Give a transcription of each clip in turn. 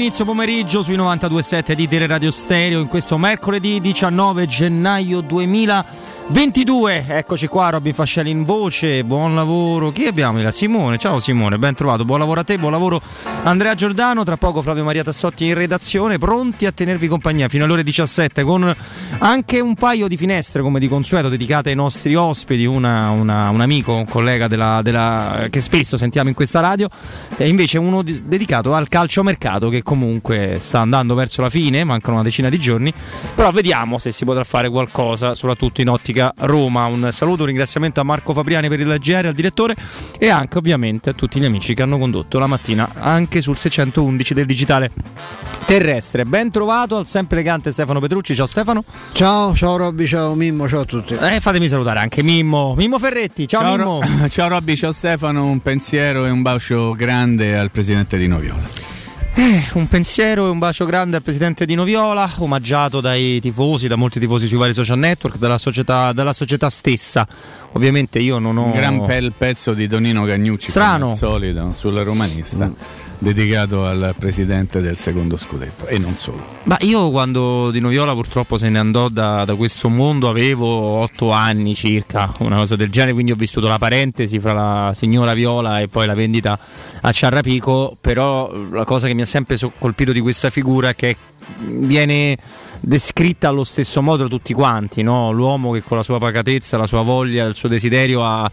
inizio pomeriggio sui 92.7 di Tele Radio Stereo in questo mercoledì 19 gennaio 2022. Eccoci qua, Robin Fascelli in voce. Buon lavoro. Chi abbiamo? La Simone. Ciao Simone, ben trovato. Buon lavoro a te, buon lavoro Andrea Giordano. Tra poco Flavio Maria Tassotti in redazione, pronti a tenervi compagnia fino alle ore 17 con anche un paio di finestre come di consueto dedicate ai nostri ospiti. Una, una, un amico, un collega della, della, che spesso sentiamo in questa radio e invece uno di, dedicato al calciomercato che comunque sta andando verso la fine, mancano una decina di giorni, però vediamo se si potrà fare qualcosa, soprattutto in ottica Roma. Un saluto, un ringraziamento a Marco Fabriani per il GR, al direttore e anche ovviamente a tutti gli amici che hanno condotto la mattina anche sul 611 del digitale terrestre. Ben trovato al sempre elegante Stefano Petrucci. Ciao Stefano. Ciao, ciao Robby, ciao Mimmo, ciao a tutti. Eh, fatemi salutare anche Mimmo. Mimmo Ferretti, ciao, ciao Mimmo. Ro- ciao Robby, ciao Stefano, un pensiero e un bacio grande al presidente di Noviola. Eh, un pensiero e un bacio grande al presidente di Noviola, omaggiato dai tifosi, da molti tifosi sui vari social network, dalla società, dalla società stessa. Ovviamente io non ho. Un gran bel pezzo di Tonino Cagnucci, Strano. come al solito, sulla romanista. Mm dedicato al presidente del secondo scudetto e non solo. Ma io quando Di Noviola purtroppo se ne andò da, da, questo mondo avevo otto anni circa, una cosa del genere, quindi ho vissuto la parentesi fra la signora Viola e poi la vendita a Ciarrapico, però la cosa che mi ha sempre colpito di questa figura è che viene descritta allo stesso modo da tutti quanti, no? l'uomo che con la sua pacatezza, la sua voglia, il suo desiderio ha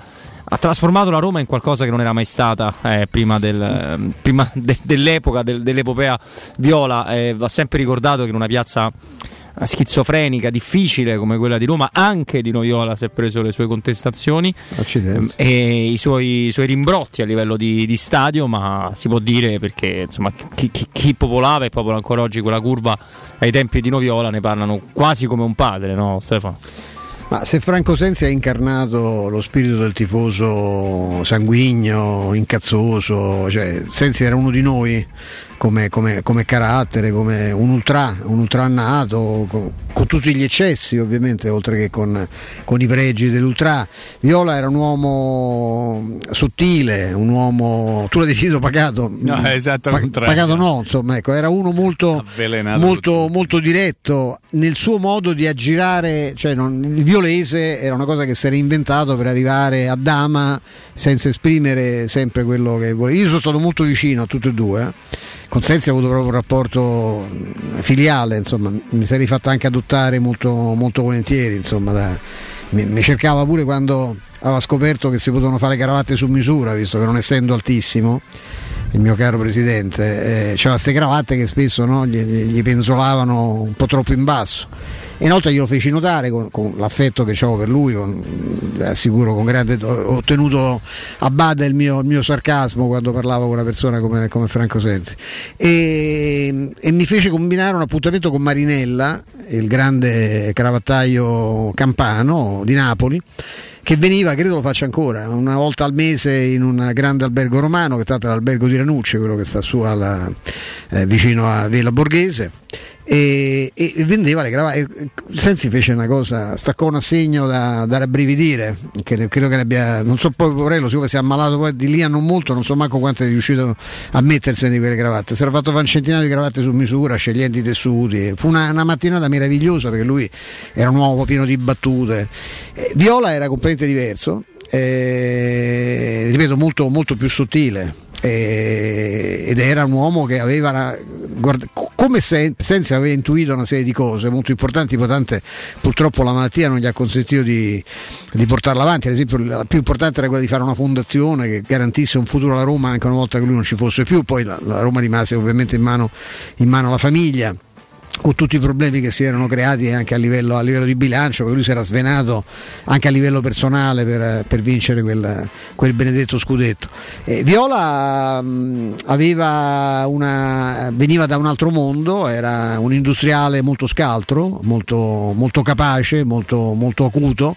ha trasformato la Roma in qualcosa che non era mai stata eh, prima, del, prima de, dell'epoca, del, dell'epopea viola. Eh, va sempre ricordato che in una piazza schizofrenica, difficile come quella di Roma, anche di Noviola si è preso le sue contestazioni Accidenti. e i suoi, i suoi, rimbrotti a livello di, di, stadio, ma si può dire perché insomma, chi, chi, chi, popolava e popola ancora oggi quella curva ai tempi di Noviola ne parlano quasi come un padre, no Stefano? Ma se Franco Sensi ha incarnato lo spirito del tifoso sanguigno, incazzoso, cioè Sensi era uno di noi, come, come, come, carattere, come un ultra, un ultra nato, con, con, tutti gli eccessi ovviamente, oltre che con, con, i pregi dell'ultra. Viola era un uomo sottile, un uomo, tu l'hai definito pagato, no, esatto, pa- pagato no, insomma, ecco, era uno molto, molto, molto, diretto nel suo modo di aggirare, cioè non, il violese era una cosa che si era inventato per arrivare a Dama senza esprimere sempre quello che voleva. Io sono stato molto vicino a tutti e due. Eh con Sensi ho avuto proprio un rapporto filiale, insomma, mi sarei fatto anche adottare molto, molto volentieri, insomma, da, mi, mi, cercava pure quando aveva scoperto che si potevano fare cravatte su misura, visto che non essendo altissimo, il mio caro presidente, eh, c'erano queste cravatte che spesso no, gli, gli penzolavano un po' troppo in basso Inoltre glielo feci notare con, con l'affetto che ho per lui, con, assicuro con grande. Ho tenuto a bada il mio, il mio, sarcasmo quando parlavo con una persona come, come Franco Sensi. E, e, mi fece combinare un appuntamento con Marinella, il grande cravattaio campano di Napoli che veniva, credo lo faccia ancora, una volta al mese in un grande albergo romano, che è stato l'albergo di Ranucci, quello che sta su alla, eh, vicino a Villa Borghese e, e, vendeva le cravatte. Sensi fece una cosa, staccò un assegno da, da rabbrividire, che credo che ne abbia, non so poi Porello, siccome si è ammalato poi di lì a non molto, non so manco quanto è riuscito a mettersene di quelle cravatte. Si era fatto fare un centinaio di cravatte su misura, scegliendo i tessuti. Fu una, una mattinata meravigliosa perché lui era un uomo pieno di battute. Eh, Viola era completamente diverso, eh, ripeto, molto, molto più sottile eh, ed era un uomo che aveva guarda, come se, senza aveva intuito una serie di cose molto importanti poi tante purtroppo la malattia non gli ha consentito di, di, portarla avanti. Ad esempio la più importante era quella di fare una fondazione che garantisse un futuro alla Roma anche una volta che lui non ci fosse più. Poi la, la Roma rimase ovviamente in mano, in mano alla famiglia con tutti i problemi che si erano creati anche a livello, a livello di bilancio, che lui si era svenato anche a livello personale per, per vincere quel, quel, benedetto scudetto. E Viola mh, una, veniva da un altro mondo, era un industriale molto scaltro, molto, molto capace, molto, molto acuto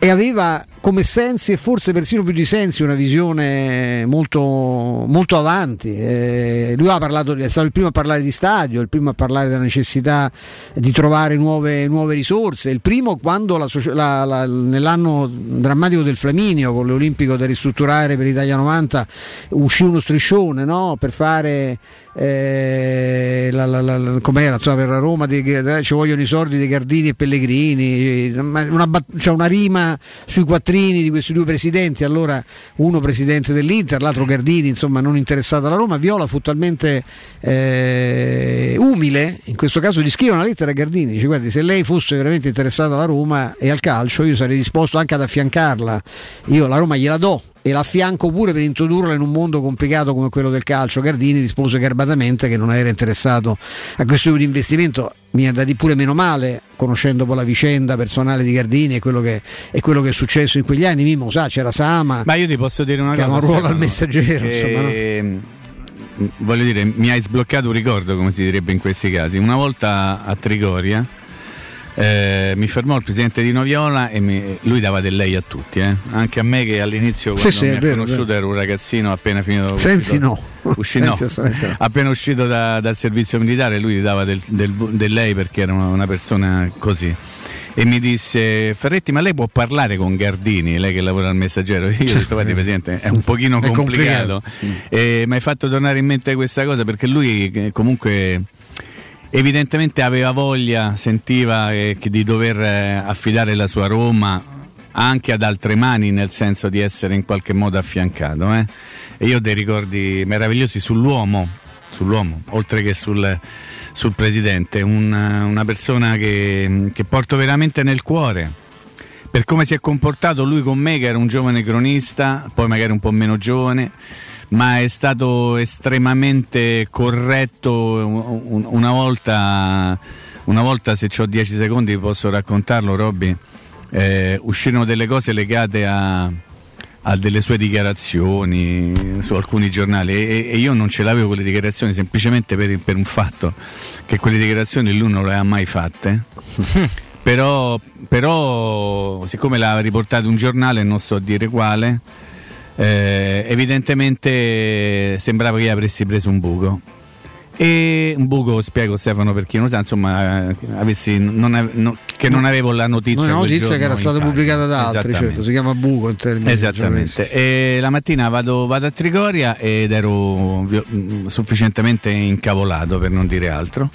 e aveva come Sensi e forse persino più di Sensi una visione molto, molto avanti. Eh, lui parlato, è stato il primo a parlare di stadio, il primo a parlare della necessità di trovare nuove, nuove risorse, il primo quando la, la, la, nell'anno drammatico del Flaminio con l'Olimpico da ristrutturare per l'Italia 90 uscì uno striscione no? per fare eh, la, la, insomma, per la Roma di, eh, ci vogliono i soldi dei Gardini e Pellegrini una, cioè una rima sui quattrini di questi due presidenti allora uno presidente dell'Inter l'altro Gardini insomma non interessato alla Roma. Viola fu talmente eh, umile in questo caso gli scrive una lettera a Gardini dice guardi se lei fosse veramente interessata alla Roma e al calcio io sarei disposto anche ad affiancarla. Io la Roma gliela do e l'affianco pure per introdurla in un mondo complicato come quello del calcio. Gardini rispose garbatamente che non era interessato a questo tipo di investimento. Mi ha dato pure meno male, conoscendo poi la vicenda personale di Gardini e quello che, e quello che è successo in quegli anni. Mimo sa, c'era Sama. Ma io ti posso dire una che cosa. Che ha un ruolo al messaggero. Che... Insomma, no? Voglio dire, mi hai sbloccato un ricordo, come si direbbe in questi casi. Una volta a Trigoria eh, mi fermò il presidente di Noviola e mi, lui dava del lei a tutti, eh? anche a me che all'inizio quando sì, sì, mi ha conosciuto ero un ragazzino appena finito Sensi uscito, no. Usci, no. appena uscito da, dal servizio militare lui dava del, del, del lei perché era una, una persona così. E mi disse Ferretti ma lei può parlare con Gardini lei che lavora al messaggero? Io ho detto guardi presidente è un pochino complicato, complicato. E mi hai fatto tornare in mente questa cosa? Perché lui eh, comunque evidentemente aveva voglia, sentiva eh, di dover eh, affidare la sua Roma anche ad altre mani, nel senso di essere in qualche modo affiancato. Eh? E io ho dei ricordi meravigliosi sull'uomo, sull'uomo oltre che sul, sul presidente, una, una persona che, che porto veramente nel cuore per come si è comportato lui con me, che era un giovane cronista, poi magari un po' meno giovane ma è stato estremamente corretto una volta, una volta se ho 10 secondi posso raccontarlo Robby, eh, uscirono delle cose legate a, a, delle sue dichiarazioni su alcuni giornali e, e, io non ce l'avevo quelle dichiarazioni semplicemente per, per un fatto che quelle dichiarazioni lui non le ha mai fatte. però, però siccome l'ha riportato un giornale non sto a dire quale eh, evidentemente sembrava che avessi preso un buco. E un buco, spiego Stefano per chi non sa, insomma, avessi, non ave, no, che non avevo la notizia. Una notizia che era stata pubblicata da altri, certo, si chiama buco in termini. Esattamente. E la mattina vado, vado, a Trigoria ed ero sufficientemente incavolato per non dire altro.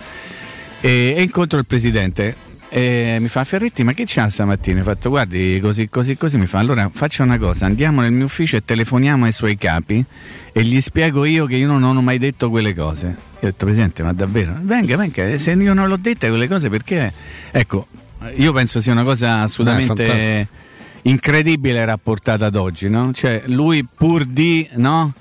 E, e incontro il presidente e mi fa Ferretti, ma che c'ha stamattina? Ho fatto guardi così così così. Mi fa allora faccia una cosa, andiamo nel mio ufficio e telefoniamo ai suoi capi e gli spiego io che io non ho mai detto quelle cose. Io ho detto Presidente, ma davvero? Venga, venga, se io non l'ho detta quelle cose perché? Ecco, io penso sia una cosa assolutamente Beh, incredibile rapportata ad oggi, no? Cioè lui pur di, no?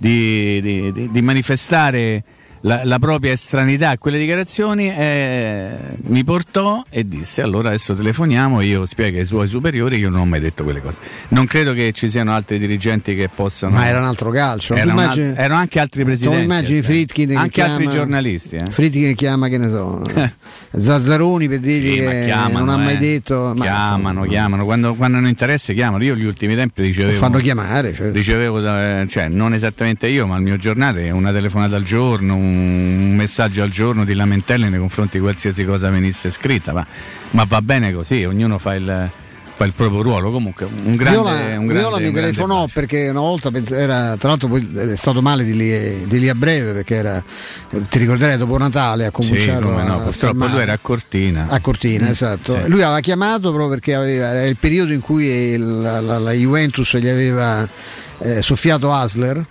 di, di, di manifestare la, la, propria estranità a quelle dichiarazioni eh, mi portò e disse allora adesso telefoniamo io spiego ai suoi superiori che io non ho mai detto quelle cose non credo che ci siano altri dirigenti che possano ma era un altro calcio erano, immagini, alt- erano anche altri presidenti immagini Fritkin anche chiama, altri giornalisti eh. Fritkin che chiama che ne so Zazzaroni per dirgli sì, che chiamano, non ha mai eh. detto chiamano insomma, chiamano quando, quando, hanno interesse chiamano io gli ultimi tempi ricevevo fanno chiamare certo. ricevevo da, cioè non esattamente io ma il mio giornale una telefonata al giorno un messaggio al giorno di lamentele nei confronti di qualsiasi cosa venisse scritta, ma, ma va bene così, ognuno fa il, fa il proprio ruolo. Comunque, un grande. Viola, un grande, Viola mi telefonò perché una volta era, tra l'altro, poi è stato male di lì, di lì a breve perché era, ti ricorderai, dopo Natale ha cominciato. Sì, no, purtroppo lui era a Cortina. A Cortina, mm, esatto. Sì. Lui aveva chiamato proprio perché aveva, era il periodo in cui la, la, la Juventus gli aveva eh, soffiato Asler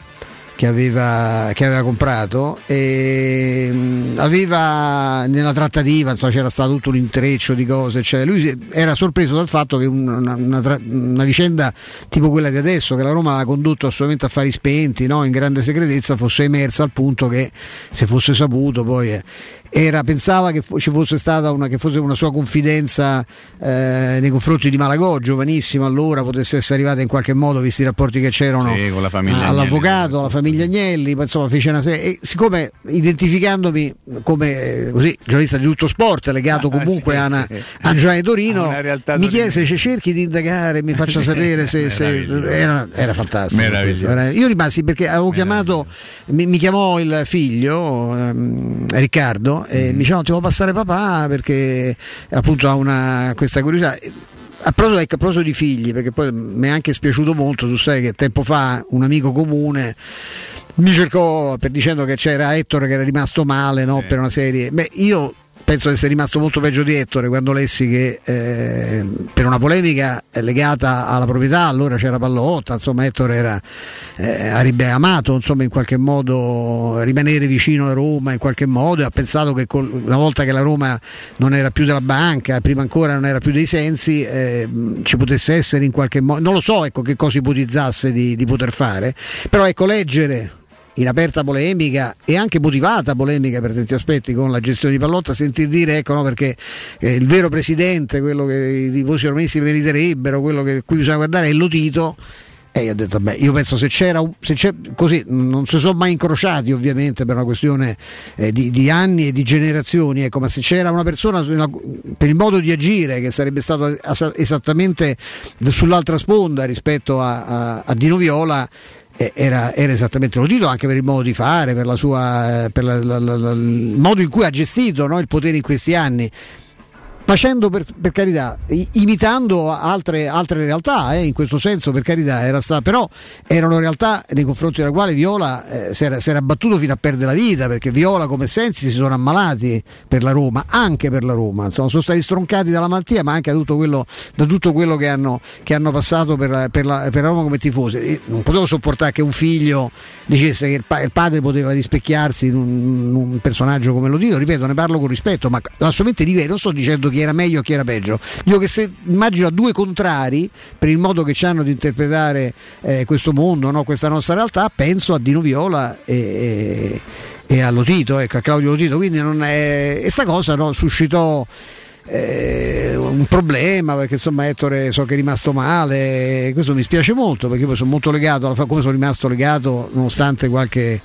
che aveva, che aveva comprato e mm, aveva nella trattativa insomma, c'era stato tutto un intreccio di cose cioè lui era sorpreso dal fatto che una, una, una, vicenda tipo quella di adesso che la Roma ha condotto assolutamente affari spenti no? in grande segretezza fosse emersa al punto che se fosse saputo poi eh, era, pensava che ci fosse stata una, fosse una sua confidenza eh, nei confronti di Malagò, giovanissimo allora, potesse essere arrivata in qualche modo, visti i rapporti che c'erano sì, all'avvocato, Agnelli. alla famiglia Agnelli, insomma fece una serie. E siccome identificandomi come eh, così, giornalista di tutto sport, legato ah, comunque sì, a, una, sì. a Giovanni Torino, mi chiese se cerchi di indagare, mi faccia sapere se, se era, era, fantastico. Era, io rimasi perché avevo chiamato, mi, mi, chiamò il figlio ehm, Riccardo e mm. mi dicevano ti devo passare papà perché appunto ha una, questa curiosità a proposito, ecco, a proposito di figli, perché poi mi è anche spiaciuto molto, tu sai che tempo fa un amico comune mi cercò per dicendo che c'era Ettore che era rimasto male no, sì. per una serie. Beh, io penso di essere rimasto molto peggio di Ettore quando lessi che eh, per una polemica legata alla proprietà allora c'era Pallotta, insomma Ettore era, eh, avrebbe amato insomma, in qualche modo rimanere vicino alla Roma in qualche modo e ha pensato che col, una volta che la Roma non era più della banca, prima ancora non era più dei sensi, eh, ci potesse essere in qualche modo, non lo so ecco, che cosa ipotizzasse di, di poter fare, però ecco leggere in aperta polemica e anche motivata polemica per tanti aspetti con la gestione di Pallotta, sentir dire ecco no, perché eh, il vero presidente, quello che i tifosi romanesi meriterebbero, quello che qui bisogna guardare è Lotito. E io ho detto, beh, io penso se c'era, se c'è, così, non si sono mai incrociati ovviamente per una questione eh, di, di, anni e di generazioni, ecco, ma se c'era una persona per il modo di agire che sarebbe stato esattamente sull'altra sponda rispetto a, a, a Dino Viola, era, era, esattamente l'udito anche per il modo di fare, per, sua, eh, per la, la, la, il modo in cui ha gestito no, il potere in questi anni facendo per, per carità, imitando altre, altre realtà, eh, in questo senso per carità, era stato, però erano realtà nei confronti della quale Viola eh, si, era, si, era, battuto fino a perdere la vita, perché Viola come Sensi si sono ammalati per la Roma, anche per la Roma, Insomma, sono stati stroncati dalla malattia, ma anche da tutto quello, da tutto quello che, hanno, che, hanno, passato per, per, la, per, la, Roma come tifosi. Non potevo sopportare che un figlio dicesse che il, pa- il padre poteva rispecchiarsi in un, un, personaggio come lo dico, ripeto, ne parlo con rispetto, ma assolutamente di vero, non sto dicendo che chi era meglio o chi era peggio. Dico che se immagino a due contrari per il modo che ci hanno di interpretare eh, questo mondo, no? questa nostra realtà, penso a Dino Viola e, e, e a Lotito, ecco, a Claudio Lotito. Quindi non è... e sta cosa no, suscitò eh, un problema perché insomma Ettore so che è rimasto male questo mi spiace molto perché poi sono molto legato alla, come sono rimasto legato nonostante qualche,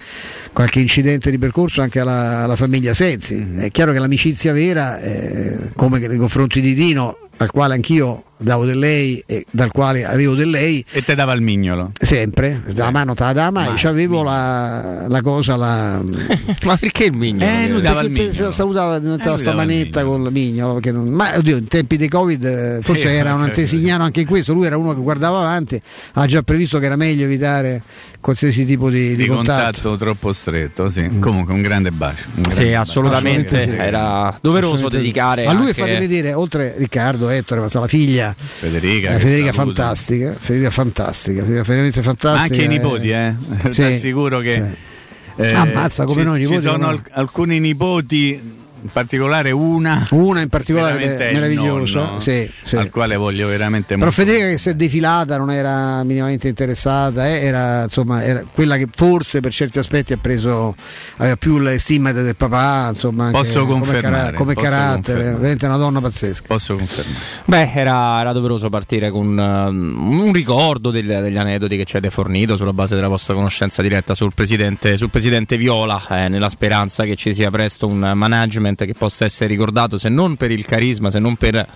qualche incidente di percorso anche alla, alla famiglia Sensi mm-hmm. è chiaro che l'amicizia vera eh, come nei confronti di Dino al quale anch'io davo del lei e dal quale avevo del lei e te dava il mignolo sempre la mano te la dava mai avevo la, la, cosa la... ma perché il mignolo? Eh, lui dava il mignolo salutava diventava eh, sta manetta con il mignolo non... ma oddio in tempi di covid eh, forse sì, era un antesignano anche in questo lui era uno che guardava avanti ha già previsto che era meglio evitare qualsiasi tipo di, di, di contatto. contatto. troppo stretto sì. mm. comunque un grande bacio un grande sì bacio. assolutamente, sì. era doveroso dedicare a lui anche... fate vedere oltre Riccardo Ettore ma la figlia Federica, eh, Federica fantastica, Federica fantastica, veramente fantastica. Anche i nipoti, eh? Sì, Ti assicuro che. Sì. Eh, Ammazza come ci, noi nipoti. Ci sono come... alcuni nipoti in particolare una. Una in particolare meravigliosa sì, sì. al quale voglio veramente però Federica che si è defilata non era minimamente interessata eh, era insomma era quella che forse per certi aspetti ha preso aveva più le stima del papà insomma posso confermare come, posso carattere confermare. veramente una donna pazzesca. Posso confermare. Beh era, era doveroso partire con um, un ricordo degli, degli, aneddoti che ci avete fornito sulla base della vostra conoscenza diretta sul presidente, sul presidente Viola eh, nella speranza che ci sia presto un management veramente che possa essere ricordato se non per il carisma, se non per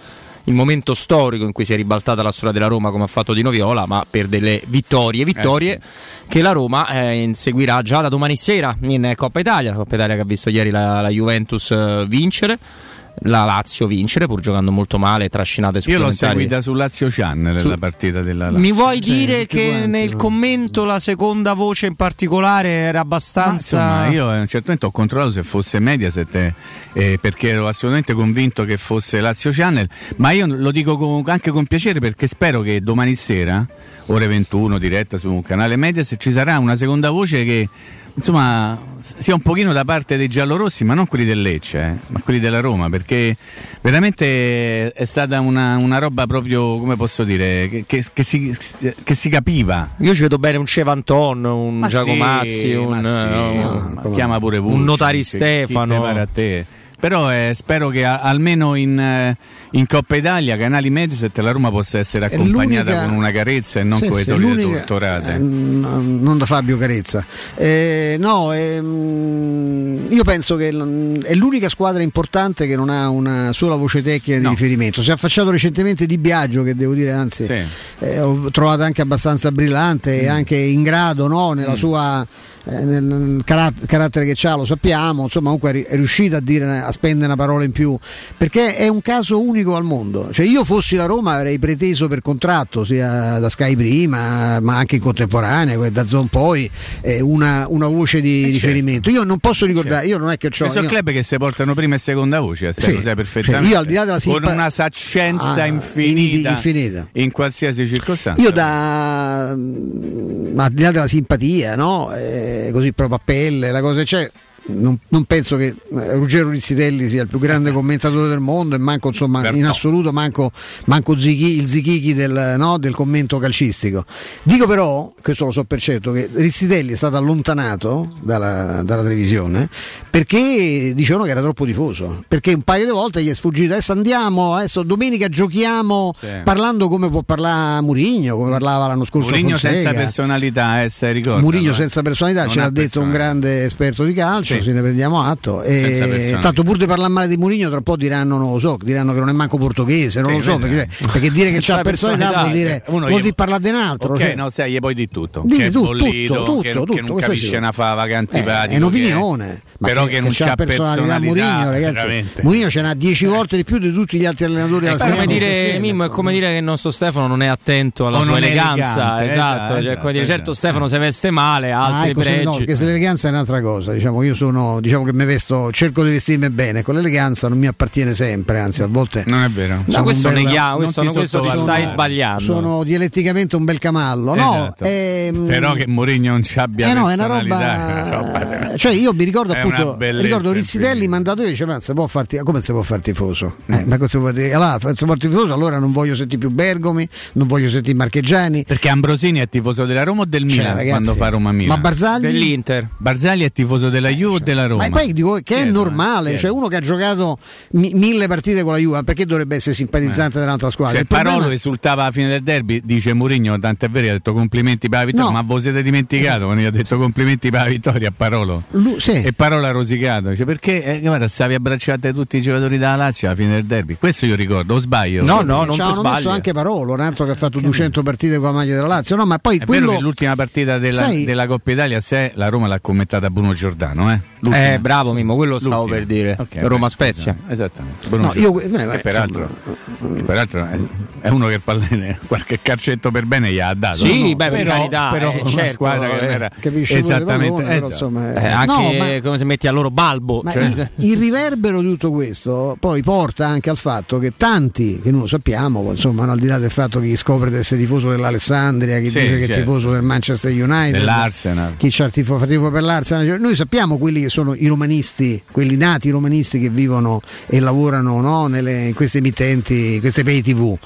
il momento storico in cui si è ribaltata la storia della Roma come ha fatto Dino Viola, ma per delle vittorie, vittorie eh sì. che la Roma eh, inseguirà già da domani sera in Coppa Italia, la Coppa Italia che ha visto ieri la, la Juventus eh, vincere la Lazio vincere pur giocando molto male, trascinate su Io l'ho seguita su Lazio Channel su... la partita della Lazio. Mi vuoi cioè, dire che quanti, nel commento la seconda voce in particolare era abbastanza Ma, insomma, io a un certo punto ho controllato se fosse Mediaset eh, eh, perché ero assolutamente convinto che fosse Lazio Channel, ma io lo dico con, anche con piacere perché spero che domani sera ore 21 diretta su un canale Mediaset ci sarà una seconda voce che insomma sia un pochino da parte dei giallorossi, ma non quelli del Lecce, eh, ma quelli della Roma, perché veramente è stata una, una roba proprio, come posso dire, che, che, che, si, che, si, capiva. Io ci vedo bene un Cevanton, un ma Giacomazzi, sì, un, sì, uh, chiama pure Vucci, un Notari Stefano. a te però eh, spero che a, almeno in, eh, in, Coppa Italia, canali Mediaset, la Roma possa essere accompagnata con una carezza e non sì, con le solite torturate. Eh, non da Fabio Carezza. Eh, no, ehm, io penso che è l'unica squadra importante che non ha una sola voce tecnica di no. riferimento. Si è affacciato recentemente Di Biagio, che devo dire, anzi, sì. Eh, ho trovato anche abbastanza brillante mm. e anche in grado no, nella mm. sua eh, nel carat- carattere che ha lo sappiamo, insomma comunque è riuscita a, dire, a spendere una parola in più, perché è un caso unico al mondo. Cioè io fossi la Roma avrei preteso per contratto, sia da Sky prima, ma anche in contemporanea, da Zon poi, eh, una, una, voce di eh riferimento. Io non posso ricordare, certo. io non è che ho... Sono io... club che si portano prima e seconda voce, sì, lo sai perfettamente. Cioè io al di là della simpa... Con una saccenza ah, infinita, infinita, in qualsiasi circostanza. Io da... ma al di là della simpatia, no? Eh, così proprio a pelle, la cosa c'è non, non, penso che eh, Ruggero Rizzitelli sia il più grande commentatore del mondo e manco insomma in assoluto manco, manco Zichi, il Zichichi del, no, del, commento calcistico dico però, questo lo so per certo che Rizzitelli è stato allontanato dalla, dalla televisione perché dicevano che era troppo tifoso perché un paio di volte gli è sfuggito adesso andiamo, adesso domenica giochiamo sì. parlando come può parlare Murigno come parlava l'anno scorso Murigno senza personalità eh, se ricordo Murigno senza personalità ce l'ha detto un grande esperto di calcio sì. Se ne prendiamo atto. E, tanto pur di parlare male di Mourinho, tra un po' diranno, non lo so, diranno che non è manco portoghese, non sì, lo so, perché, perché, dire che c'ha personalità vuol dire, vuol dire parlare di un altro. Ok, cioè. no, sai, gli poi di tutto. Di che tutto, bollito, tutto, che, tutto, che non capisce una fava che antipatico. Eh, è un'opinione. Ma però che, che non c'ha personalità, Mourinho, ragazzi. Mourinho ce n'ha 10 eh. volte di più di tutti gli altri allenatori della Serie come dire, Mimmo, è come dire che il nostro Stefano non è attento alla sua eleganza, esatto, cioè, come dire, certo Stefano se veste male, altri ah, ecco, pregi. No, perché l'eleganza è un'altra cosa, diciamo, io sono, diciamo che mi vesto, cerco di vestirmi bene, con l'eleganza non mi appartiene sempre, anzi a volte Non è vero. No, questo bella, neghiamo, questo, non questo ti stai sbagliando. Sono dialetticamente un bel camallo, esatto. no? Ehm, però che Mourinho non ci abbia eh no, è una roba, una roba cioè io mi ricordo appunto ricordo Rizzitelli mandato io dice ma si può farti, come si può fare tifoso? Eh, ma cosa vuol dire? Allora, se può tifoso allora non voglio sentire più Bergomi, non voglio sentire Marcheggiani. Perché Ambrosini è tifoso della Roma o del cioè, Milan ragazzi, quando fa Roma Milan? Ma Barzagli? Dell'Inter. Barzagli è tifoso della Juve o della Roma? Ma poi dico che è normale, cioè uno che ha giocato mi, mille partite con la Juve, perché dovrebbe essere simpatizzante eh. dell'altra squadra? Cioè, problema... Parolo esultava alla fine del derby, dice Mourinho, tant'è vero, ha detto complimenti per la vittoria, no. ma voi siete dimenticato quando gli ha detto complimenti per la vittoria a Parolo? Lui, sì. E Parolo ha rosicato, cioè, perché eh, guarda, stavi abbracciate tutti i giocatori della Lazio alla fine del derby. Questo io ricordo, o sbaglio? No, no, non ci hanno messo anche Parolo, un altro che ha fatto 200 partite con la maglia della Lazio. No, ma poi è quello... vero che l'ultima partita della, sai... della Coppa Italia, se la Roma l'ha commentata Bruno Giordano, eh? L'ultima. Eh, bravo Mimmo, quello stavo per dire. Okay, Roma Spezia. Esattamente. No, io, beh, peraltro, peraltro è uno che qualche calcetto per bene gli ha dato. Sì, no? beh, per però, carità, però eh, una certo, squadra che non era esattamente pallone, esatto. insomma, eh, anche no, ma, come se metti a loro balbo. Cioè, il, il, riverbero di tutto questo poi porta anche al fatto che tanti, che non lo sappiamo, insomma, al di là del fatto che chi scopre di essere tifoso dell'Alessandria, chi sì, dice certo. che è certo. tifoso del Manchester United, dell'Arsenal, chi c'ha il tifo, tifo per l'Arsenal, cioè, noi sappiamo quelli che sono i romanisti, quelli nati romanisti che vivono e lavorano no, nelle, in queste emittenti, queste pay tv.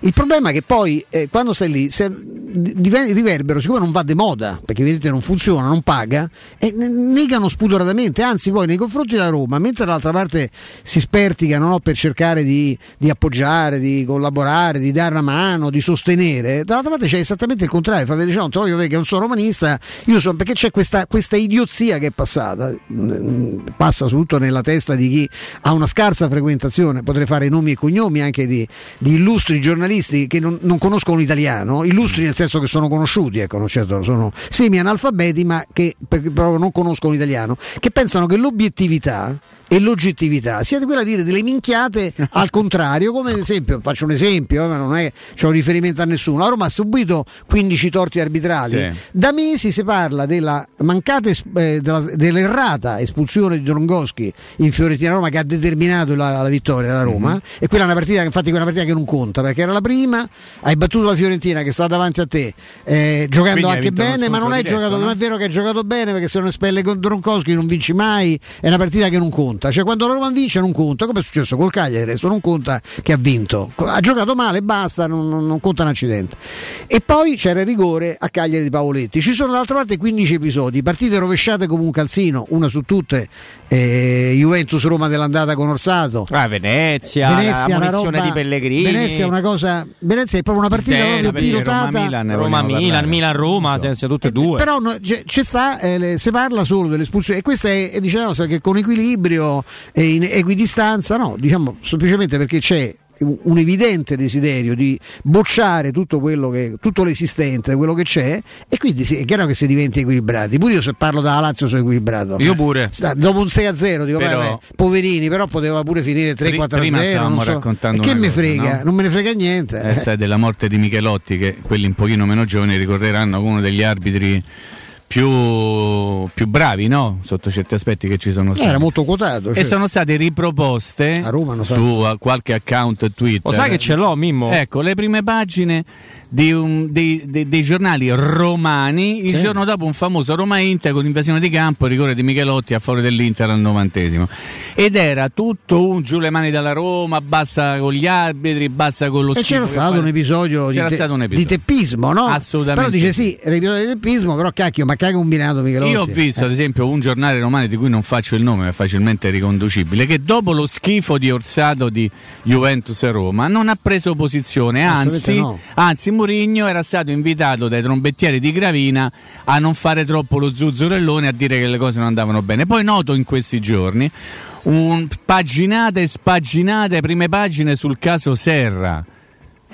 Il problema è che poi eh, quando stai lì, se, riverbero, siccome non va di moda, perché vedete non funziona, non paga, e negano spudoratamente, anzi poi nei confronti della Roma, mentre dall'altra parte si sperticano no, per cercare di, di, appoggiare, di collaborare, di dare una mano, di sostenere, dall'altra parte c'è esattamente il contrario, fa vedere, cioè, non voglio vedere che non sono romanista, io sono, perché c'è questa, questa idiozia che è passata, passa soprattutto nella testa di chi ha una scarsa frequentazione, potrei fare nomi e cognomi anche di, di illustri giornalisti che non, non conoscono l'italiano, illustri nel senso che sono conosciuti, ecco, certo, sono semi-analfabeti ma che però non conoscono l'italiano, che pensano che l'obiettività e l'oggettività sia quella di dire delle minchiate al contrario, come ad esempio, faccio un esempio, ma non è c'è un riferimento a nessuno. La Roma ha subito 15 torti arbitrali. Sì. Da mesi si parla della mancata eh, della, dell'errata espulsione di Drongoschi in Fiorentina Roma che ha determinato la, la vittoria della Roma. Mm-hmm. E quella è una partita, infatti, quella partita che non conta perché era la prima, hai battuto la Fiorentina che sta davanti a te, eh, giocando Quindi anche bene, ma non, diretto, giocato, no? non è vero che hai giocato bene perché se non espelle con Drongoschi non vinci mai. È una partita che non conta conta, cioè quando la Roma vince non conta, come è successo col Cagliari, adesso non conta che ha vinto, ha giocato male, basta, non, non conta un accidente. E poi c'era il rigore a Cagliari di Paoletti. Ci sono d'altra parte 15 episodi, partite rovesciate come un calzino, una su tutte, eh, Juventus Roma dell'andata con Orsato. Ah, Venezia, Venezia una roba, di Pellegrini. Venezia è una cosa, Venezia è proprio una partita Bene, proprio pilotata. Roma-Milan, Milan-Roma, senza tutte e due. Però no, c'è, c'è sta, eh, si parla solo dell'espulsione e questa è, diciamo, che con equilibrio in equidistanza, no, diciamo semplicemente perché c'è un evidente desiderio di bocciare tutto quello che, tutto l'esistente, quello che c'è e quindi sì, è chiaro che si diventi equilibrati. Pure io se parlo da Lazio sono equilibrato. Io pure. Dopo un 6-0 dico, però, vabbè, poverini, però poteva pure finire 3-4-0. Non so. E che me frega? No? Non me ne frega niente. Eh, sai della morte di Michelotti che quelli un pochino meno giovani ricorderanno uno degli arbitri più, più, bravi no? sotto certi aspetti che ci sono stati. Era molto quotato. Cioè. E sono state riproposte su qualche account Twitter. Lo sai che ce l'ho, Mimmo? Ecco, le prime pagine un, dei, dei, dei, giornali romani il giorno dopo un famoso Roma Inter con invasione di campo, rigore di Michelotti a favore dell'Inter al novantesimo. Ed era tutto un giù le mani dalla Roma, basta con gli arbitri, basta con lo E c'era stato, un episodio, c'era di, te, stato un episodio di teppismo, no? Assolutamente. Però dice sì, l'episodio di teppismo, però cacchio, ma che ha combinato Michelotti? Io ho visto eh. ad esempio un giornale romano di cui non faccio il nome, ma è facilmente riconducibile, che dopo lo schifo di Orsato di Juventus e Roma non ha preso posizione, anzi, no. anzi Murigno era stato invitato dai trombettieri di Gravina a non fare troppo lo zuzzurellone, a dire che le cose non andavano bene. Poi noto in questi giorni un, paginate e spaginate prime pagine sul caso Serra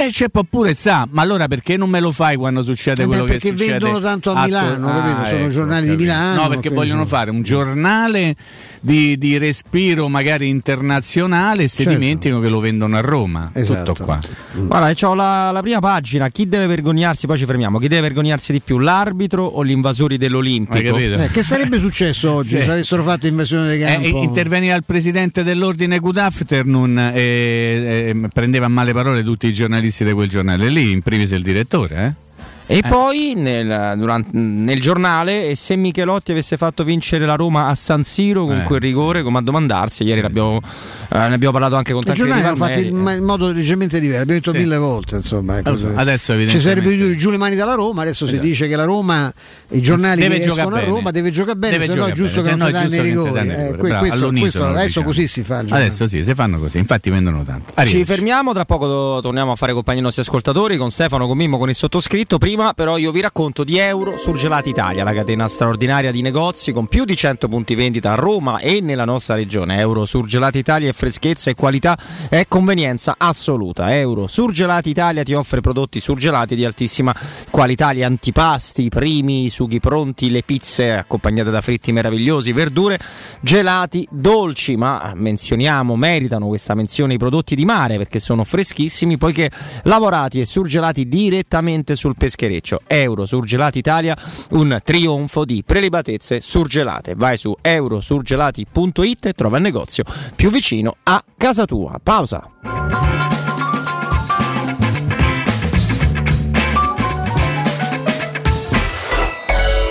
e c'è pure sta, ma allora perché non me lo fai quando succede eh quello beh, che succede? Perché vendono tanto a Milano, ah, sono ecco, giornali di Milano. No, perché vogliono fare un giornale di, di, respiro magari internazionale e si certo. dimenticano che lo vendono a Roma. Esatto. Tutto qua. Guarda, ho la, la, prima pagina, chi deve vergognarsi, poi ci fermiamo, chi deve vergognarsi di più, l'arbitro o gli invasori dell'Olimpico? Eh, che sarebbe successo oggi sì. se avessero fatto invasione di campo? Eh, interveniva il presidente dell'ordine Good Afternoon e, e prendeva a male parole tutti i giornalisti giornalisti di quel giornale lì, in privis il direttore, eh? E eh. poi nel, durante, nel, giornale, e se Michelotti avesse fatto vincere la Roma a San Siro con eh, quel rigore, sì. come a domandarsi, ieri sì, sì. Eh, ne abbiamo parlato anche con tanti giornali. L'hanno fatto in modo leggermente diverso, abbiamo detto mille volte. Insomma, allora, adesso ci sarebbe giù le mani dalla Roma, adesso esatto. si dice che la Roma, i giornali deve che escono a Roma, deve giocare bene, deve se no è giusto che non ti danno i rigori. Eh, questo, questo adesso diciamo. così si fa. Adesso sì, si fanno così, infatti vendono tanto. Ci fermiamo, tra poco torniamo a fare compagnia ai nostri ascoltatori, con Stefano, con Mimmo, con il sottoscritto. Prima però io vi racconto di Euro Surgelati Italia, la catena straordinaria di negozi con più di 100 punti vendita a Roma e nella nostra regione. Euro Surgelati Italia è freschezza e qualità e convenienza assoluta. Euro Surgelati Italia ti offre prodotti surgelati di altissima qualità, gli antipasti, i primi, i sughi pronti, le pizze accompagnate da fritti meravigliosi, verdure, gelati, dolci, ma menzioniamo, meritano questa menzione i prodotti di mare perché sono freschissimi poiché lavorati e surgelati direttamente sul peschereccio. Euro Surgelati Italia, un trionfo di prelibatezze surgelate. Vai su eurosurgelati.it e trova il negozio più vicino a casa tua. Pausa.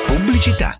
Pubblicità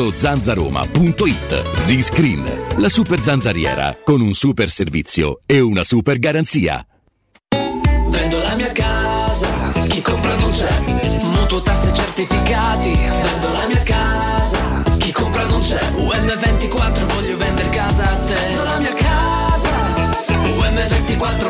sito zanzaroma.it. Z-Screen, la super zanzariera, con un super servizio e una super garanzia. Vendo la mia casa, chi compra non c'è. Mutuo tasse certificati, vendo la mia casa, chi compra non c'è. UM24 voglio vendere casa a te. Vendo la mia casa, UM24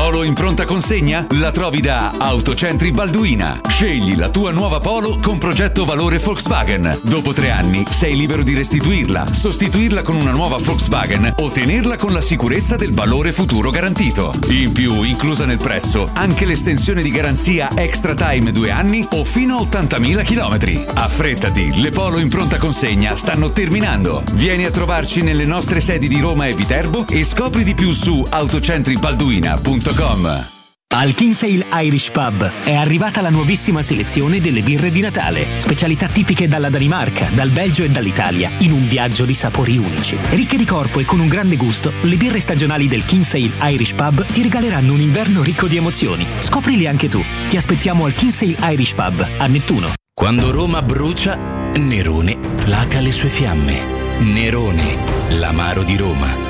Polo in pronta consegna? La trovi da Autocentri Balduina. Scegli la tua nuova Polo con progetto valore Volkswagen. Dopo tre anni sei libero di restituirla, sostituirla con una nuova Volkswagen o tenerla con la sicurezza del valore futuro garantito. In più, inclusa nel prezzo, anche l'estensione di garanzia Extra Time due anni o fino a 80.000 km. Affrettati, le Polo in pronta consegna stanno terminando. Vieni a trovarci nelle nostre sedi di Roma e Viterbo e scopri di più su autocentribalduina.com. Al Kinsale Irish Pub è arrivata la nuovissima selezione delle birre di Natale, specialità tipiche dalla Danimarca, dal Belgio e dall'Italia, in un viaggio di sapori unici. Ricche di corpo e con un grande gusto, le birre stagionali del Kinsale Irish Pub ti regaleranno un inverno ricco di emozioni. Scoprili anche tu. Ti aspettiamo al Kinsale Irish Pub a Nettuno. Quando Roma brucia, Nerone placa le sue fiamme. Nerone, l'amaro di Roma.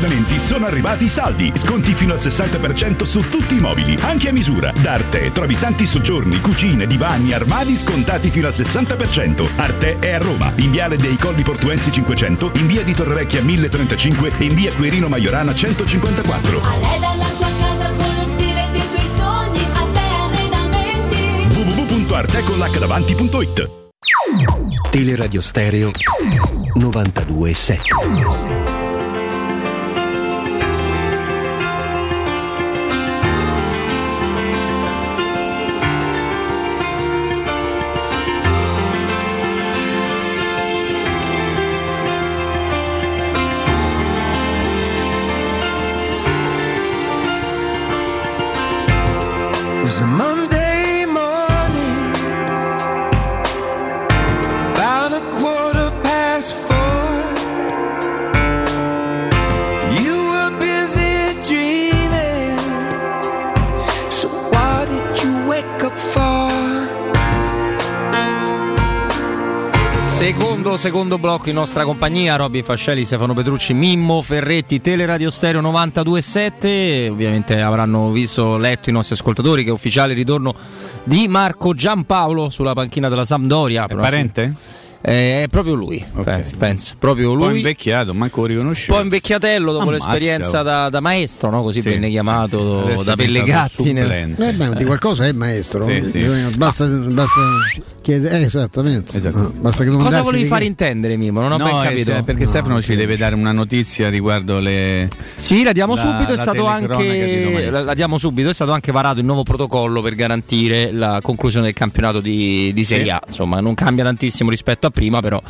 Arredamenti sono arrivati i saldi, sconti fino al 60% su tutti i mobili, anche a misura. Da Arte trovi tanti soggiorni, cucine, divani, armadi scontati fino al 60%. Arte è a Roma, in viale dei Colli Portuensi 500, in via di Torrevecchia 1035 e in via Quirino Maiorana 154. www.artecollacdavanti.it Teleradio Stereo 92.7 was a Secondo, secondo blocco in nostra compagnia, Robby Fascelli, Stefano Petrucci, Mimmo Ferretti, Teleradio Stereo 92.7. Ovviamente avranno visto, letto i nostri ascoltatori che è ufficiale ritorno di Marco Giampaolo sulla panchina della Sampdoria. È parente? Eh, è proprio lui, Ok. pensa, pensa, proprio Un po' lui. invecchiato, manco Un riconosciuto. po' invecchiatello dopo Ammazza, l'esperienza da, da maestro, no? così Sì, venne chiamato sì, sì. Da Pellegatti. nel-. Eh beh, di qualcosa è maestro. Sì, sì. Bisogna- Basta, basta chiedere. eh, esattamente. Esatto. No, basta che non Cosa volevi fare che- intendere, Mimo? Non ho ben No, capito. eh, perché Stefano ci deve dare una notizia riguardo le. Sì, la diamo La- subito, è la stato telecronaca di anche la, la diamo subito, è stato anche varato il nuovo protocollo per garantire la conclusione del campionato di, di Serie Sì. A. Insomma, non cambia tantissimo rispetto a prima, però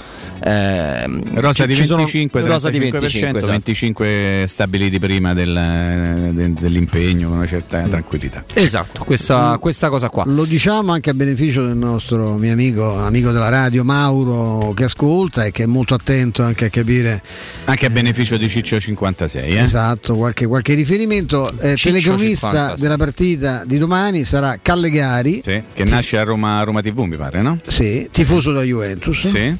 ehm, Rosa di ci sono- 25, rosa di 35%, 25, esatto. 25 stabiliti prima del- de- dell'impegno con una certa tranquillità. Esatto, questa, questa cosa qua. Lo diciamo anche a beneficio del nostro mio amico, amico della radio Mauro che ascolta e che è molto attento anche a capire Anche a beneficio di Ciccio 56, eh? esatto qualche, qualche riferimento. Eh, telecronista 50, sì. della partita di domani sarà Callegari, Sì, che nasce a Roma, a Roma TV, mi pare, no? sì, tifoso da Juventus. Sì.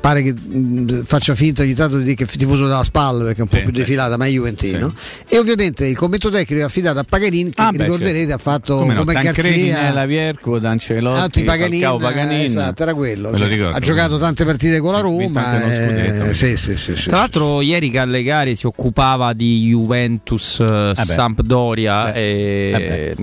Pare che mh, faccia finta ogni tanto di dire che è tifoso dalla spalla perché è un po' Sì, più sì. defilata, ma è Juventino. E ovviamente il commento tecnico è affidato a Paganin, che Ah, beh, ricorderete certo. ha fatto come, no? come Garzia. Nella Vierco, D'Ancelotti, Altri Paganin, Falcao, Paganin. eh, esatto, era quello. Me lo Cioè, ricordo. ha giocato tante partite con la Roma. eh, sì, sì, sì, sì. Tra l'altro ieri Callegari si occupava di Juventus eh, beh. Sampdoria e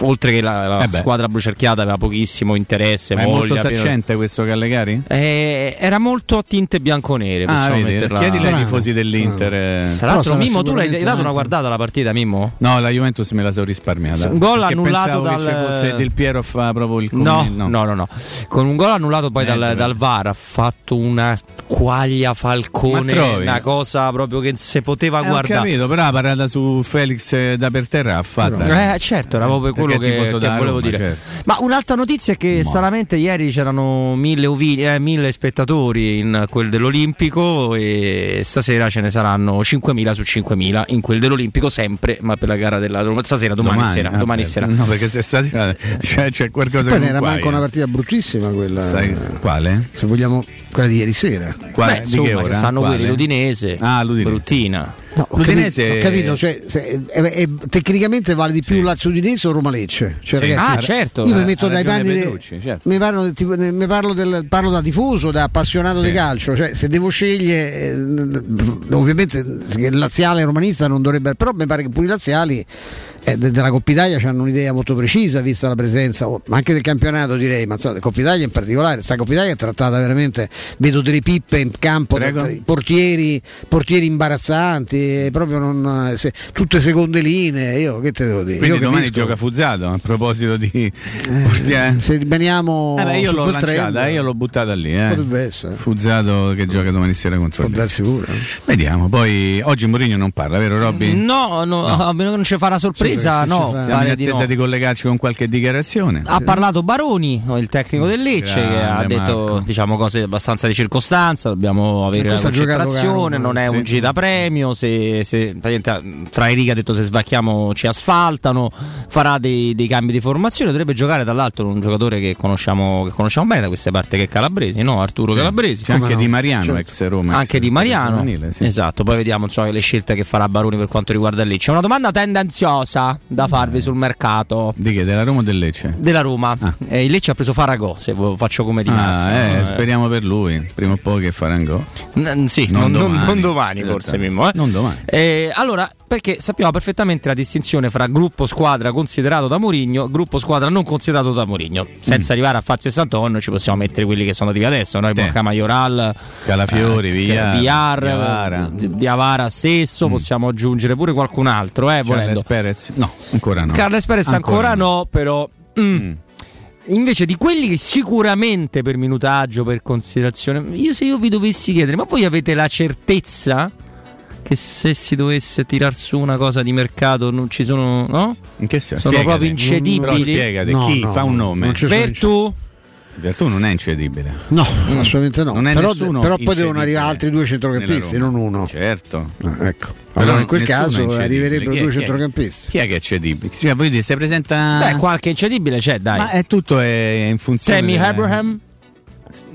oltre che la, la Eh squadra brucerchiata aveva pochissimo interesse, Ma è molto voglia, saccente questo Callegari? Eh, era molto tutto a tinte bianconere. Ah, vedi, chiedile ai tifosi dell'Inter. eh. Tra l'altro, Mimmo, tu l'hai, dato una guardata alla partita, Mimmo? No, la Juventus me la sono risparmiata. Un gol annullato che dal- ci fosse Del Piero a fa proprio il No, commento. no, no, no. Con un gol annullato poi Eh, dal, dal VAR ha fatto una quaglia falcone, una cosa proprio che si poteva Eh, ho guardare. capito, però la parata su Felix eh, da per terra ha fatta. Eh, certo, era proprio quello che, che volevo Roma, dire. certo. Ma un'altra notizia è che Ma- stranamente ieri c'erano mille, ovini- eh, mille spettatori in quel dell'Olimpico e stasera ce ne saranno 5.000 su 5.000 in quel dell'Olimpico sempre, ma per la gara della. Stasera, domani, sera. ah, domani sera. No, perché se stasera c'è, c'è qualcosa Poi che ne era manco una partita bruttissima quella. Sai- quale? Se vogliamo, quella di ieri sera. Quale? Beh, Di insomma, che che ora? stanno quelli l'Udinese, Ah, l'Udinese. bruttina. No, ho L'Udinese- capito, ho capito, cioè, se- è- è- tecnicamente vale di più Sì. Lazio Udinese o Roma Lecce? Cioè, Sì. ragazzi, Ah, certo. Io mi Ha- metto dai panni. de- certo. mi, parlo, mi parlo, del- parlo da tifoso, da appassionato Sì. di calcio. Cioè, se devo scegliere, eh, ovviamente il laziale e romanista non dovrebbe. Però mi pare che pure i laziali. Eh, de- della Coppa Italia hanno un'idea molto precisa vista la presenza, oh, ma anche del campionato direi, ma insomma, la Coppa Italia in particolare, sta Coppa Italia è trattata veramente, vedo delle pippe in campo, portieri, portieri imbarazzanti, eh, proprio non, eh, se- tutte seconde linee, io che te devo dire? Quindi io domani capisco- gioca Fuzzato a proposito di portiere. se rimaniamo Eh beh, io l'ho lanciata, trend, eh, io l'ho buttata lì. Eh. Fuzzato che gioca domani sera contro può il darsi pure. eh. Vediamo, poi oggi Mourinho non parla, vero Robby? No, no, a meno che non ci fa una sorpresa, Sì, no. sì, sì, Siamo in di attesa no. di collegarci con qualche dichiarazione. Ha parlato Baroni, il tecnico del Lecce, che ha Grande detto Marco. diciamo, cose abbastanza di circostanza. Dobbiamo avere giocato concentrazione. Non è sì. un gita premio. Se, se, praticamente, fra i righe ha detto se svacchiamo ci asfaltano. Farà dei, dei cambi di formazione. Dovrebbe giocare dall'altro un giocatore che conosciamo, che conosciamo bene da queste parti, che è Calabresi, no? Arturo Sì. Calabresi. C'è anche no? Di Mariano, Certo. ex Roma. Anche ex di Mariano, giovanile, sì. esatto. Poi vediamo insomma, le scelte che farà Baroni per quanto riguarda il Lecce. C'è una domanda tendenziosa da farvi sul mercato Di che? Della Roma o del Lecce? della Roma. Ah. Eh, il Lecce ha preso Faragò, se faccio come di Ah, eh, no? speriamo per lui, prima o poi che gol. N- sì, Non non, non- domani. non domani Esatto. forse Mimmo. eh. Non domani. Eh, allora, perché sappiamo perfettamente la distinzione fra gruppo squadra considerato da Mourinho e gruppo squadra non considerato da Mourinho. Senza arrivare a farci 61 ci possiamo mettere quelli che sono arrivati adesso, noi Mm. Sì. Borca Majoral, Calafiori, Villar, Villar, Diawara. Di- Diawara stesso, possiamo aggiungere pure qualcun altro, eh. Charles Perez? No, ancora no. Carles Perez ancora, no, però. mm. Mm. Invece di quelli che sicuramente per minutaggio, per considerazione, io se io vi dovessi chiedere, ma voi avete la certezza che se si dovesse tirar su una cosa di mercato non ci sono, no? In che senso? Sono Spiegate. proprio incedibili. Però spiegate, No, chi no, fa un no, nome? tu? Vertù non è incedibile. No, assolutamente no. Non è però, nessuno però poi devono arrivare altri due centrocampisti, non uno. Certo. Ah, ecco. Allora in quel caso arriverebbero due centrocampisti. Chi è che è cedibile? Cioè, voglio dire, se presenta. Beh, qualche incedibile c'è, dai. Ma è tutto è in funzione. Tammy Abraham?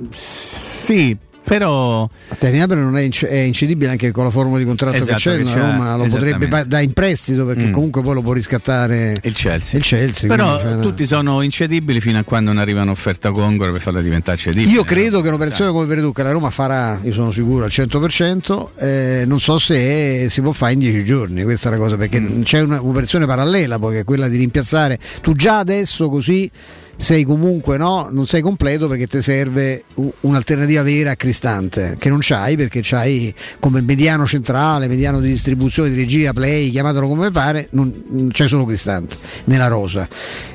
Sì, però. Temi Abraham non è, inc- è incedibile anche con la forma di contratto Esatto, che c'è, che c'ha, Roma lo potrebbe esattamente. pa- da in prestito perché Mm. comunque poi lo può riscattare Il Chelsea. il Chelsea. Però quindi, cioè, tutti sono incedibili fino a quando non arriva un'offerta congrua per farla diventare cedibile. Io credo che un'operazione come Veredù che la Roma farà, io sono sicuro al 100%, eh, non so se si può fare in 10 giorni, questa è la cosa, perché Mm. c'è un'operazione parallela poi che è quella di rimpiazzare, tu già adesso così sei comunque no, non sei completo perché ti serve un'alternativa vera a Cristante, che non c'hai perché c'hai come mediano centrale, mediano di distribuzione, di regia, play, chiamatelo come pare, non, c'è solo Cristante nella rosa.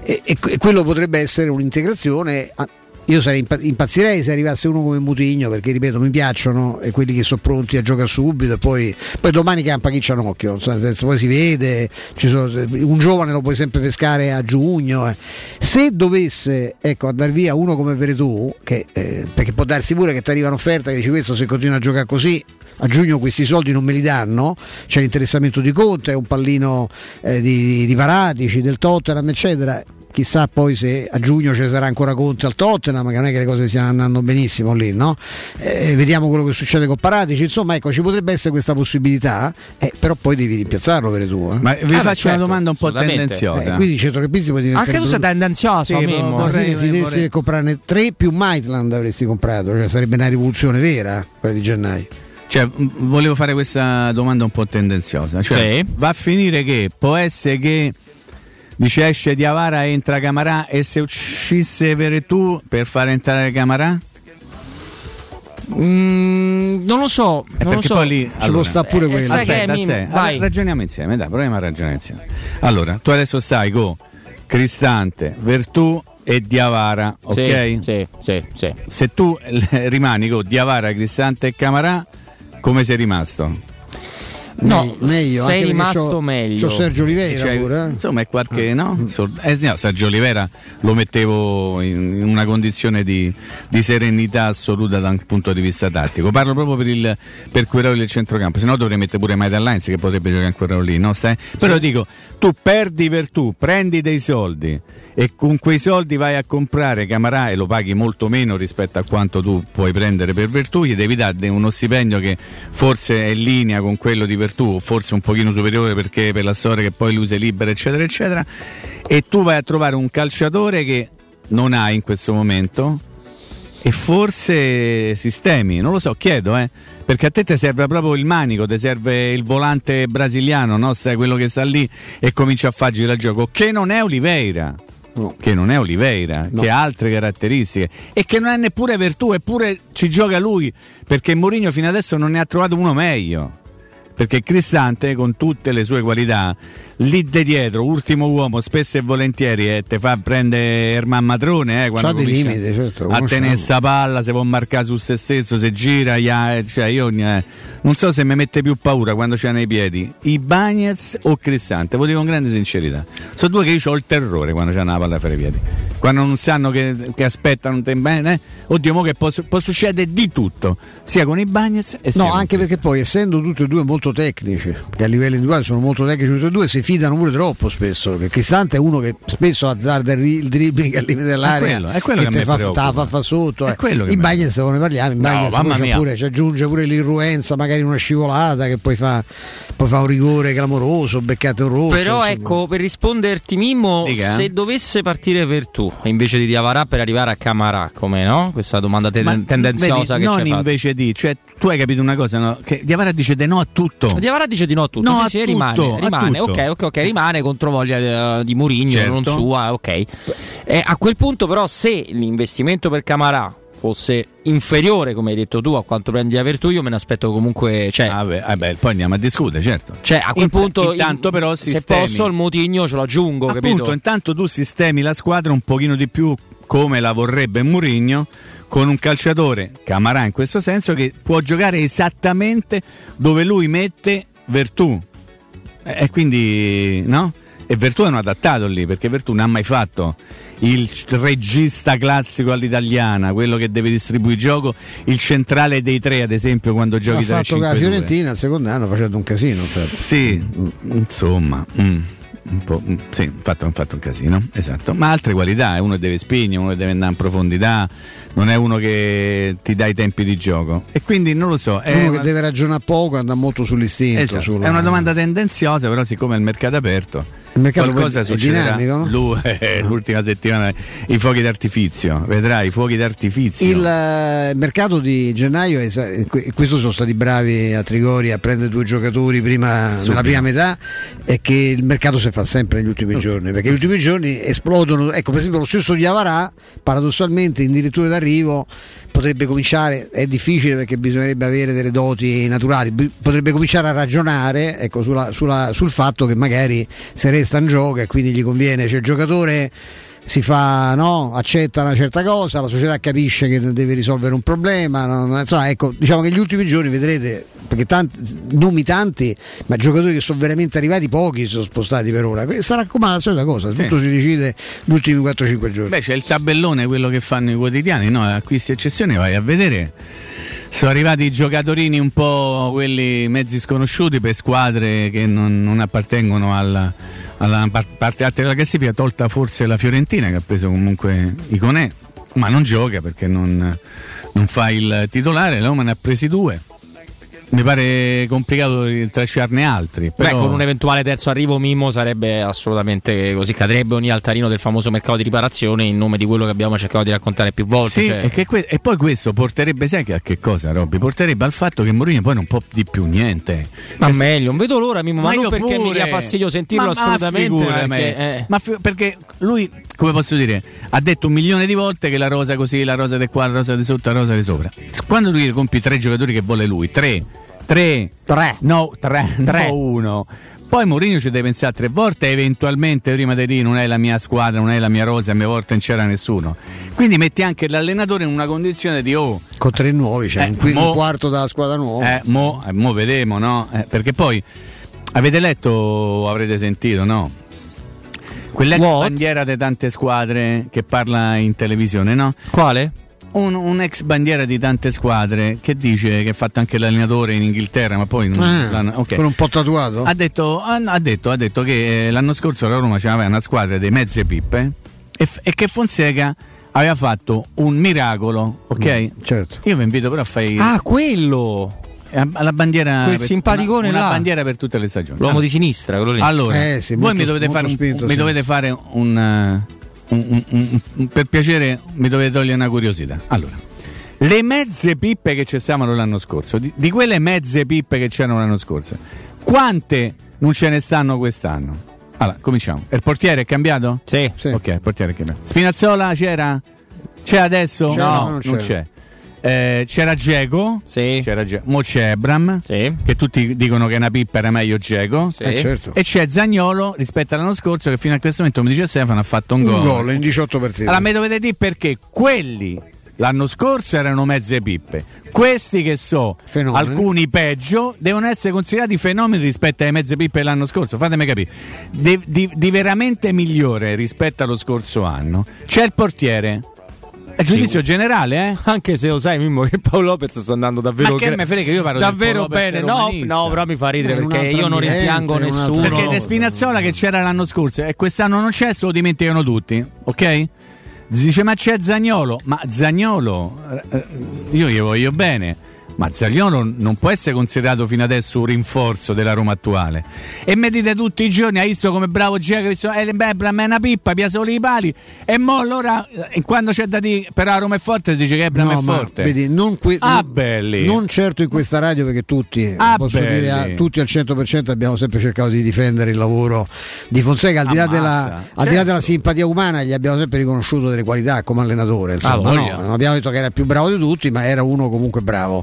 E, e que- quello potrebbe essere un'integrazione. a- io sarei impa- impazzirei se arrivasse uno come Mutigno perché ripeto mi piacciono e quelli che sono pronti a giocare subito e poi, poi domani campa chi c'ha un occhio senso, poi si vede sono- un giovane lo puoi sempre pescare a giugno eh. se dovesse ecco, andare via uno come Veretù che, eh, perché può darsi pure che ti arriva un'offerta che dici questo se continua a giocare così a giugno questi soldi non me li danno, c'è l'interessamento di Conte, è un pallino eh, di, di Paratici, del Tottenham, eccetera. Chissà poi se a giugno ci sarà ancora Conte al Tottenham, che non è che le cose stiano andando benissimo lì, no? Eh, vediamo quello che succede con Paratici, insomma, ecco, ci potrebbe essere questa possibilità, eh, però poi devi rimpiazzarlo per tu. Eh. Ma vi beh, faccio certo, una domanda un po' tendenziosa. Eh, quindi centrocampisti puoi diventare Anche tu sei tendenzioso, Sì, Mimmo. vorrei- vorrei- comprarne tre più Maitland avresti comprato, cioè sarebbe una rivoluzione vera quella di gennaio. Cioè, volevo fare questa domanda un po' tendenziosa. Cioè, Sì. va a finire che può essere che dice esce Diavara entra Camarà e se uscisse Veretù per far entrare Camarà? Mm, non lo so, Eh, non lo perché so. poi lì Ci può stare pure Eh, quello. Aspetta, mi- stai, vai. ragioniamo insieme, dai, proviamo a ragionare insieme. Allora, tu adesso stai con Cristante, Vertù e Diavara, Sì, ok? Sì, sì, sì. Se tu rimani con Diavara, Cristante e Camarà, come sei rimasto? No, Me- meglio, sei rimasto c'ho- meglio. C'ho Sergio Oliveira Cioè, pure. eh. Insomma, è qualche no? Sol- eh, no, Sergio Olivera lo mettevo in, una condizione di, di serenità assoluta da un punto di vista tattico. Parlo proprio per, il, per quel ruolo del centrocampo, se no dovrei mettere pure Maida Lines che potrebbe giocare ruolo lì. No? Stai? Però dico, tu perdi per tu, prendi dei soldi e con quei soldi vai a comprare Camarà e lo paghi molto meno rispetto a quanto tu puoi prendere per Vertù, gli devi dare uno stipendio che forse è in linea con quello di Vertù, forse un pochino superiore perché per la storia che poi lui si libera, eccetera, eccetera, e tu vai a trovare un calciatore che non hai in questo momento e forse sistemi, non lo so, chiedo, eh, perché a te ti serve proprio il manico, ti serve il volante brasiliano, no? Stai quello che sta lì e comincia a far il gioco, che non è Oliveira. Che non è Oliveira, che ha altre caratteristiche e che non è neppure Vertù, eppure ci gioca lui perché Mourinho fino adesso non ne ha trovato uno meglio. Perché Cristante, con tutte le sue qualità, lì de dietro, ultimo uomo, spesso e volentieri, eh, te fa prendere Erman Matrone. Eh, quando dei limiti, certo, a tenere sta palla, si può marcare su se stesso, se gira, ya- eh, cioè io eh, non so se mi mette più paura quando c'è nei piedi, i Bagnets o Cristante, lo dico con grande sincerità. Sono due che io ho il terrore quando c'è una palla fra i piedi. Quando non sanno che, che aspettano te bene, eh, oddio, mo che può, può succedere di tutto, sia con i Bagnets e sia No, con anche perché poi essendo tutti e due molto tecnici, che a livello individuale sono molto tecnici tutti e due, si fidano pure troppo spesso. Che Cristante è uno che spesso azzarda il ri- il dribbling al limite dell'area, quello- è quello che me fa, ta- fa, fa sotto. È eh. che I Bagnets come ne parliamo, i Bagnets c'ha mia. pure, ci aggiunge pure l'irruenza, magari una scivolata che poi fa, poi fa un rigore clamoroso, beccate un rosso. Però insomma. ecco, per risponderti Mimmo, Dica. se dovesse partire Vertù invece di Diavarà per arrivare a Camarà, come no? Questa domanda te- Ma tendenziosa vedi, che non hai fatto. invece di, cioè tu hai capito una cosa, no? che Diavara dice di no a tutto. Diavarà dice di no a tutto, No, sì, a sì, tutto, rimane, rimane. ok, ok, ok, rimane contro voglia eh, di Murigno, Certo. non sua, ok. Eh, a quel punto però se l'investimento per Camarà fosse inferiore, come hai detto tu, a quanto prendi a Vertù, io me ne aspetto comunque, cioè, Ah, beh, ah, beh, poi andiamo a discutere, certo. cioè, a quel Int- punto intanto in- però se sistemi. posso il Mutigno ce lo aggiungo, Appunto, capito? intanto tu sistemi la squadra un pochino di più come la vorrebbe Mourinho con un calciatore, Camarà in questo senso, che può giocare esattamente dove lui mette Vertù. E quindi, no? E Vertù è un adattato lì, perché Vertù non ha mai fatto il regista classico all'italiana, quello che deve distribuire il gioco, il centrale dei tre, ad esempio, quando giochi ha 3 fatto con la Fiorentina il secondo anno facendo un casino. certo. sì, insomma, mm, un po', mm, sì, ha fatto, ha fatto un casino, esatto. Ma altre qualità, eh, uno deve spegnere, uno deve andare in profondità, non è uno che ti dà i tempi di gioco. E quindi non lo so. È Uno una, che deve ragionare poco, anda molto sull'istinto. esatto, sulla- è una domanda tendenziosa, però siccome il mercato è aperto. Il mercato Qualcosa è succederà dinamico, no? Lui, eh, l'ultima settimana i fuochi d'artifizio vedrai i fuochi d'artifizio Il eh, mercato di gennaio, è questo sono stati bravi a Trigori a prendere due giocatori prima, Subito. nella prima metà e che il mercato si fa sempre negli ultimi giorni, perché negli ultimi giorni esplodono, ecco per esempio lo stesso Diavarà, paradossalmente in dirittura d'arrivo potrebbe cominciare, è difficile perché bisognerebbe avere delle doti naturali, potrebbe cominciare a ragionare ecco, sulla- sulla- sul fatto che magari se resta in gioco e quindi gli conviene, cioè il giocatore si fa, no, accetta una certa cosa, la società capisce che deve risolvere un problema, no? insomma ecco, diciamo che gli ultimi giorni vedrete, perché tanti, nomi tanti, ma giocatori che sono veramente arrivati pochi si sono spostati per ora, sarà come la solita cosa, tutto si decide gli ultimi 4-5 giorni. Beh, c'è il tabellone, quello che fanno i quotidiani, no? Acquisti eccezioni, vai a vedere. Sono arrivati i giocatorini un po' quelli mezzi sconosciuti per squadre che non, non appartengono alla, alla par- parte alta della classifica, tolta forse la Fiorentina che ha preso comunque Iconè, ma non gioca perché non, non fa il titolare, la ne ha presi due. Mi pare complicato tracciarne altri. Beh, Però... con un eventuale terzo arrivo Mimmo sarebbe assolutamente così. Cadrebbe ogni altarino del famoso mercato di riparazione in nome di quello che abbiamo cercato di raccontare più volte. Sì, cioè- e, que- e poi questo porterebbe, sai a che cosa, Robby? Porterebbe al fatto che Mourinho poi non può di più niente. Ma Cioè, meglio, non vedo l'ora Mimmo, ma, non io perché mi pure. dia fastidio sentirlo Ma- ma assolutamente. figurami. perché, eh. Ma fi- perché lui come posso dire, ha detto un milione di volte che la rosa così, la rosa di qua, la rosa di sotto, la rosa di sopra. Quando lui compi tre giocatori che vuole lui, tre, tre, tre, no, tre, Tre. no uno. Poi Mourinho ci deve pensare tre volte, eventualmente prima di dire non è la mia squadra, non è la mia rosa, a mia volta non c'era nessuno. Quindi metti anche l'allenatore in una condizione di oh, Con tre nuovi, cioè Eh, un, qui- mo- un quarto della squadra nuova. eh, mo, eh, mo vedremo, no? Eh, perché poi avete letto avrete sentito, no? Quell'ex What? bandiera di tante squadre che parla in televisione, no? Quale? Un, un ex bandiera di tante squadre che dice che ha fatto anche l'allenatore in Inghilterra, ma poi non Ah, l'hanno- ok. Con un po' tatuato? ha, detto, ha, ha detto, ha detto che eh, l'anno scorso la Roma c'aveva una squadra dei mezze pippe e, f- e che Fonseca aveva fatto un miracolo, ok? certo. Io vi invito però a fare Ah, quello! eh, la bandiera Quel simpaticone una, una là. bandiera per tutte le stagioni. L'uomo Allora, di sinistra, quello lì. allora, Eh, sì, voi molto- mi dovete fare, un, spinto, mi sì. dovete fare un, un- un- un- per piacere mi dovete togliere una curiosità. Allora, le mezze pippe che stavano l'anno scorso, di, di quelle mezze pippe che c'erano l'anno scorso, quante non ce ne stanno quest'anno? Allora, cominciamo. Il portiere è cambiato? Sì. Ok, il portiere è cambiato. Spinazzola c'era? C'è adesso? C'era, no, non non c'era. c'è. Eh, c'era Geco, Sì. c'era Ge- mo c'è Ebram, Sì. che tutti dicono che una pippa era meglio Geco. Sì. Eh, certo. E c'è Zagnolo rispetto all'anno scorso che fino a questo momento, come dice Stefano, ha fatto un, Un gol. gol in 18 partite. Allora mi dovete dire perché quelli l'anno scorso erano mezze pippe. Questi che so, Fenomeni. alcuni peggio, devono essere considerati fenomeni rispetto alle mezze pippe dell'anno scorso. Fatemi capire. Di, di- di veramente migliore rispetto allo scorso anno c'è il portiere. È giudizio generale, eh? Anche se lo sai, Mimmo, che Paolo Lopez sta andando davvero Ma che frega, io parlo davvero bene. No, no, però mi fa ridere Eh, perché io non ambiente, rimpiango nessuno. Perché. De Spinazzola che c'era l'anno scorso e quest'anno non c'è, se lo dimenticano tutti, ok? Si dice ma c'è Zagnolo, ma Zagnolo, eh, io gli voglio bene, ma Zagnolo non può essere considerato fino adesso un rinforzo della Roma attuale. E mi dite tutti i giorni, hai visto come bravo Giacomo, eh, beh, è una pippa, pia solo i pali, e mo allora, eh, quando c'è da dire, però la Roma è forte, si dice che Ebram No, è ma forte. vedi, non, que- Ah, belli. non certo in questa radio perché tutti, Ah, posso belli. dire, a- tutti al 100% abbiamo sempre cercato di difendere il lavoro di Fonseca, al di là, della, al di là certo. della simpatia umana gli abbiamo sempre riconosciuto delle qualità come allenatore, insomma, Ah, no, non abbiamo detto che era più bravo di tutti, ma era uno comunque bravo.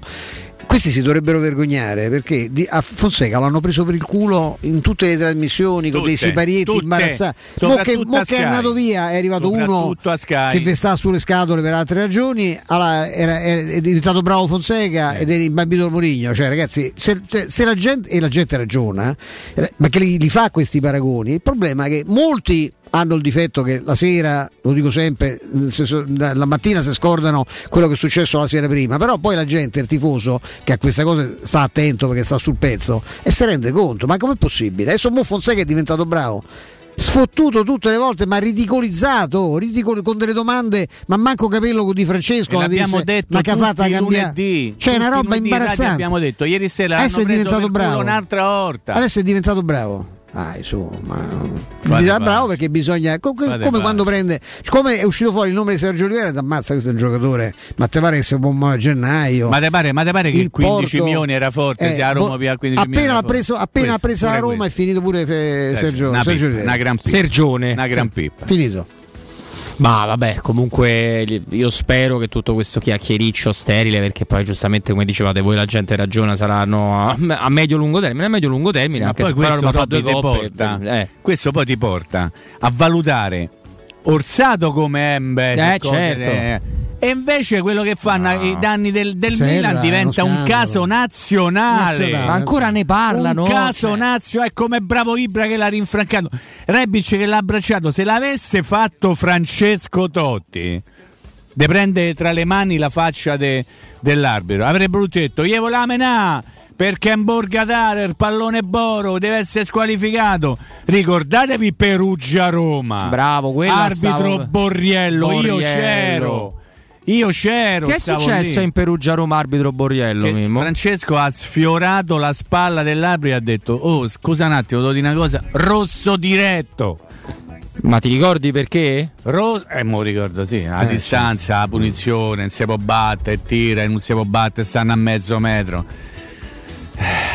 Questi si dovrebbero vergognare perché a Fonseca l'hanno preso per il culo in tutte le trasmissioni con dei Tutte, siparietti tutte. imbarazzati. Mo che, mo che è andato via, è arrivato uno che vi sta sulle scatole per altre ragioni. allora, era- è, è diventato bravo Fonseca ed è imbambito Mourinho. Cioè, ragazzi, se, se- se la gente e la gente ragiona, eh, ma che li, li fa questi paragoni, il problema è che molti hanno il difetto che la sera, lo dico sempre, la mattina si scordano quello che è successo la sera prima, però poi la gente, il tifoso che a queste cose sta attento perché sta sul pezzo e si rende conto, ma com'è possibile? Adesso Mo Fonseca è diventato bravo. Sfottuto tutte le volte, ma ridicolizzato, ridicol- con delle domande, ma manco capello di Francesco. La l'abbiamo disse, detto ma che ha fatto cambiare? C'è una roba imbarazzante. Abbiamo detto ieri sera Adesso è diventato bravo. un'altra volta. Adesso è diventato bravo. Ah, insomma, Fate bisogna- pace. bravo perché bisogna. co- Fate come pace. quando prende. Come è uscito fuori il nome di Sergio Oliveira, ti ammazza, questo è un giocatore. Ma te pare che sia un buon gennaio. Ma te pare, ma te pare che Il 15 Porto- milioni era forte? Eh, se a Roma boh, via 15 milioni. appena ha preso, appena ha presa la Roma è questo. finito pure fe- Sergio, una, Sergio pippa, una gran pippa. Sergione. Una gran pippa. Finito. Ma vabbè, comunque io spero che tutto questo chiacchiericcio sterile, perché poi giustamente come dicevate voi la gente ragiona, saranno a, a medio-lungo termine, a medio-lungo termine, Sì, anche poi se questo, fa due coppe, porta, eh. questo poi ti porta a valutare Orsato come Embe Eh, certo. E invece quello che fanno i danni del, del Serra Milan diventa un caso nazionale. Nazionale. Ma ancora ne parlano? Un caso Cioè, nazionale, è come bravo Ibra che l'ha rinfrancato. Rebic che l'ha abbracciato. Se l'avesse fatto Francesco Totti, de prende tra le mani la faccia de- dell'arbitro, avrebbe voluto detto: Io la menà perché in Borgatare il pallone Boro deve essere squalificato. Ricordatevi Perugia-Roma. Bravo, quello arbitro stavo- Borriello, io Borriello. c'ero. Io c'ero. Che è successo lì. in Perugia Roma arbitro Borriello, Mimmo? Francesco ha sfiorato la spalla dell'arbitro e ha detto: Oh, scusa un attimo, devo dire una cosa. Rosso diretto. Ma ti ricordi perché? Ro- eh, mo ricordo, sì, a distanza, la punizione, non si può battere, tira, non si può battere, stanno a mezzo metro.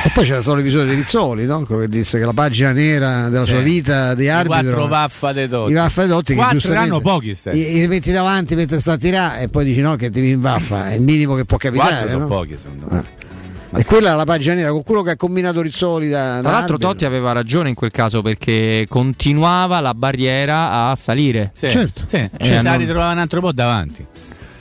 E poi c'era stato l'episodio di Rizzoli, no? Quello che disse che la pagina nera della Sì. sua vita di I arbitro. quattro vaffa dei Totti. I vaffa dei Totti che Quattro giustamente erano pochi, Ste. I, i metti davanti mentre sta a tirare e poi dici no che ti in vaffa, è il minimo che può capitare. Quattro sono no? pochi, secondo me. E quella è la pagina nera con quello che ha combinato Rizzoli da, Tra da l'altro arbitro. Totti aveva ragione in quel caso perché continuava la barriera a salire. Sì, Certo. sì. Eh, Ci si non- ritrovava un altro po' davanti.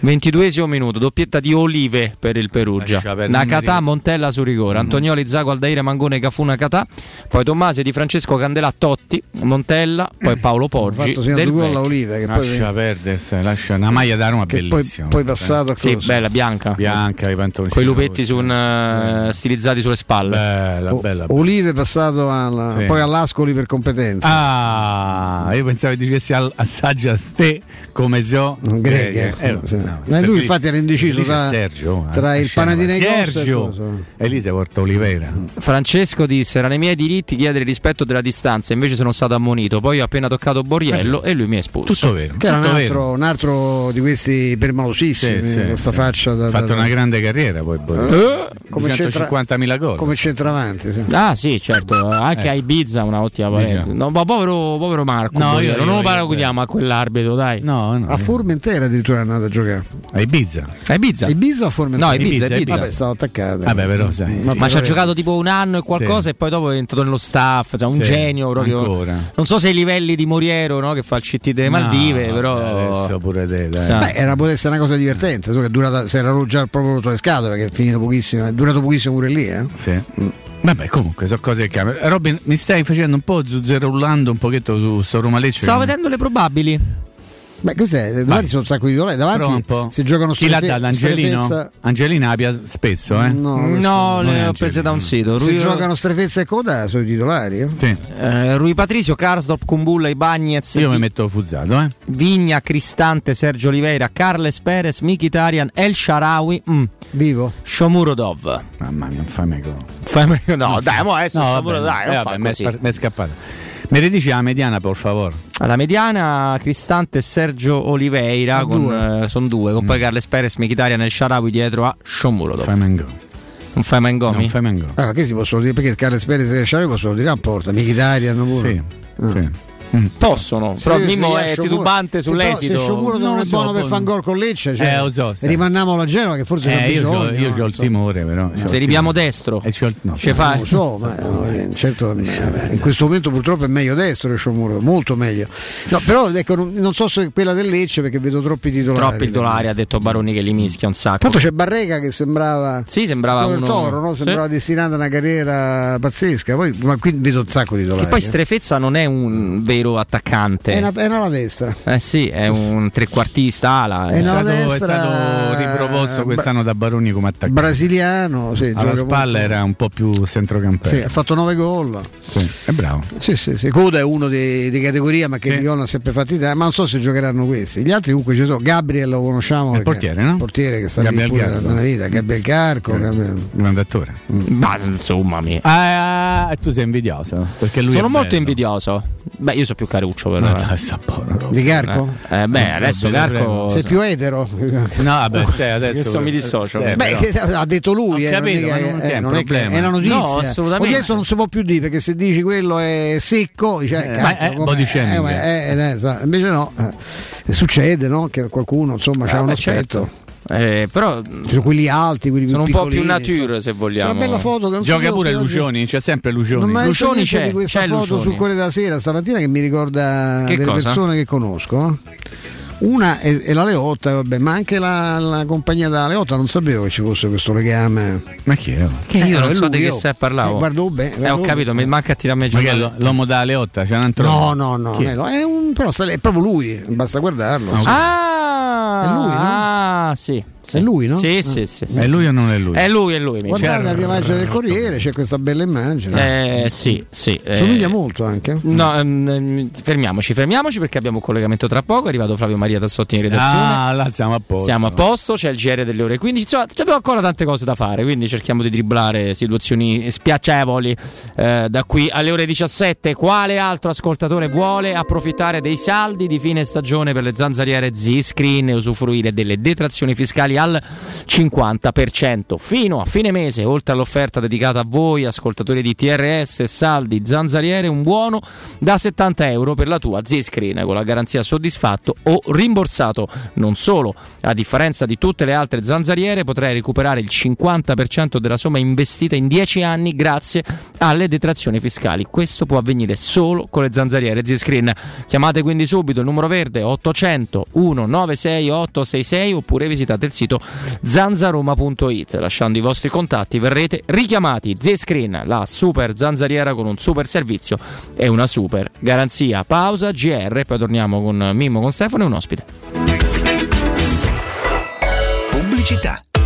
22esimo minuto, doppietta di Olive per il Perugia. Perdere, Nakata, Montella su rigore. Antonioli, Zago, Aldaire, Mangone, Cafu, Nakata. Poi Tommasi, Di Francesco, Candela, Totti, Montella. Poi Paolo ha Poggi. fatto segno del due gol a. Olive che poi, Lascia perdere, Ste, lascia una maglia da Roma che poi, bellissima. poi passato a Sì, bella, bianca. bianca, i pantaloncini. Con i lupetti su un, eh, stilizzati sulle spalle. Bella, O- bella. Olive è passato alla- Sì. poi all'Ascoli per competenza. Ah, io pensavo che dicessi al- assaggia ste come so Greche, Eh, sì. No, Eh, lui infatti era indeciso tra- Sergio, eh, tra il e Sergio e lì si porta Olivera. Francesco disse: Era nei miei diritti chiedere il rispetto della distanza. Invece sono stato ammonito. Poi ho appena toccato Borriello e lui mi ha espulso. Tutto vero. Che era un altro, un altro di questi permalosissimi Sì, sì, con sta sì. faccia da, Ha fatto da- una grande carriera poi. Eh, come 150.000 gol. come centravanti. Sì. Ah, sì, certo. Anche Eh. a Ibiza una ottima parente. No, ma povero, povero Marco. No, Borriello, io- non io- lo paragoniamo a quell'arbitro, dai. No, no. A Formentera addirittura è andato a giocare. A Ibiza. A Ibiza. Ibiza o Formentera? No, Ibiza, Ibiza, Ibiza. Vabbè, stavo attaccato. Vabbè, però sai. Ma ci ha giocato tipo un anno e qualcosa Sì. e poi dopo è entrato nello staff, cioè un Sì, genio proprio. ancora. Non so se ai livelli di Moriero, no, che fa il CT delle Maldive, No, però Adesso pure te, dai. Sì. Beh, era, potesse essere una cosa divertente, so che è durata, si era già proprio rotto le scatole perché è finito pochissimo, è durato pochissimo pure lì. Eh? Sì. Vabbè, comunque sono cose che cambiano. Robin, mi stai facendo un po' zuzzerullando un pochetto su sto Roma Lecce. Stavo che- vedendo le probabili. Beh, queste davanti Vai. sono un sacco di un davanti po'. si giocano Chi l'ha strefe- data? Angelino? strefezza- Angelina pia spesso, eh? No, No, le ho Angelino. prese da un sito. se Rui, giocano strefezza e coda sono i titolari. eh? Sì. eh, Rui Patricio, Karsdorp, Kumbulla, Ibagnez, Io mi metto fuzzato, eh? Vigna, Cristante, Sergio Oliveira, Carles Perez, Mkhitaryan, El Sharawi, mm, Vivo. Shomurodov. Mamma mia, non fammi go. Fammi- No, dai, mo adesso No, Shomurodov, dai, non eh, fa vabbè, mi è così. Scappato. Mi ridici la mediana, per favore? Alla mediana Cristante e Sergio Oliveira Sono con, due. eh, sono due, con poi Carles Perez, Mkhitaryan e El Sharawi dietro a Shomurodov. Fammi un go. Un fai mangomi? Non fammi un go. Ah, che si possono dire? Perché Carles Perez e Sciarri possono dire a porta, Mkhitaryan pure. Sì. Ah. Sì. Possono, Se però Mimmo è titubante sull'esito. Se Sciomuro non, Non è lo so, buono per gol con Lecce, cioè, Eh, so, sta- rimandiamo la Genova che forse Eh, io, bisogno. c'ho, io c'ho il insomma. timore, però. c'ho Se il ripiamo destro, E c'ho il- no, ce fa. Non lo so, ma eh, certo, eh, in questo momento purtroppo è meglio destro che Sciomuro, molto meglio. No, però ecco, non non so se quella del Lecce perché vedo troppi titolari. Troppi titolari, ha detto Baroni che li mischia un sacco. Tanto c'è Barrega che sembrava Sì, sembrava uno- Toro, no? Sì. sembrava destinato a una carriera pazzesca. Poi, ma qui vedo un sacco di titolari. Che poi eh. Strefezza non è un vero attaccante. è, una, è una alla destra. Eh sì, è un trequartista ala. È È una stato, è destra- stato riproposto quest'anno da Baroni come attaccante. Brasiliano, sì, Alla spalla molto- era un po' più centrocampere. Sì, ha fatto 9 gol. Sì, è bravo. Sì, sì, sì. Coda è uno di, di categoria, ma che Sì. di gol ha sempre fatti. Ma non so se giocheranno questi. Gli altri comunque ci sono. Gabriel lo conosciamo. Il portiere, no? Il portiere che sta lì Gabriel pure Carco. da una vita. Gabriel Carco. Gabriel- Grande attore. Ma insomma, mi- Ah, ah, tu sei invidioso. Perché lui sono è molto bello. invidioso. Beh, io sono più caruccio però. Ma eh. dai, sta. Di Carco? Eh, beh, adesso prego. Sei più etero? No, vabbè, sai, adesso Adesso mi dissocio. Eh, Beh, però- che ha detto lui, eh, capito, non, non eh, è un non è che problema. è una notizia. No, assolutamente. Adesso non si può più dire perché se dici quello è secco, dice, eh, Eh, cacchio, ma è. Eh, eh, invece no, eh, succede no? che qualcuno insomma c'ha Eh, un beh, aspetto. certo. Eh, però Ci sono quelli alti, quelli sono un po' più nature se C'è vogliamo. una bella foto che non Gioca so pure oggi- Lucioni, c'è sempre Lucioni. detto Lucioni c'è, di questa c'è foto Lucioni. sul Corriere della Sera stamattina che mi ricorda Che delle cosa? persone che conosco. Una è, è la Leotta, vabbè, ma anche la, la compagnia della Leotta non sapevo che ci fosse questo legame. Ma chi è? Che io Eh, non so lui, di che io- stai parlando. Eh, guardo bene. Eh, ho capito, mi manca a tirarmi Ma lo- l'uomo da Leotta? C'è un altro No, no, no, è? è- un, però è proprio lui, basta guardarlo. Ah, È lui, no? Ah, sì. sì. È lui, no? Sì, Ah. sì, sì. sì. È lui o non è lui? È lui, è lui. Guardate la prima pagina del Corriere, c'è questa bella immagine. Eh, sì, sì. eh. Somiglia molto anche. No, ehm, ehm, fermiamoci, fermiamoci perché abbiamo un collegamento tra poco. È arrivato Flavio Maria Tassotti in redazione. Ah, là siamo a posto. Siamo a posto, c'è il GR delle ore 15. Insomma, abbiamo ancora tante cose da fare, quindi cerchiamo di dribblare situazioni spiacevoli eh, da qui alle ore 17. Quale altro ascoltatore vuole approfittare dei saldi di fine stagione per le zanzariere Z-Screen e usufruire delle detrazioni fiscali al 50%. Fino a fine mese, oltre all'offerta dedicata a voi, ascoltatori di TRS, saldi, zanzariere, un buono da 70 euro per la tua Z-Screen con la garanzia soddisfatto o rimborsato. Non solo, a differenza di tutte le altre zanzariere, potrai recuperare il 50% della somma investita in 10 anni grazie alle detrazioni fiscali. Questo può avvenire solo con le zanzariere Z-Screen. Chiamate quindi subito il numero verde 800 196 866 oppure visitate il sito zanzaroma.it. Lasciando i vostri contatti verrete richiamati. Z-Screen, la super zanzariera con un super servizio e una super garanzia. Pausa, GR, poi torniamo con Mimmo, con Stefano e un ospite. Pubblicità.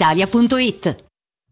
brispalitalia.it.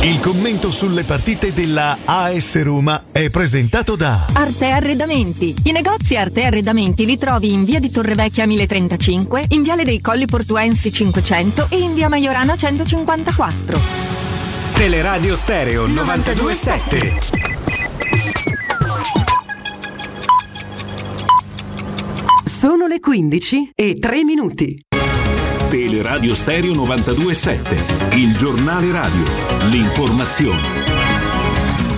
Il commento sulle partite della AS Roma è presentato da Arte Arredamenti. I negozi Arte Arredamenti li trovi in via di Torrevecchia 1035, in viale dei Colli Portuensi 500 e in via Maiorana 154. Teleradio Stereo 927. Sono le 15 e 3 minuti. Teleradio Stereo 927, il giornale radio, l'informazione.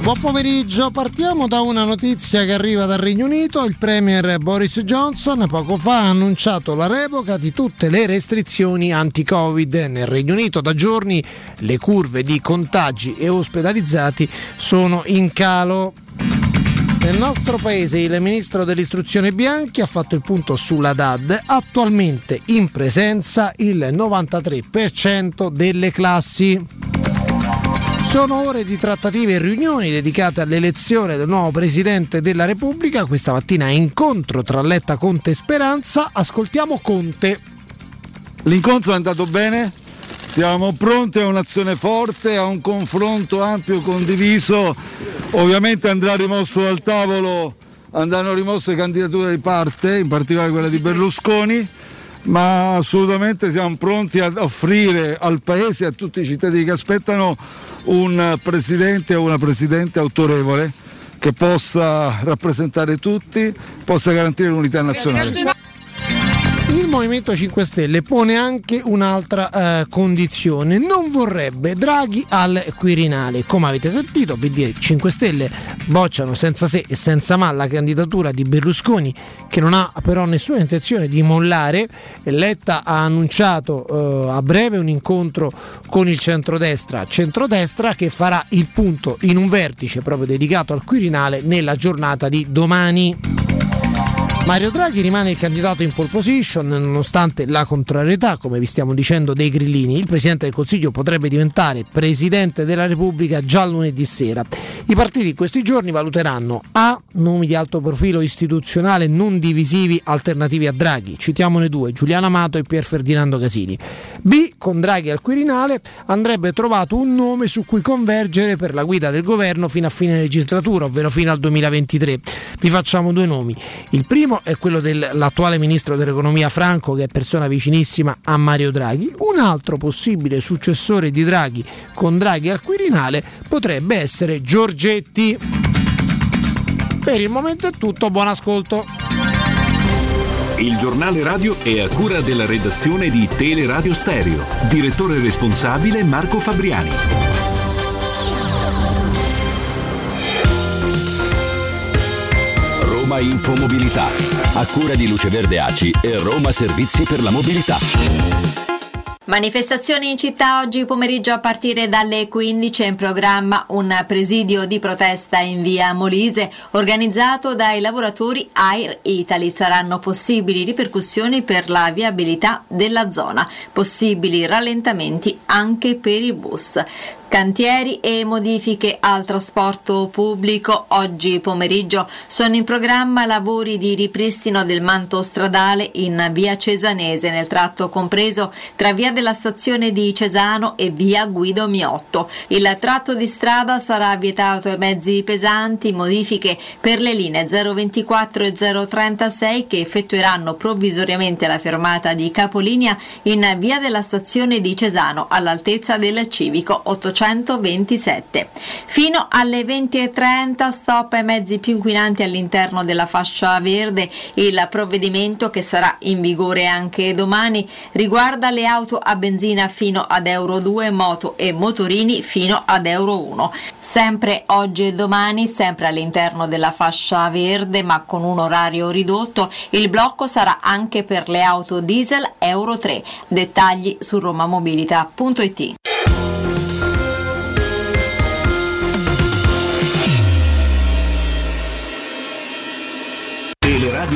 Buon pomeriggio, partiamo da una notizia che arriva dal Regno Unito. Il Premier Boris Johnson poco fa ha annunciato la revoca di tutte le restrizioni anti-Covid. Nel Regno Unito da giorni le curve di contagi e ospedalizzati sono in calo. Nel nostro paese il ministro dell'istruzione Bianchi ha fatto il punto sulla DAD, attualmente in presenza il 93% delle classi. Sono ore di trattative e riunioni dedicate all'elezione del nuovo Presidente della Repubblica. Questa mattina incontro tra Letta, Conte e Speranza. Ascoltiamo Conte. L'incontro è andato bene, siamo pronti a un'azione forte, a un confronto ampio condiviso. Ovviamente andrà rimosso dal tavolo, andranno rimosse candidature di parte, in particolare quella di Berlusconi, ma assolutamente siamo pronti a offrire al Paese e a tutti i cittadini che aspettano un presidente o una presidente autorevole che possa rappresentare tutti, possa garantire l'unità nazionale. Il Movimento 5 Stelle pone anche un'altra eh, condizione, non vorrebbe Draghi al Quirinale. Come avete sentito, PD e 5 Stelle bocciano senza se e senza ma la candidatura di Berlusconi che non ha però nessuna intenzione di mollare. Letta ha annunciato eh, a breve un incontro con il centrodestra, centrodestra che farà il punto in un vertice proprio dedicato al Quirinale nella giornata di domani. Mario Draghi rimane il candidato in pole position nonostante la contrarietà, come vi stiamo dicendo, dei grillini. Il Presidente del Consiglio potrebbe diventare Presidente della Repubblica già lunedì sera. I partiti in questi giorni valuteranno A. nomi di alto profilo istituzionale non divisivi alternativi a Draghi. Citiamone due, Giuliano Amato e Pier Ferdinando Casini. B. Con Draghi al Quirinale andrebbe trovato un nome su cui convergere per la guida del governo fino a fine legislatura, ovvero fino al 2023. Vi facciamo due nomi. Il primo è quello dell'attuale ministro dell'economia Franco, che è persona vicinissima a Mario Draghi. Un altro possibile successore di Draghi con Draghi al Quirinale potrebbe essere Giorgetti. Per il momento è tutto, buon ascolto. Il giornale radio è a cura della redazione di Teleradio Stereo. Direttore responsabile Marco Fabriani. Roma Infomobilità, a cura di Luce Verde Aci e Roma Servizi per la Mobilità. Manifestazioni in città oggi pomeriggio a partire dalle 15 è in programma un presidio di protesta in via Molise organizzato dai lavoratori Air Italy. Saranno possibili ripercussioni per la viabilità della zona, possibili rallentamenti anche per i bus. Cantieri e modifiche al trasporto pubblico. Oggi pomeriggio sono in programma lavori di ripristino del manto stradale in via Cesanese nel tratto compreso tra via della stazione di Cesano e via Guido Miotto. Il tratto di strada sarà vietato ai mezzi pesanti, modifiche per le linee 024 e 036 che effettueranno provvisoriamente la fermata di capolinea in via della stazione di Cesano all'altezza del civico 800 127. Fino alle 20.30 stop ai mezzi più inquinanti all'interno della fascia verde. Il provvedimento che sarà in vigore anche domani riguarda le auto a benzina fino ad Euro 2, moto e motorini fino ad Euro 1. Sempre oggi e domani, sempre all'interno della fascia verde ma con un orario ridotto, il blocco sarà anche per le auto diesel Euro 3. Dettagli su romamobilità.it.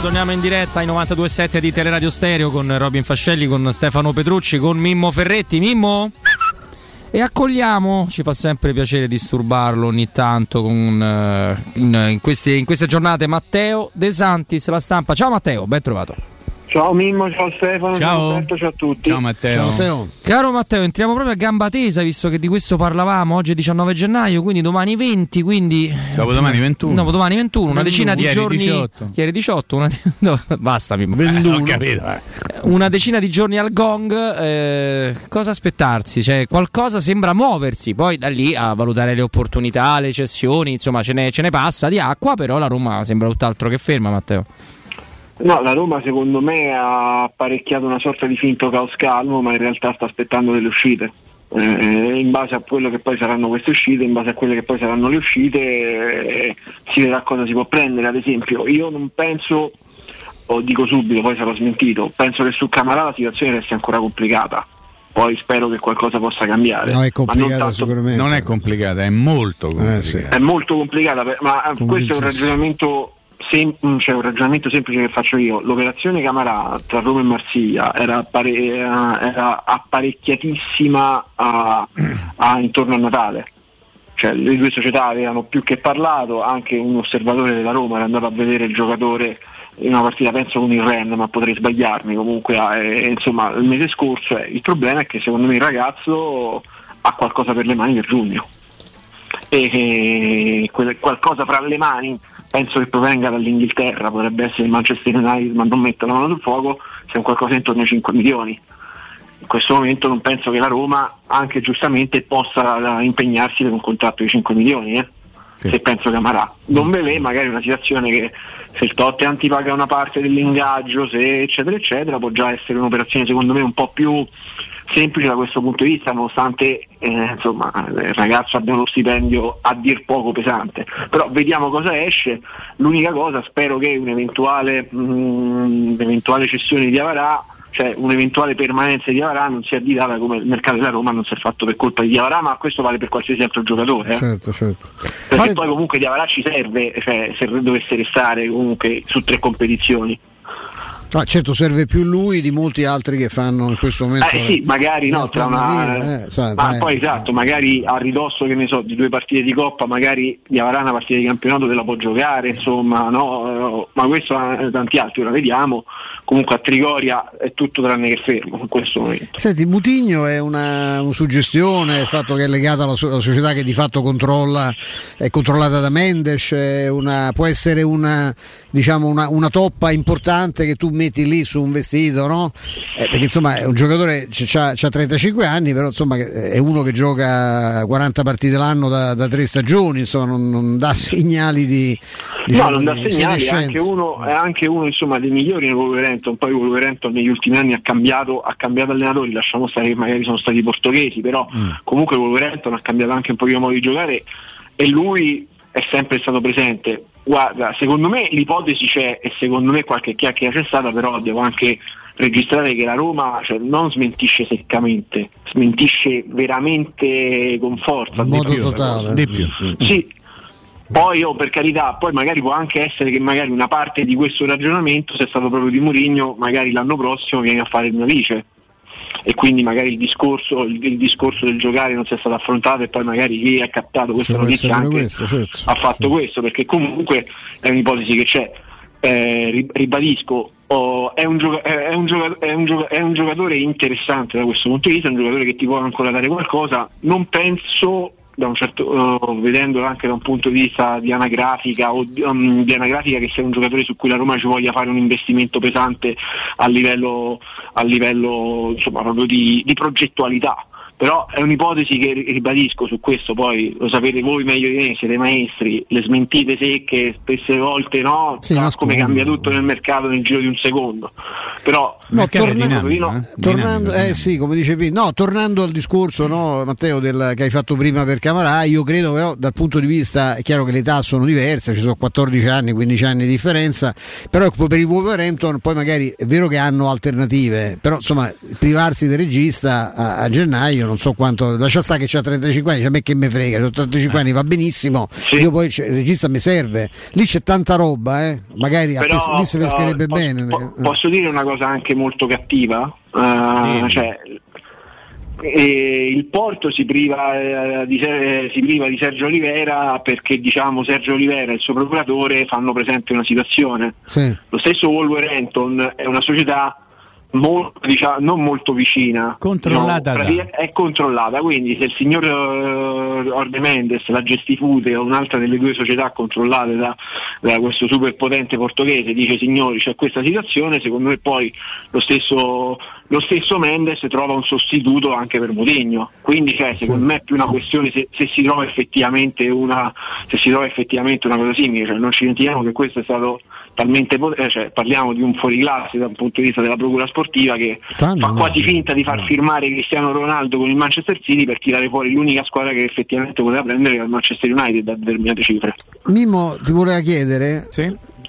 torniamo, in diretta ai 92.7 di Teleradio Stereo con Robin Fascelli, con Stefano Petrucci, con Mimmo Ferretti. Mimmo? E accogliamo, ci fa sempre piacere disturbarlo ogni tanto con, uh, in, in, queste, in queste giornate, Matteo De Santis, la stampa. Ciao Matteo, ben trovato. Ciao Mimmo, ciao Stefano, ciao, ciao, Roberto, ciao a tutti. Ciao Matteo. ciao Matteo. Caro Matteo, entriamo proprio a gamba tesa visto che di questo parlavamo. Oggi è 19 gennaio, quindi domani 20, quindi dopodomani 21. Dopodomani 21, una decina di ieri giorni 18. Ieri 18, una no, basta Mimmo. 21. ho capito. Una decina di giorni al gong, eh, cosa aspettarsi? Cioè, qualcosa sembra muoversi, poi da lì a valutare le opportunità, le cessioni, insomma, ce ne, ce ne passa di acqua, però la Roma sembra tutt'altro che ferma, Matteo. No, la Roma secondo me ha apparecchiato una sorta di finto caos calmo, ma in realtà sta aspettando delle uscite. Eh, in base a quello che poi saranno queste uscite, in base a quelle che poi saranno le uscite, eh, si vedrà cosa si può prendere. Ad esempio, io non penso, o dico subito, poi sarò smentito, penso che su Camarà la situazione resti ancora complicata. Poi spero che qualcosa possa cambiare. No, è complicata non tanto- sicuramente. Non è complicata, è molto Eh, complicata. È molto complicata, ma questo è un sì. ragionamento, sem- cioè un ragionamento semplice che faccio io. L'operazione Camarà tra Roma e Marsiglia era, appare- era- apparecchiatissima a- a- intorno a Natale. Cioè, le due società avevano più che parlato, anche un osservatore della Roma era andato a vedere il giocatore in una partita, penso con il Ren, ma potrei sbagliarmi comunque, eh, insomma il mese scorso. eh, il problema è che secondo me il ragazzo ha qualcosa per le mani per giugno e e qualcosa fra le mani penso che provenga dall'Inghilterra, potrebbe essere il Manchester United, ma non metto la mano sul fuoco, se è un qualcosa intorno ai 5 milioni. In questo momento non penso che la Roma, anche giustamente, possa eh, impegnarsi per un contratto di 5 milioni, eh, se penso che amarà. Non ve l'è magari una situazione che se il Tottenham ti paga una parte dell'ingaggio, se eccetera eccetera, può già essere un'operazione secondo me un po' più semplice da questo punto di vista, nonostante eh, insomma, il ragazzo abbia uno stipendio a dir poco pesante. Però vediamo cosa esce. L'unica cosa, spero che un'eventuale, mm, un'eventuale cessione di Avarà, cioè un'eventuale permanenza di Avarà non sia additata come il mercato della Roma non si è fatto per colpa di Avarà, ma questo vale per qualsiasi altro giocatore. eh. Certo, certo. Perché poi comunque di Avarà ci serve, cioè, se dovesse restare comunque su tre competizioni. Ah, certo, serve più lui di molti altri che fanno in questo momento. Eh sì, magari no, tra una, alternative, eh, sai, ma dai. poi esatto, magari a ridosso che ne so, di due partite di coppa, magari di avrà una partita di campionato te la può giocare, insomma, no, ma questo eh, tanti altri ora vediamo. Comunque a Trigoria è tutto tranne che fermo in questo momento. Senti, Mutigno è una, una suggestione, il fatto che è legata alla, alla società che di fatto controlla, è controllata da Mendes, è una- può essere una, diciamo una, una toppa importante che tu metti lì su un vestito, no? Eh, perché insomma è un giocatore, ha 35 anni, però insomma è uno che gioca 40 partite l'anno da, da tre stagioni, insomma non, non dà segnali di... diciamo, no, non dà di segnali, è anche uno, è anche uno insomma, dei migliori nel Wolverhampton, poi il Wolverhampton negli ultimi anni ha cambiato, ha cambiato allenatori, lasciamo stare che magari sono stati i portoghesi, però comunque il Wolverhampton ha cambiato anche un po' il modo di giocare e lui è sempre stato presente. Guarda, secondo me l'ipotesi c'è e secondo me qualche chiacchiera c'è stata, però devo anche registrare che la Roma cioè, non smentisce seccamente, smentisce veramente con forza. In di modo più. totale. Di più. Sì, poi oh, per carità, poi magari può anche essere che magari una parte di questo ragionamento sia stato proprio di Mourinho, magari l'anno prossimo viene a fare il mio vice e quindi magari il discorso, il, il discorso del giocare non sia stato affrontato e poi magari chi ha captato questa Ci può notizia anche questo, certo. ha fatto questo perché comunque è un'ipotesi che c'è. Eh, ri- ribadisco, oh, è, un gioca- è un gioca- è un gioca- è un giocatore interessante da questo punto di vista, è un giocatore che ti può ancora dare qualcosa. Non penso, certo, eh, vedendolo anche da un punto di vista di anagrafica o di, um, di anagrafica, che sia un giocatore su cui la Roma ci voglia fare un investimento pesante a livello, a livello insomma, proprio di, di progettualità però è un'ipotesi che ri- ribadisco su questo poi lo sapete voi meglio di me siete maestri le smentite secche spesse volte no Sì, nascono. come cambia tutto nel mercato nel giro di un secondo però No, torna- dinamico, eh? tornando, eh sì, come dicevi, no, tornando al discorso no, Matteo del, che hai fatto prima per Camarà, io credo però dal punto di vista, è chiaro che le età sono diverse, ci sono 14 anni, 15 anni di differenza, però ecco, per il Wolverhampton poi magari è vero che hanno alternative, però insomma privarsi del regista a, a gennaio non so quanto, lascia stare che c'ha 35 anni, cioè, a me che me frega, ho 35 Eh. anni, va benissimo, io poi c'è- il regista mi serve, lì c'è tanta roba, eh. magari a Però, pes- lì si pescherebbe eh, posso- bene. po- posso dire una cosa anche molto cattiva? Eh, cioè, eh, il Porto si priva, eh, di, si priva di Sergio Olivera perché diciamo Sergio Olivera e il suo procuratore fanno presente una situazione. Sì. Lo stesso Wolverhampton è una società molto, diciamo, non molto vicina. Controllata No, È controllata, quindi se il signor eh, Orde Mendes, la Gestifute o un'altra delle due società controllate da, da questo superpotente portoghese dice signori c'è questa situazione, secondo me poi lo stesso, lo stesso Mendes trova un sostituto anche per Mourinho. Quindi cioè, secondo me è più una questione se, se si trova effettivamente una, se si trova effettivamente una cosa simile, cioè, non ci dimentichiamo che questo è stato talmente potente, cioè, parliamo di un fuoriclasse dal punto di vista della procura sportiva che Ah, fa quasi finta di far firmare Cristiano Ronaldo con il Manchester City per tirare fuori l'unica squadra che effettivamente poteva prendere il Manchester United a determinate cifre. Mimo ti voleva chiedere,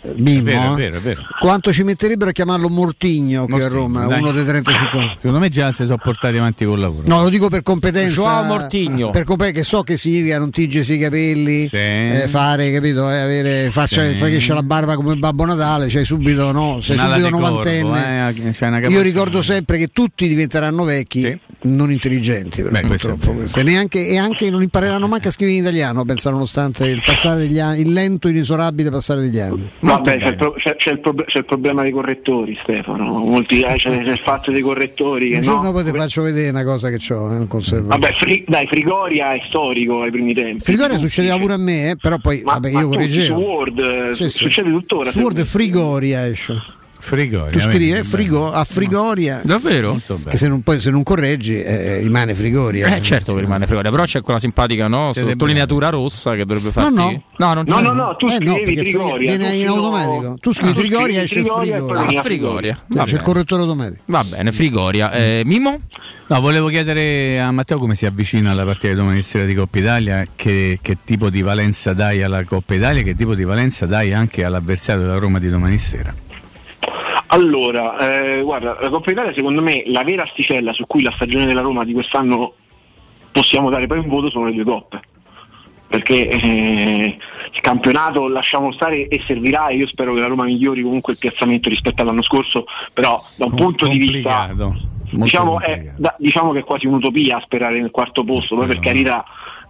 Eh, Mimo, È vero, è eh, vero, è vero. quanto ci metterebbero a chiamarlo Mortigno qui a Roma, dai. uno dei 35 Secondo me già si sono portati avanti col lavoro. No, lo dico per competenza. Joao Mortigno. Per compe- che so che significa non tingesi i capelli, Sì. eh, fare, capito? eh, avere, faccia, Sì. la barba come Babbo Natale, cioè subito, no? Sei subito novantenne. eh, Io ricordo sempre che tutti diventeranno vecchi, non intelligenti, però, Beh, purtroppo. questo. E, neanche, e anche non impareranno manco a scrivere in italiano, pensa nonostante il passare degli anni, il lento, inesorabile passare degli anni. Vabbè, c'è il, pro- c'è- c'è il prob- c'è il problema dei correttori, Stefano. Molti, eh, c'è, il fatto dei correttori che Un no. giorno poi ti faccio vedere una cosa che ho, eh, un. Vabbè, Fri- dai, Frigoria è storico ai primi tempi. Frigoria succedeva pure a me, eh, però poi vabbè, ma io correggevo. su Word, Sì, sì. succede tuttora. Su Word Frigoria esce. Frigoria. Tu scrivi eh, frigo, a Frigoria. Davvero? Che se non, poi, se non correggi eh, rimane Frigoria. Eh certo che rimane Frigoria, però c'è quella simpatica no? Sottolineatura rossa che dovrebbe farti no. No, non No, c'è. no, no, tu Eh, no, scrivi perché Frigoria. viene tu in automatico. Tu scrivi Ah, tu Frigoria scrivi esce Frigoria e Frigoria. poi vieni Ah, a Frigoria. Sì, Va c'è il bene. correttore automatico. Va bene, Frigoria. Eh, Mimo? No, volevo chiedere a Matteo come si avvicina alla partita di domani sera di Coppa Italia, che, che tipo di valenza dai alla Coppa Italia che tipo di valenza dai anche all'avversario della Roma di domani sera. Allora, eh, guarda, la Coppa Italia secondo me la vera asticella su cui la stagione della Roma di quest'anno possiamo dare poi un voto sono le due coppe. Perché eh, il campionato lasciamo stare e servirà e io spero che la Roma migliori comunque il piazzamento rispetto all'anno scorso, però da un punto di vista diciamo, è, da- diciamo che è quasi un'utopia sperare nel quarto posto, poi per carità,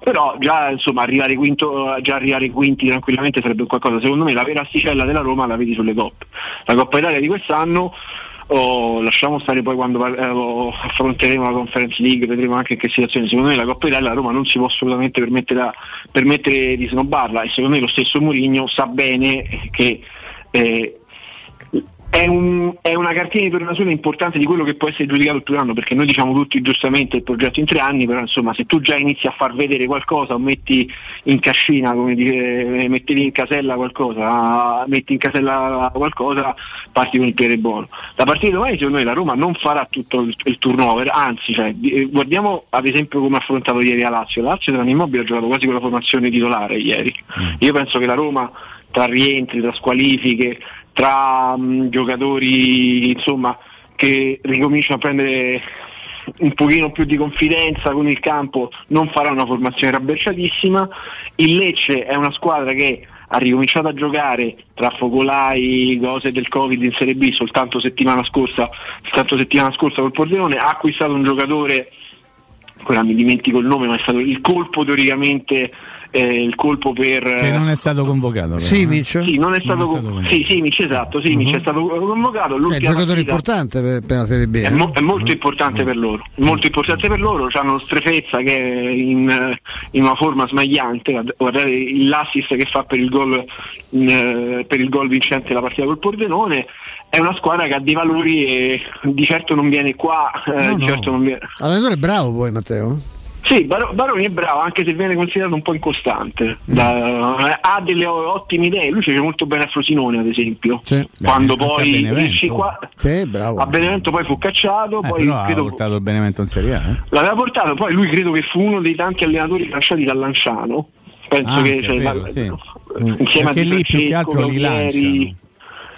però già insomma arrivare quinto, già arrivare quinti tranquillamente sarebbe qualcosa. Secondo me la vera asticella della Roma la vedi sulle coppe. La Coppa Italia di quest'anno oh, lasciamo stare poi quando eh, oh, affronteremo la Conference League, vedremo anche in che situazione. Secondo me la Coppa Italia la Roma non si può assolutamente permettere, permettere di snobbarla e secondo me lo stesso Mourinho sa bene che eh, è, un- è una cartina di tornasole importante di quello che può essere giudicato il primo anno, perché noi diciamo tutti giustamente il progetto in tre anni, però insomma se tu già inizi a far vedere qualcosa o metti in cascina, come dire, metti in casella qualcosa, metti in casella qualcosa, parti con il piede buono. La partita di domani secondo me la Roma non farà tutto il, il turnover, anzi cioè, eh, guardiamo ad esempio come ha affrontato ieri la Lazio, la Lazio tra Immobile ha giocato quasi con la formazione titolare ieri. Io penso che la Roma tra rientri, tra squalifiche, tra mh, giocatori insomma, che ricominciano a prendere un pochino più di confidenza con il campo, non farà una formazione rabberciatissima. Il Lecce è una squadra che ha ricominciato a giocare tra focolai, cose del Covid in Serie B soltanto settimana scorsa, soltanto settimana scorsa col Pordenone, ha acquistato un giocatore ora mi dimentico il nome, ma è stato il colpo teoricamente eh, il colpo per Che non è stato convocato. però, eh. Simic? sì, non è stato, Non è stato con- convocato. sì, Simic, esatto, Simic è stato convocato È un l'ultima giocatore partita- importante per, per la Serie B. è, eh. mo- è molto importante per loro, molto importante per loro, hanno Strefezza che è in, eh, in una forma smagliante, Guard- guardate l'assist che fa per il gol eh, per il gol vincente della partita col Pordenone, è una squadra che ha dei valori e di certo non viene qua, eh, No, di no. certo non viene. Allenatore è bravo poi Matteo. Sì, Bar- Baroni è bravo, anche se viene considerato un po' incostante. Da- ha delle ottime idee, lui piace molto bene a Frosinone, ad esempio. Quando anche a poi Benevento. il cinqua- Sì, bravo. a Benevento poi fu cacciato, Eh, poi però ha credo- portato il Benevento in Serie A. eh. l'aveva portato, poi lui credo che fu uno dei tanti allenatori lasciati da Lanciano. Penso Anche, che cioè, è vero, la- sì. insieme Perché a Di lì più che altro li lanciano.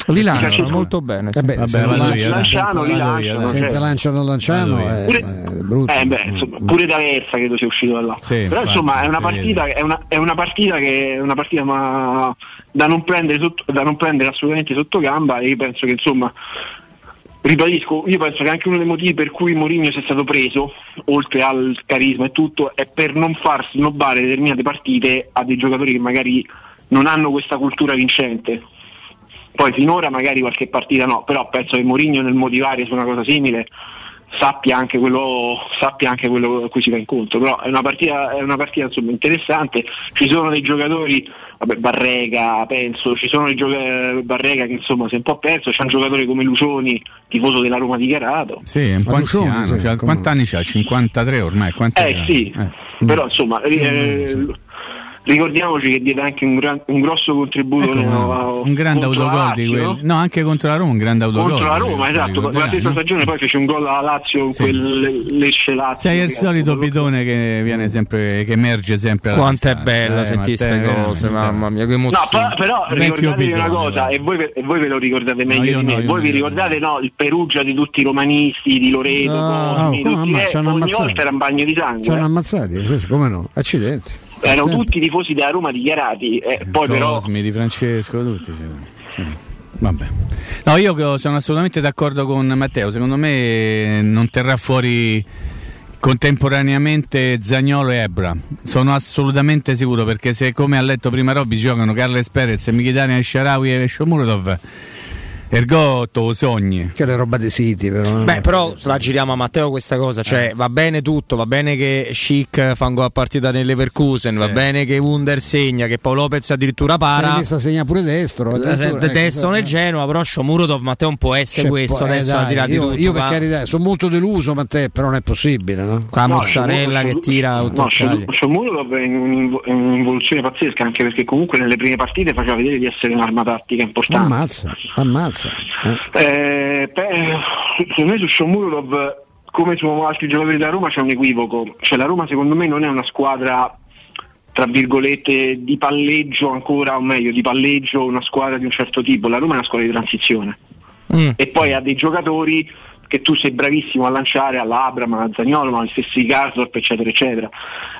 Li lanciano ci- molto bene. sì. Vabbè, se non lanciano- Lanciano, li lanciano. se cioè. te lanciano lanciano è, Pure- è brutto. Eh beh, insomma, pure D'Aversa credo sia uscito da là. Sì, Però infatti, insomma è una partita, è una, è una partita che è una partita ma da non prendere sotto- da non prendere assolutamente sotto gamba e io penso che insomma ribadisco, io penso che anche uno dei motivi per cui Mourinho sia stato preso, oltre al carisma e tutto, è per non far snobbare determinate partite a dei giocatori che magari non hanno questa cultura vincente. Poi finora magari qualche partita no, però penso che Mourinho nel motivare su una cosa simile sappia anche quello, sappia anche quello a cui si va incontro. Però è una partita, è una partita insomma, interessante, ci sono dei giocatori, vabbè, Barrega penso, ci sono dei giocatori Barrega che insomma si è un po' perso, c'è un giocatore come Lusoni, tifoso della Roma dichiarato. Sì, è un po' Lucioni, anziano. cioè, come- quanti anni c'ha? 53 ormai? Quanti Eh ha? sì, però insomma eh, ricordiamoci che diede anche un, gran- un grosso contributo Ecco, nel- un grande la autogol di quelli. No, anche contro la Roma, un grande autogol. contro la Roma, esatto, ricorderai, stessa no? stagione poi fece un gol alla Lazio, quel Lecce Lazio. Sei il solito bidone che viene sempre, che emerge sempre alla Quanto è bella eh, sentire queste cose, mamma mia, che No, emozione. però, però Vecchio ricordatevi una cosa, e voi, ve- e voi ve lo ricordate meglio No, di me, no, voi vi ricordate no, il Perugia di tutti i romanisti, di Loreto, No. Cosmi, Oh, tutti, eh, ogni volta era un bagno di sangue. Ci hanno eh. ammazzati, sì, sì, come no? Accidenti. Erano Sempre. tutti tifosi della Roma dichiarati, eh, poi però Cosmi, di Francesco, tutti. sì, sì. Vabbè. No, io sono assolutamente d'accordo con Matteo. Secondo me non terrà fuori contemporaneamente Zagnolo e Ebra. Sono assolutamente sicuro perché se come ha letto prima Robby giocano Carles Perez, Mkhitaryan, Sharawi e Shomurodov, ergo to sogni. Che è roba dei siti, però. Beh, però la giriamo a Matteo questa cosa, cioè va bene tutto, va bene che Chic fa un gol a partita nell'Everkusen, va bene che Wunder segna, che Paolo Lopez addirittura para. messa segna pure destro. Eh, addirittura, ecco, Destro nel sì. Genoa, però Shomurodov Matteo non può essere questo poi, eh, adesso dai, a tirare di io, tutto. io per carità sono molto deluso, ma te però non è possibile, no? Qua mozzarella che tira No, Shomurodov è in un'invo- è un'involuzione pazzesca anche perché comunque nelle prime partite faceva vedere di essere un'arma tattica importante. Ammazza, ammazza. Eh. Eh, beh, secondo me su Shomurodov come su altri giocatori della Roma c'è un equivoco. Cioè la Roma secondo me non è una squadra tra virgolette di palleggio ancora, o meglio, di palleggio una squadra di un certo tipo. La Roma è una squadra di transizione. E poi ha dei giocatori che tu sei bravissimo a lanciare all'Abram, a Zagnolo, ma agli stessi Garsdorp, eccetera, eccetera.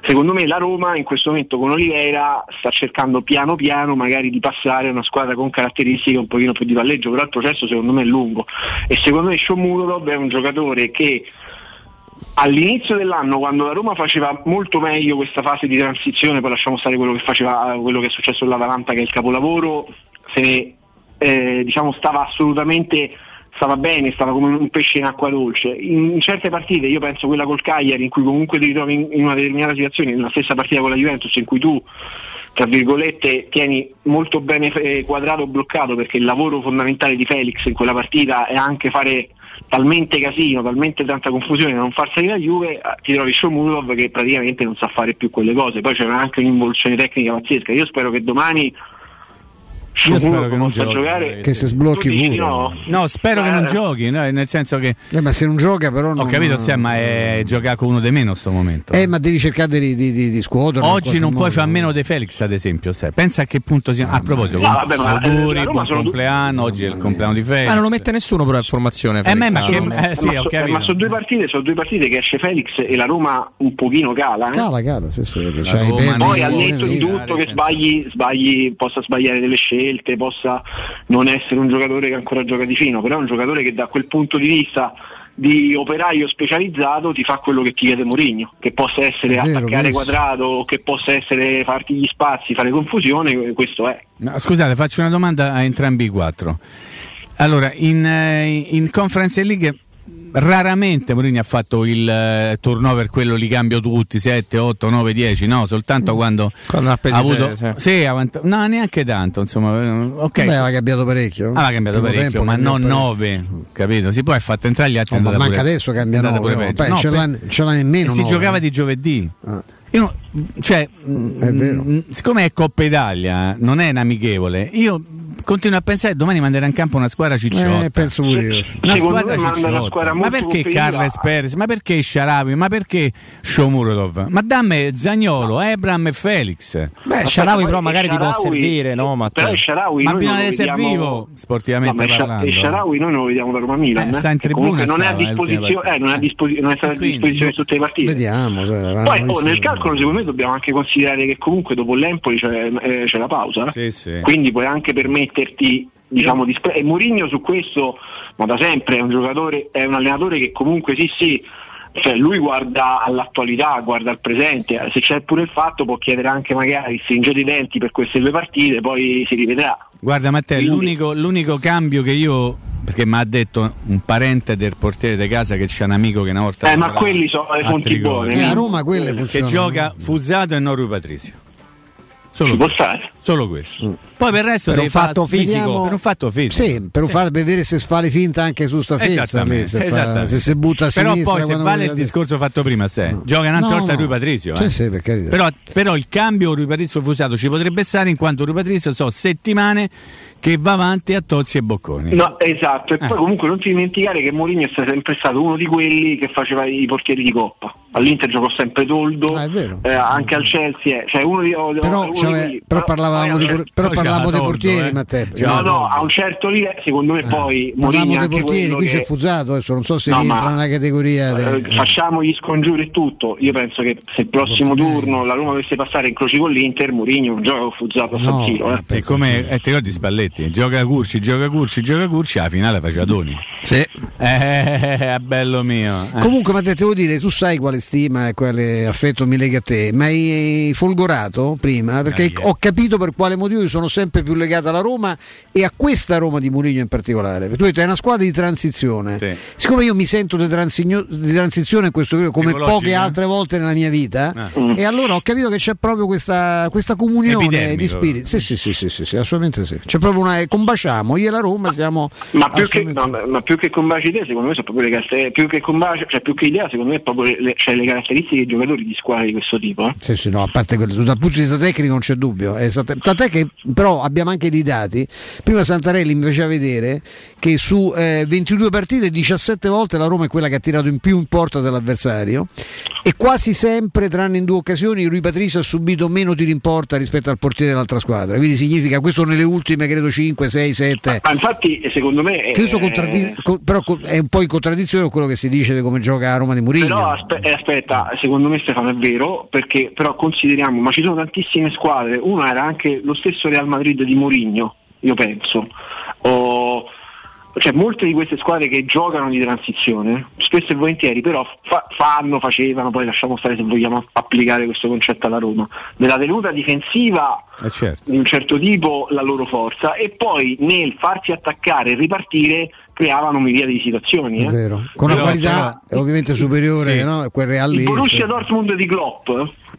Secondo me la Roma in questo momento con Oliveira sta cercando piano piano magari di passare a una squadra con caratteristiche un pochino più di palleggio, però il processo secondo me è lungo. E secondo me Shomurodov è un giocatore che all'inizio dell'anno quando la Roma faceva molto meglio questa fase di transizione, poi lasciamo stare quello che, faceva, quello che è successo all'Atalanta che è il capolavoro, se ne eh, diciamo stava assolutamente stava bene, stava come un pesce in acqua dolce. In, in certe partite, io penso quella col Cagliari, in cui comunque ti ritrovi in, in una determinata situazione, nella stessa partita con la Juventus, in cui tu tra virgolette tieni molto bene eh, quadrato bloccato perché il lavoro fondamentale di Felix in quella partita è anche fare talmente casino, talmente tanta confusione da non far salire la Juve, eh, ti trovi Shomurodov che praticamente non sa fare più quelle cose, poi c'è anche un'involuzione tecnica pazzesca. Io spero che domani Io spero che non giochi. giocare Che si sblocchi Tu pure. no? No, spero che non Eh. giochi, no, nel senso che. Eh, ma se non gioca però Ho non... capito, sì, ma è giocare con uno di meno a sto momento. Eh, ma devi cercare di, di, di, di scuoterlo. in Oggi non puoi modo. fare a meno di Felix, ad esempio. sai. Pensa a che punto sia. A proposito, No, vabbè, ma, eh, auguri, buon compleanno. Oggi è il compleanno di Felix. Ma non lo mette nessuno però in formazione. Eh, ma- Felix, ma che- eh, sì, ma, ho so- capito. ma sono due partite, sono due partite che esce Felix e la Roma un pochino cala. eh. Cala, cala, sì, sì, c'hai Roma Poi al netto di tutto che sbagli, sbagli, possa sbagliare delle scelte, possa non essere un giocatore che ancora gioca di fino, però è un giocatore che da quel punto di vista di operaio specializzato ti fa quello che ti chiede Mourinho, che possa essere vero, attaccare questo. quadrato, o che possa essere farti gli spazi, fare confusione, questo è. No, scusate, faccio una domanda a entrambi i quattro. Allora, in, eh, in Conference League raramente Mourinho ha fatto il eh, turnover, quello li cambio tutti, 7, 8, 9, 10, no, soltanto quando, Quando ha preso avuto... sì. sì, avanti- no, neanche tanto, insomma, eh, ok. Beh, aveva cambiato parecchio. Ah, ha cambiato Primo parecchio, tempo ma non parecchio. 9, capito? Si poi ha fatto entrare gli altri. No, ma manca pure- adesso cambia è andata nove, pure oh. peggio. Beh, ce l'ha- nemmeno e si giocava di giovedì. Ah. Io cioè, mm, È vero. mm, siccome è Coppa Italia, non è un amichevole, io continuo a pensare che domani manderà in campo una squadra cicciotta. Eh, penso pure io. Una Secondo squadra manda una cicciotta. squadra Ma perché. Carles Perez? Ma perché Sharawi? Ma perché Shomurodov? Ma dammi Zagnolo, Ebram e Felix. Beh, Sharawi però magari ti può servire, no? Matteo? Però Sharawi Ma bisogna essere vediamo- vivo, sportivamente No, parlando. Il Sharawi noi non lo vediamo da Roma Milan. Eh, sta in che tribuna, comunque non è a eh, disposizione, eh, non è a disposi- non è stato a disposizione su tutte le partite. Vediamo. cioè, Poi oh, nel calcolo secondo me dobbiamo anche considerare che comunque dopo l'Empoli c'è, eh, c'è la pausa. Sì, sì. Quindi puoi anche permetterti diciamo di spre- e Mourinho su questo ma da sempre è un giocatore è un allenatore che comunque sì sì cioè lui guarda all'attualità, guarda al presente, se c'è pure il fatto può chiedere anche magari stringete i denti per queste due partite, poi si rivedrà. Guarda Matteo, Quindi- l'unico, l'unico cambio che io perché mi ha detto un parente del portiere di casa che c'è un amico che una volta Eh, ma quelli sono le a fonti buone. Eh, a Roma quelle che funzionano. gioca Fusato e non Rui Patrizio. Solo Ci può questo. stare. Solo questo. Poi per il resto Per un fatto fisico. Vediamo- Per un fatto fisico. Sì, per far vedere se fa le finte anche su sta lì, se, fa- se si butta a Però sinistra. poi se vale il discorso fatto prima, se gioca un'altra No, volta no. Rui Patrizio. Sì, eh. sì, per. Però, però il cambio Rui Patrizio Fusato ci potrebbe stare in quanto Rui Patrizio so settimane che va avanti a Tozzi e Bocconi. No, esatto, e Eh. poi comunque non ti dimenticare che Mourinho è sempre stato uno di quelli che faceva i portieri di coppa. All'Inter giocò sempre Toldo, Ah, è vero. eh, anche al Chelsea, eh, cioè uno di, uno Però, di cioè, quelli. però parlavamo di, poi por- però Poi parlavamo dei portieri, eh. Matteo. No, no, a un certo livello, secondo me poi Mourinho Parlavamo è dei portieri, qui c'è che- Fusato, adesso non so se No, rientra nella categoria. eh, dei- facciamo gli scongiuri e tutto. Io penso che se il prossimo turno la Roma dovesse passare in croci con l'Inter, Mourinho non gioca con Fuzzato a San No, Siro. Eh. E come eh, ti ricordi Spalletti? Gioca Curci, gioca Curci, gioca Curci, alla finale faceva Doni. Sì. Eh, bello mio. Eh. Comunque, Matteo, devo dire, tu sai quale stima e quale affetto mi lega a te, ma hai folgorato prima perché Ah, yeah. ho capito per quale motivo io sono sempre più legato alla Roma e a questa Roma di Mourinho in particolare. Perché tu hai detto è una squadra di transizione. Sì. Siccome io mi sento di, transigno- di transizione in questo periodo come Ecologica? poche altre volte nella mia vita, Ah. e allora ho capito che c'è proprio questa, questa comunione Epidermico. di spiriti. Sì, sì, sì, sì, sì, sì, assolutamente sì. C'è proprio una. combaciamo, io e la Roma siamo. Ma più, che, no, ma- più che combaci idee, secondo me sono proprio le caratteristiche, più che combaci, cioè più che idea, secondo me è proprio le, le- cioè le caratteristiche dei giocatori di squadra di questo tipo. eh. Sì, sì, no, a parte quello, dal punto di vista tecnico non c'è dubbio. è esatta- Tant'è che però abbiamo anche dei dati. Prima Santarelli mi faceva vedere che su eh, 22 partite 17 volte la Roma è quella che ha tirato in più in porta dell'avversario e quasi sempre, tranne in due occasioni, Rui Patricio ha subito meno tiri in porta rispetto al portiere dell'altra squadra. Quindi significa questo nelle ultime credo 5, 6, 7. Ma infatti, eh, secondo me. Eh, contraddi- co- però co- è un po' in contraddizione con quello che si dice di come gioca a Roma di Mourinho. Però aspe- aspetta, secondo me Stefano è vero, perché però consideriamo, ma ci sono tantissime squadre, una era anche lo stesso Real Madrid di Mourinho, io penso. O- cioè molte di queste squadre che giocano di transizione, spesso e volentieri, però fa- fanno, facevano, poi lasciamo stare se vogliamo applicare questo concetto alla Roma, della tenuta difensiva Eh, certo. di un certo tipo la loro forza e poi nel farsi attaccare e ripartire creavano miriade di situazioni. È eh. vero, con una qualità ovviamente superiore Sì. no? a quel Real lì. Il Borussia Dortmund di Klopp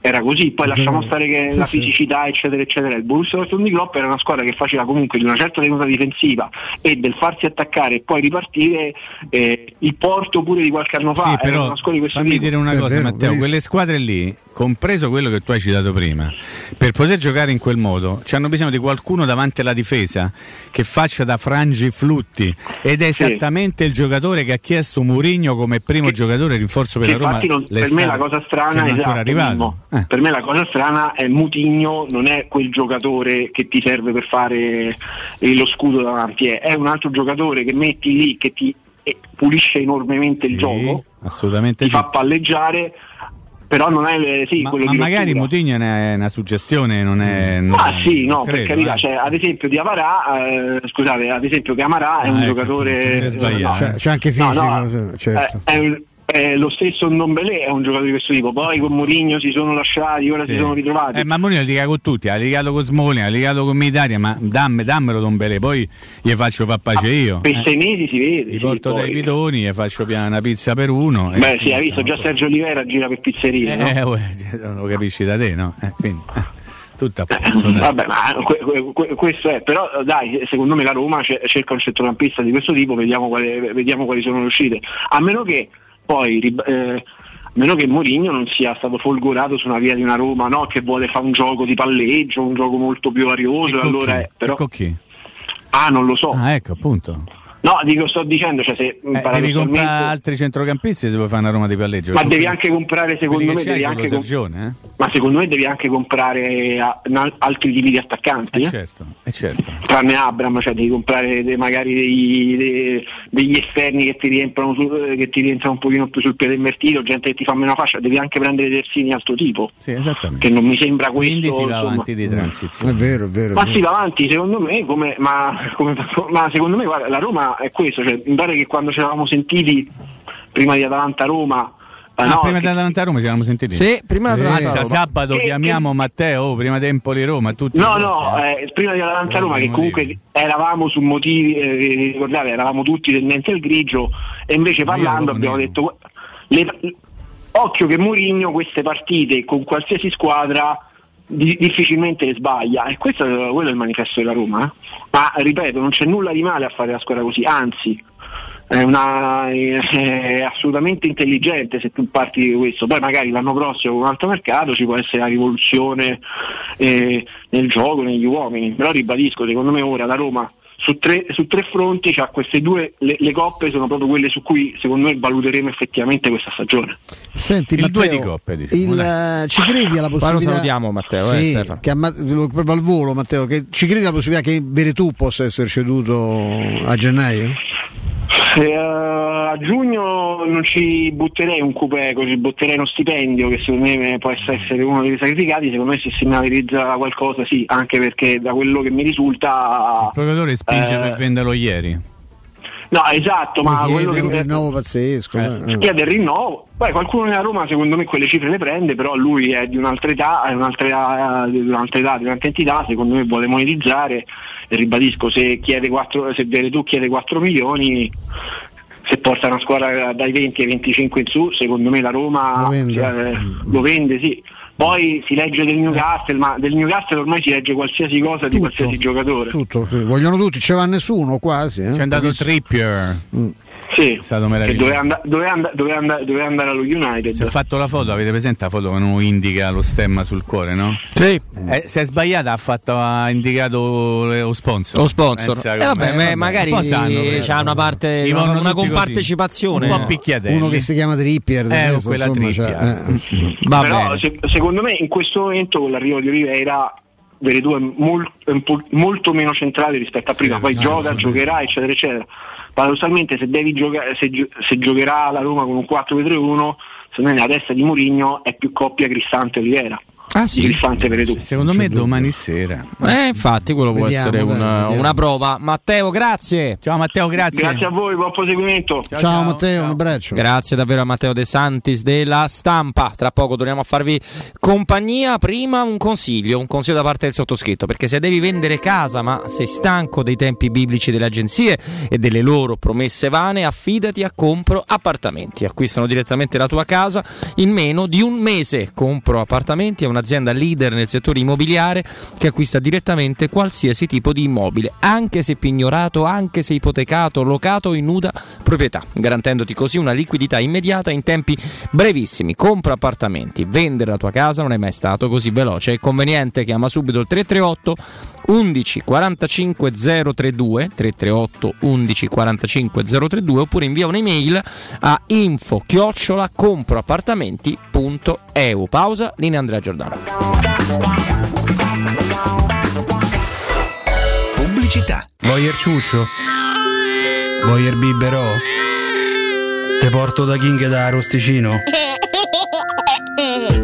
era così, poi lasciamo stare che Sì, la sì. fisicità eccetera eccetera, il Borussia Dortmund di Klopp era una squadra che faceva comunque di una certa tenuta difensiva e del farsi attaccare e poi ripartire eh, il porto pure di qualche anno fa, Sì, era però una squadra di questo fammi tipo. dire una cosa, vero, Matteo. verissimo. Quelle squadre lì, compreso quello che tu hai citato prima, per poter giocare in quel modo, hanno bisogno di qualcuno davanti alla difesa che faccia da frangi flutti. Ed è Sì. esattamente il giocatore che ha chiesto Murigno come primo giocatore rinforzo per Che la Roma. non- per me la cosa che strana è esatto. Eh. per me la cosa strana è Mutigno non è quel giocatore che ti serve per fare lo scudo davanti è, è un altro giocatore che metti lì che ti pulisce enormemente Sì, il gioco ti sì. fa palleggiare però non è eh, sì, Ma, quello ma di magari rottura. Mutigno è una suggestione, non è. non- Ma sì, no, credo, per carità, eh. cioè, ad esempio di Amarà, eh, scusate, ad esempio che Amarà è Ah, un ecco, giocatore sbagliato. no, C'è, c'è anche No, fisico, no, sì, certo. eh, è un- è lo stesso Ndombele è un giocatore di questo tipo, poi con Mourinho si sono lasciati, ora Sì. si sono ritrovati. Eh, ma Mourinho ha litigato con tutti, ha litigato con Smalling, ha litigato con Militaria, ma damme, dammelo Don Belé, poi gli faccio far pace io. per eh. sei mesi si vede. Gli sì, porto poi. dai bidoni, gli faccio piano una pizza per uno. Beh, sì, hai visto, già Sergio Olivera gira per pizzerie. no? Eh, uè, non lo capisci da te, no? Eh, quindi, eh, tutto a posto. Eh. Vabbè, ma que- que- que- questo è, però dai, secondo me la Roma ce- cerca un centrocampista di questo tipo, vediamo, quale- vediamo quali sono le uscite. A meno che poi eh, a meno che Mourinho non sia stato folgorato su una via di una Roma no? che vuole fare un gioco di palleggio, un gioco molto più arioso, E con allora chi? però E con chi? Ah, non lo so. Ah, ecco, appunto. No, dico, sto dicendo, cioè se Eh, devi comprare altri centrocampisti se vuoi fare una Roma di palleggio. Ma devi anche comprare, secondo me, devi anche, com- Sergione, eh? ma secondo me devi anche comprare a- na- altri tipi di attaccanti. eh? certo, eh certo. Tranne Abram, cioè devi comprare de- magari dei- de- degli esterni che ti riempiono su- eh, che ti rientrano un pochino più sul piede invertito, gente che ti fa meno fascia, devi anche prendere terzini altro tipo. Sì, esattamente. Che non mi sembra questo. Quindi si va insomma. avanti di transizione. È vero, è vero. Ma si va avanti, secondo me, come, ma, come- ma secondo me guarda, la Roma è questo, cioè, mi pare che quando ci eravamo sentiti prima di Atalanta-Roma, eh, Ah, no, prima che- di Atalanta Roma ci eravamo sentiti? Sì, prima di Eh, Roma. sabato Che- chiamiamo Matteo, oh, prima di Empoli-Roma, tutti. No, no, eh. eh, prima di Atalanta-Roma che motivi. comunque eravamo su motivi, eh, ricordate, eravamo tutti tendenza al grigio e invece parlando abbiamo nero. detto le- occhio che Mourinho queste partite con qualsiasi squadra di- difficilmente sbaglia e questo quello è il manifesto della Roma. eh. Ma ripeto, non c'è nulla di male a fare la squadra così, anzi è, una- è assolutamente intelligente se tu parti di questo. Poi magari l'anno prossimo con un altro mercato ci può essere la rivoluzione eh, nel gioco, negli uomini. Però ribadisco, secondo me ora la Roma su tre, su tre fronti c'ha queste due, le, le coppe sono proprio quelle su cui secondo me valuteremo effettivamente questa stagione. Senti, Il Matteo, due di coppe, diciamo, il, eh, ci credi alla Poi possibilità? lo salutiamo Matteo, eh, Sì, Stefano. che proprio al volo, Matteo, che ci credi alla possibilità che Veretù possa essere ceduto a gennaio? Eh, a giugno non ci butterei un cupeco, ci butterei uno stipendio che secondo me può essere uno dei sacrificati, secondo me se si materializza qualcosa sì, anche perché da quello che mi risulta... Il procuratore spinge eh, per venderlo ieri. No, esatto, ma Poi quello chiede che un rinnovo pazzesco. eh. chiede il rinnovo, poi qualcuno nella Roma secondo me quelle cifre le prende, però lui è di un'altra età, è un'altra, di un'altra età, di un'altra entità, secondo me vuole monetizzare e ribadisco se chiede 4, se Veretù chiede 4 milioni se porta una squadra dai 20 ai 25 in su, secondo me la Roma Lo vende. eh, lo vende, sì. Poi si legge del Newcastle, ma del Newcastle ormai si legge qualsiasi cosa di Tutto. qualsiasi giocatore. Tutto, vogliono tutti, ce va nessuno quasi. Eh? C'è andato Trippier. Sì, È stato meraviglioso. doveva, and- doveva and- doveva and- doveva andare allo United. Si è fatto la foto, avete presente la foto che non indica lo stemma sul cuore, no? Sì. Eh, se è sbagliata ha, fatto, ha indicato lo sponsor. Lo sponsor. Pensa Eh, vabbè, ma magari Un po' sanno, c'ha una parte, una, una così. compartecipazione. Un po' picchiatelli. Uno che si chiama Trippier, Eh, adesso, quella insomma, Trippier. cioè, eh. Va Però bene. se- secondo me in questo momento con l'arrivo di Oliveira Veretù è, mol- è un po' molto meno centrale rispetto a prima, poi no, gioca, sì. giocherà eccetera eccetera. Paradossalmente se, devi giocare, se, gio- se giocherà la Roma con un 4-2-3-1, secondo me nella testa di Mourinho è più coppia Cristante Oliveira. Ah, di Cristante Veretù. Secondo me domani sera. Eh, infatti, quello può Vediamo, essere dai, una, una prova. Matteo, grazie. Ciao Matteo, grazie. Grazie a voi, buon proseguimento. Ciao, Matteo, un abbraccio. Grazie davvero a Matteo De Santis della stampa. Tra poco torniamo a farvi compagnia. Prima un consiglio, un consiglio da parte del sottoscritto, perché se devi vendere casa ma sei stanco dei tempi biblici delle agenzie e delle loro promesse vane, affidati a Compro Appartamenti. Acquistano direttamente la tua casa in meno di un mese. Compro Appartamenti è un'azienda leader nel settore immobiliare che acquista direttamente qualsiasi tipo di immobile, anche se pignorato, anche se ipotecato, locato o in nuda proprietà, garantendoti così una liquidità immediata in tempi brevissimi. Compra appartamenti, vendere la tua casa non è mai stato così veloce e conveniente. Chiama subito il 338 11 45 032 338 11 45 032 oppure invia un'email a info chiocciola comproappartamenti.eu pausa linea Andrea Giordano Pubblicità. Voyer ciuccio? Voyer biberò? Te porto da King da Rosticino?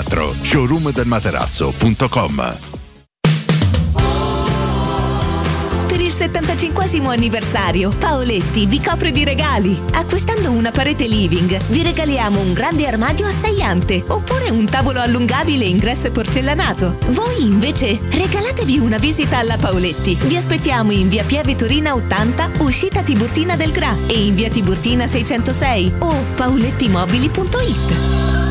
showroomdelmaterasso.com Ti il 75 anniversario. Paoletti vi copre di regali. Acquistando una parete living, vi regaliamo un grande armadio a sei oppure un tavolo allungabile ingresso e porcellanato. Voi invece regalatevi una visita alla Paoletti. Vi aspettiamo in via Pieve Torina 80, uscita Tiburtina del Gra e in via Tiburtina 606 o paolettimobili.it.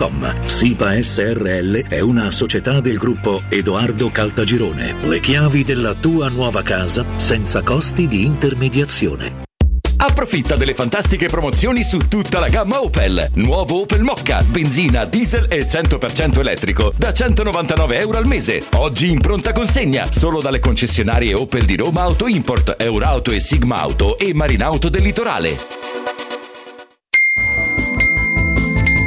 www.kcalt.com. SIPA SRL è una società del gruppo Edoardo Caltagirone. Le chiavi della tua nuova casa senza costi di intermediazione. Approfitta delle fantastiche promozioni su tutta la gamma Opel. Nuovo Opel Mocca, benzina, diesel e 100% elettrico da 199 euro al mese. Oggi in pronta consegna solo dalle concessionarie Opel di Roma Auto Import, Eurauto e Sigma Auto e Marinauto del Litorale.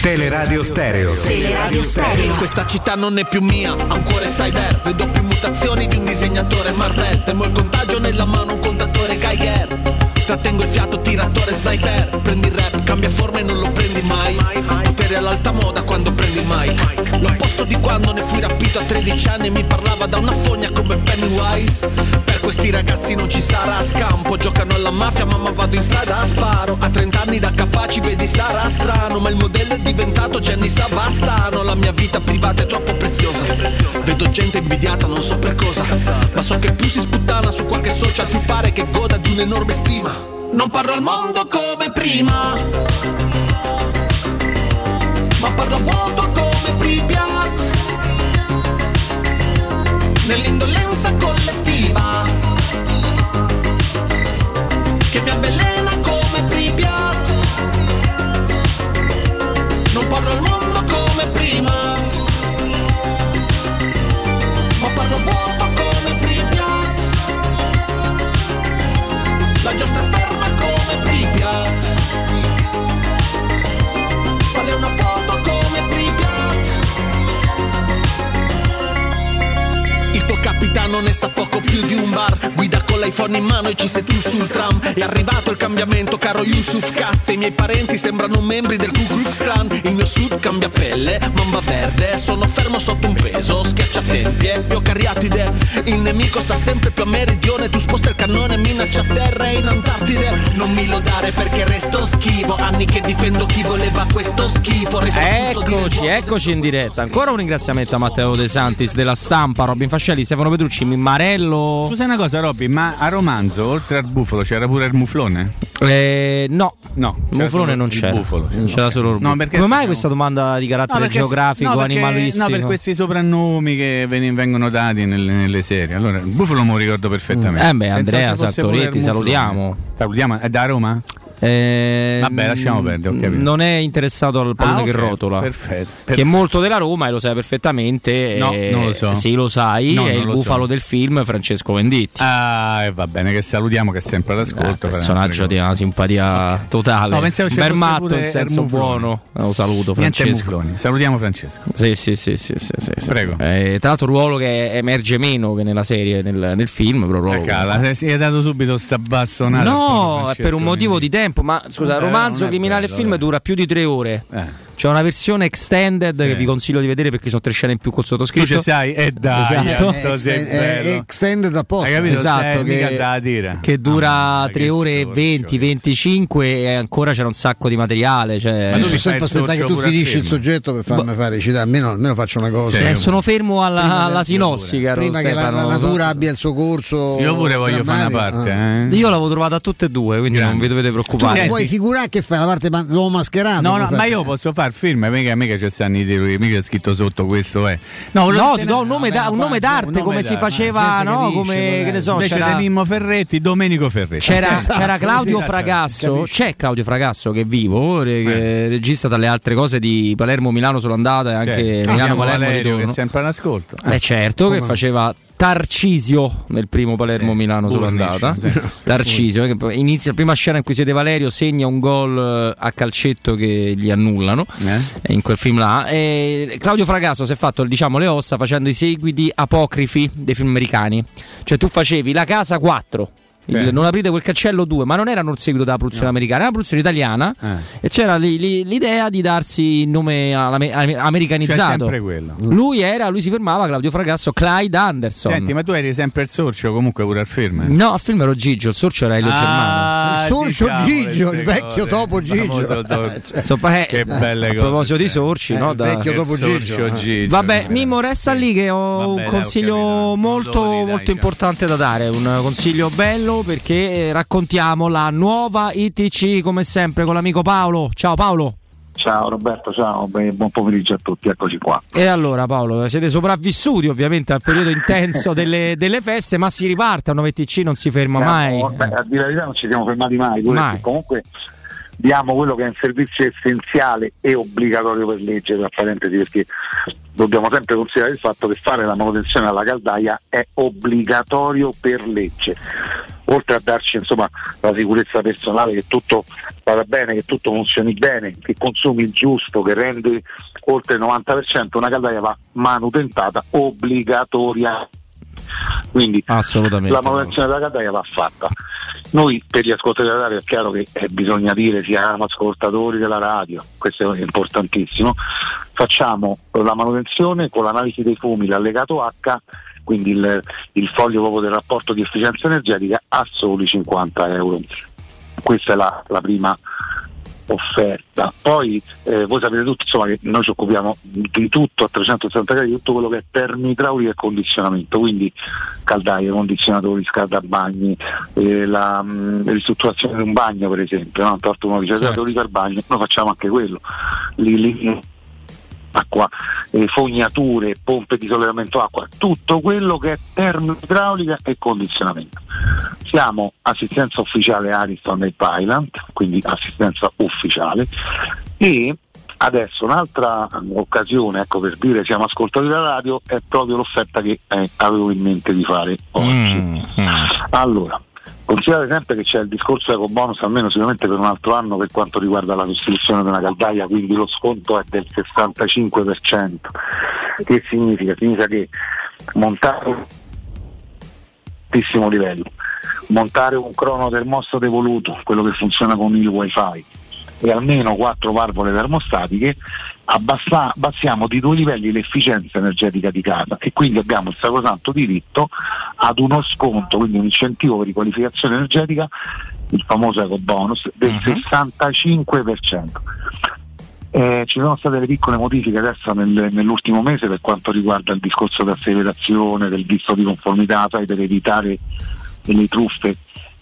Teleradio Stereo. Teleradio Stereo. Questa città non è più mia, ha un cuore cyber. Vedo più mutazioni di un disegnatore Marvel. Temo il contagio nella mano, un contatore Geiger. Trattengo il fiato, tiratore sniper. Prendi il rap, cambia forma e non lo prendi mai. Potere all'alta moda quando prendi il mic. L'opposto di quando ne fui rapito a 13 anni. Mi parlava da una fogna come Pennywise. Per questi ragazzi non ci sarà scampo. Giocano alla mafia, mamma vado in strada a sparo. A 30 anni da capaci, vedi, sarà strano. Ma il modello è diventato Gianni Savastano. La mia vita privata è troppo preziosa. Vedo gente invidiata, non so per cosa. Ma so che più si sputtana su qualche social, più pare che goda di un'enorme stima. Non parlo al mondo come prima, ma parlo vuoto come Pripyat. Nell'indolenza collettiva, che mi avvelena come Pripyat. Non parlo al mondo come prima, ma parlo a vuoto capitano ne sa poco più di un bar. Guida con l'iPhone in mano e ci sei tu sul tram. È arrivato il cambiamento caro Yusuf Kat I miei parenti sembrano membri del Ku Klux Klan. Il mio sud cambia pelle, mamba verde. Sono fermo sotto un peso, schiaccia tempie Io cariatide. Il nemico sta sempre più a meridione. Tu sposta il cannone, minaccia terra e in Antartide. Non mi lodare perché resto schivo. Anni che difendo chi voleva questo schifo. Resto Eccoci, eccoci in diretta. Ancora un ringraziamento a Matteo De Santis della stampa, Robin Fascelli, Stefano Petrucci, Marello. Scusa una cosa, Robby, ma a romanzo, oltre al bufalo, c'era pure il muflone? Eh, no, no, il muflone non c'era. bufalo, c'era. c'era solo il No, bufalo. perché Come mai siamo- questa domanda di carattere perché- geografico, no, animalistico? No, per questi soprannomi che ven- vengono dati nelle, nelle serie. Allora, il bufalo me lo ricordo perfettamente. Eh beh, Andrea Sartoretti, salutiamo. Salutiamo, è da Roma? Eh, Vabbè, lasciamo perdere, ho capito. Non è interessato al pallone Ah, che ok, rotola. perfetto, Che è perfetto. molto della Roma e lo sai perfettamente. No, eh, non lo so. Sì, lo sai. No, è il lo bufalo so. del film Francesco Venditti. Ah, e va bene, che salutiamo che è sempre all'ascolto. Eh, per personaggio di una simpatia totale. No, pensavo Un ci bel fosse matto pure in senso buono. Lo saluto, Francesco. Salutiamo Francesco. Sì, sì, sì, sì, sì, sì, sì. Prego. Eh, tra l'altro, ruolo che emerge meno che nella serie, nel, nel film. Però ruolo- Ecco, la- si è dato subito sta bassonata. al No, è per un motivo di tempo. Ma scusa, Eh, il romanzo criminale bello, film eh. dura più di tre ore. C'è una versione extended che vi consiglio di vedere perché sono tre scene in più col sottoscritto. Tu ci sei? Eh dai, esatto. Anto, sei bello. extended apposta. Hai capito? Esatto, Sei, che- dire. che dura Mamma, 3 che ore e sorcio 20, 25 e ancora c'era un sacco di materiale. Cioè... Io sto sempre aspettando che tu finisci il soggetto per farmi fare citare, almeno, almeno faccio una cosa. Eh, sono fermo alla, alla sinossi, caro Prima che la, natura abbia il suo corso. Io pure voglio fare una parte. Ah. eh. Io l'avevo trovata a tutte e due, quindi non vi dovete Tu preoccupare. ti puoi figurare che fai la parte l'uomo mascherato? No, no, ma io posso fare film, mica, mica c'è stanno i titoli, mica è scritto sotto questo è. No, volevo ti do un nome, da- un nome d'arte un nome come si d'arte. faceva, Gente che no? dice, Come che ne so, Invece c'era, di Mimmo Ferretti, Domenico Ferretti. c'era, Sì, c'era sì, Claudio sì, Fragasso, capisci. c'è Claudio Fragasso che è vivo, re- che regista dalle altre cose di Palermo Milano sono andata e anche Certo. Milano Palermo Valerio che è sempre all'ascolto. Eh certo, che Come- faceva Tarcisio nel primo Palermo Milano sono Burnish, andata. sì. Tarcisio, che inizia la prima scena in cui siete Valerio, segna un gol eh, a calcetto che gli annullano Eh? in quel film là. E Claudio Fragasso si è fatto diciamo le ossa facendo i seguiti apocrifi dei film americani. Cioè tu facevi La Casa 4. Il Sì. non aprite quel cancello 2, ma non erano il seguito della produzione americana, era una produzione italiana Eh. e c'era li- li- l'idea di darsi il nome americanizzato. Quello. Lui era, lui si fermava Claudio Fragasso, Clyde Anderson. Senti, ma tu eri sempre il sorcio comunque pure al film. No, al film ero Gigio, il sorcio era Elio Ah, Germano. Il sorcio diciamo Gigio, il vecchio cose. topo Gigio. to- Insomma, eh, che belle a cose. proposito di sempre. sorci, Eh, no? il da- vecchio topo Gigio. Gigio. Vabbè, Mimmo, resta lì che ho Vabbè, un consiglio molto, di, molto importante da dare. Un consiglio bello perché eh, raccontiamo la nuova ITC come sempre con l'amico Paolo. Ciao Paolo. Ciao Roberto, ciao, buon pomeriggio a tutti, eccoci qua. E allora Paolo, siete sopravvissuti ovviamente al periodo intenso delle, delle feste, ma si riparte, a 9 TC non si ferma mai. Siamo- beh, a dire la verità non ci siamo fermati mai, Mai. comunque diamo quello che è un servizio essenziale e obbligatorio per legge, tra parentesi, perché dobbiamo sempre considerare il fatto che fare la manutenzione alla caldaia è obbligatorio per legge. Oltre a darci insomma, la sicurezza personale che tutto vada bene, che tutto funzioni bene, che consumi il giusto, che rende oltre il 90%, una caldaia va manutentata obbligatoria. Quindi la manutenzione della caldaia va fatta. Noi per gli ascoltatori della radio è chiaro che eh, bisogna dire siamo ascoltatori della radio, questo è importantissimo, facciamo la manutenzione con l'analisi dei fumi, l'allegato H, quindi il, il foglio proprio del rapporto di efficienza energetica a soli 50 euro. Questa è la, la prima offerta. Poi eh, voi sapete tutti insomma, che noi ci occupiamo di tutto a 360 gradi, di tutto quello che è termoidraulica e condizionamento, quindi caldaie, condizionatori, scaldabagni, eh, la mh, ristrutturazione di un bagno per esempio, no? Tanto uno dice Certo. "Dato riso al bagno, noi facciamo anche quello. Li- li- acqua, eh, fognature, pompe di sollevamento acqua, tutto quello che è termoidraulica e condizionamento. Siamo assistenza ufficiale Ariston e Pilot, quindi assistenza ufficiale e adesso un'altra occasione ecco, per dire siamo ascoltatori della radio è proprio l'offerta che eh, avevo in mente di fare oggi. Mm, Allora, considerate sempre che c'è il discorso eco bonus almeno sicuramente per un altro anno per quanto riguarda la sostituzione di una caldaia, quindi lo sconto è del 65%. Che significa? Significa che montare un altissimo livello, montare un crono termostato evoluto, quello che funziona con il wifi, e almeno quattro valvole termostatiche, abbassa- abbassiamo di due livelli l'efficienza energetica di casa e quindi abbiamo il sacrosanto diritto ad uno sconto, quindi un incentivo per riqualificazione energetica, il famoso eco bonus, del 65%. Eh, ci sono state le piccole modifiche adesso nel- nell'ultimo mese per quanto riguarda il discorso di asseverazione, del visto di conformità, sai, per evitare le truffe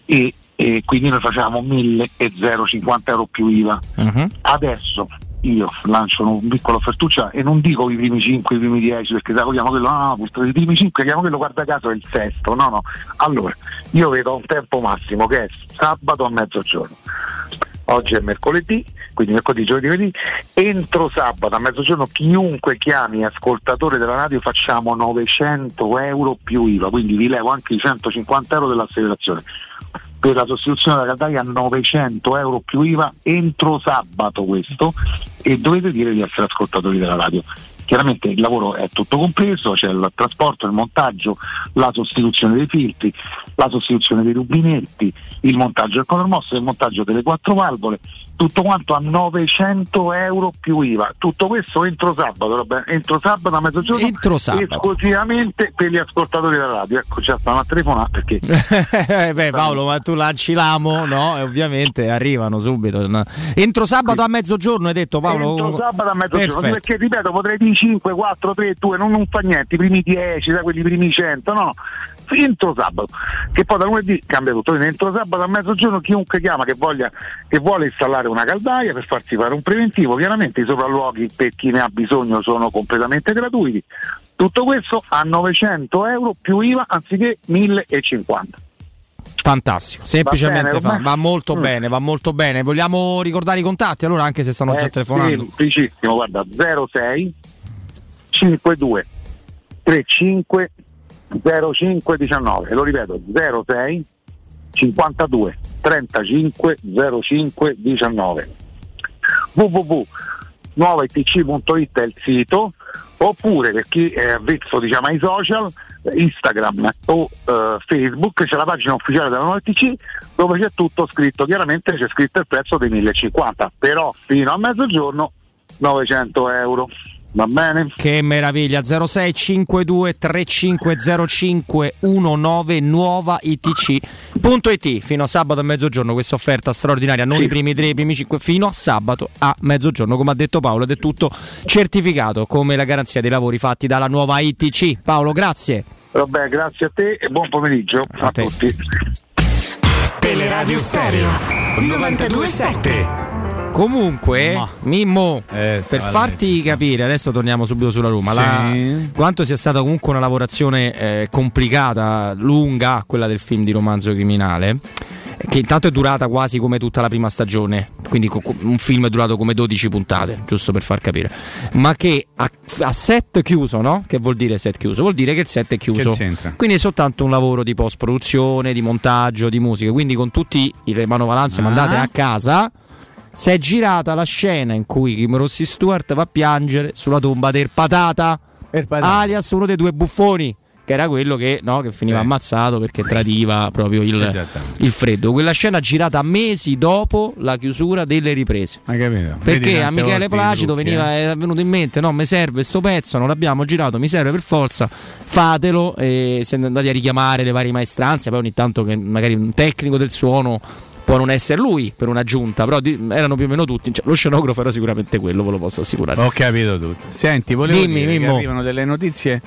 e, e quindi noi facevamo 1050 euro più IVA. Mhm. Adesso io lancio un piccolo offertuccia e non dico i primi 5, i primi 10 perché se vogliamo quello, no, no, questo- i primi 5 chiamo quello guarda caso è il sesto, no no. Allora, io vedo un tempo massimo che è sabato a mezzogiorno. Oggi è mercoledì, quindi mercoledì, giovedì, venerdì. Entro sabato a mezzogiorno chiunque chiami ascoltatore della radio facciamo 900 euro più IVA, quindi vi levo anche i 150 euro dell'asseverazione. Per la sostituzione della caldaia 900 euro più IVA entro sabato questo e dovete dire di essere ascoltatori della radio. Chiaramente il lavoro è tutto compreso, c'è il trasporto, il montaggio, la sostituzione dei filtri, la sostituzione dei rubinetti, il montaggio del contromosso, il montaggio delle quattro valvole, tutto quanto a 900 euro più IVA. Tutto questo entro sabato, vabbè, entro sabato a mezzogiorno Entro sabato. esclusivamente per gli ascoltatori della radio. Ecco, ci stanno a telefonare perché Eh, Beh, Paolo, ma tu lanci l'amo, no? E ovviamente arrivano subito. Entro sabato a mezzogiorno hai detto Paolo? Entro sabato a mezzogiorno, Perfetto. perché ripeto, potrei dire 5, 4, 3, 2, non, non fa niente, i primi 10, sai, quelli primi 100, no. Entro sabato, che poi da lunedì cambia tutto. Quindi entro sabato a mezzogiorno chiunque chiama che voglia che vuole installare una caldaia per farsi fare un preventivo, chiaramente i sopralluoghi per chi ne ha bisogno sono completamente gratuiti. Tutto questo a 900 euro più IVA anziché 1050. Fantastico, semplicemente bene, fa- va molto Mm. bene, va molto bene. Vogliamo ricordare i contatti allora anche se stanno già Eh, telefonando? Semplicissimo, guarda, 06 52 35 05 19, lo ripeto, 06 52 35 05 19 www.nuovaitc.it è il sito oppure per chi è avvezzo diciamo ai social Instagram o eh, Facebook c'è la pagina ufficiale della Nuova ITC dove c'è tutto scritto. Chiaramente c'è scritto il prezzo dei 1050 però fino a mezzogiorno 900 euro va bene? Che meraviglia. 0652 3505 19 nuova itc.it fino a sabato a mezzogiorno questa offerta straordinaria. Non i primi tre, i primi cinque. Fino a sabato a mezzogiorno come ha detto Paolo ed è tutto certificato come la garanzia dei lavori fatti dalla nuova ITC Paolo grazie. Vabbè, grazie a te e buon pomeriggio a, tutti. Teleradio Stereo 927 Comunque, Mimmo, per vale. farti capire, adesso torniamo subito sulla Roma, Sì. la- quanto sia stata comunque una lavorazione eh, complicata, lunga, quella del film di romanzo criminale, che intanto è durata quasi come tutta la prima stagione, quindi un film è durato come 12 puntate, giusto per far capire, ma che a, a set chiuso, no? Che vuol dire set chiuso? Vuol dire che il set è chiuso. Quindi è soltanto un lavoro di post-produzione, di montaggio, di musica, quindi con tutte le manovalanze Ah. mandate a casa si è girata la scena in cui Kim Rossi Stewart va a piangere sulla tomba del patata, alias uno dei due buffoni che era quello che, no, che finiva ammazzato perché tradiva proprio il, il freddo. Quella scena girata mesi dopo la chiusura delle riprese. Perché a Michele Placido veniva, eh. è venuto in mente, no, mi serve sto pezzo, non l'abbiamo girato, mi serve per forza, fatelo e siamo andati a richiamare le varie maestranze, poi ogni tanto che magari un tecnico del suono può non essere lui per un'aggiunta, però di- erano più o meno tutti, cioè, lo scenografo era sicuramente quello, ve lo posso assicurare. Ho capito tutto. Senti, volevo Dimmi, dire che Mimmo. arrivano delle notizie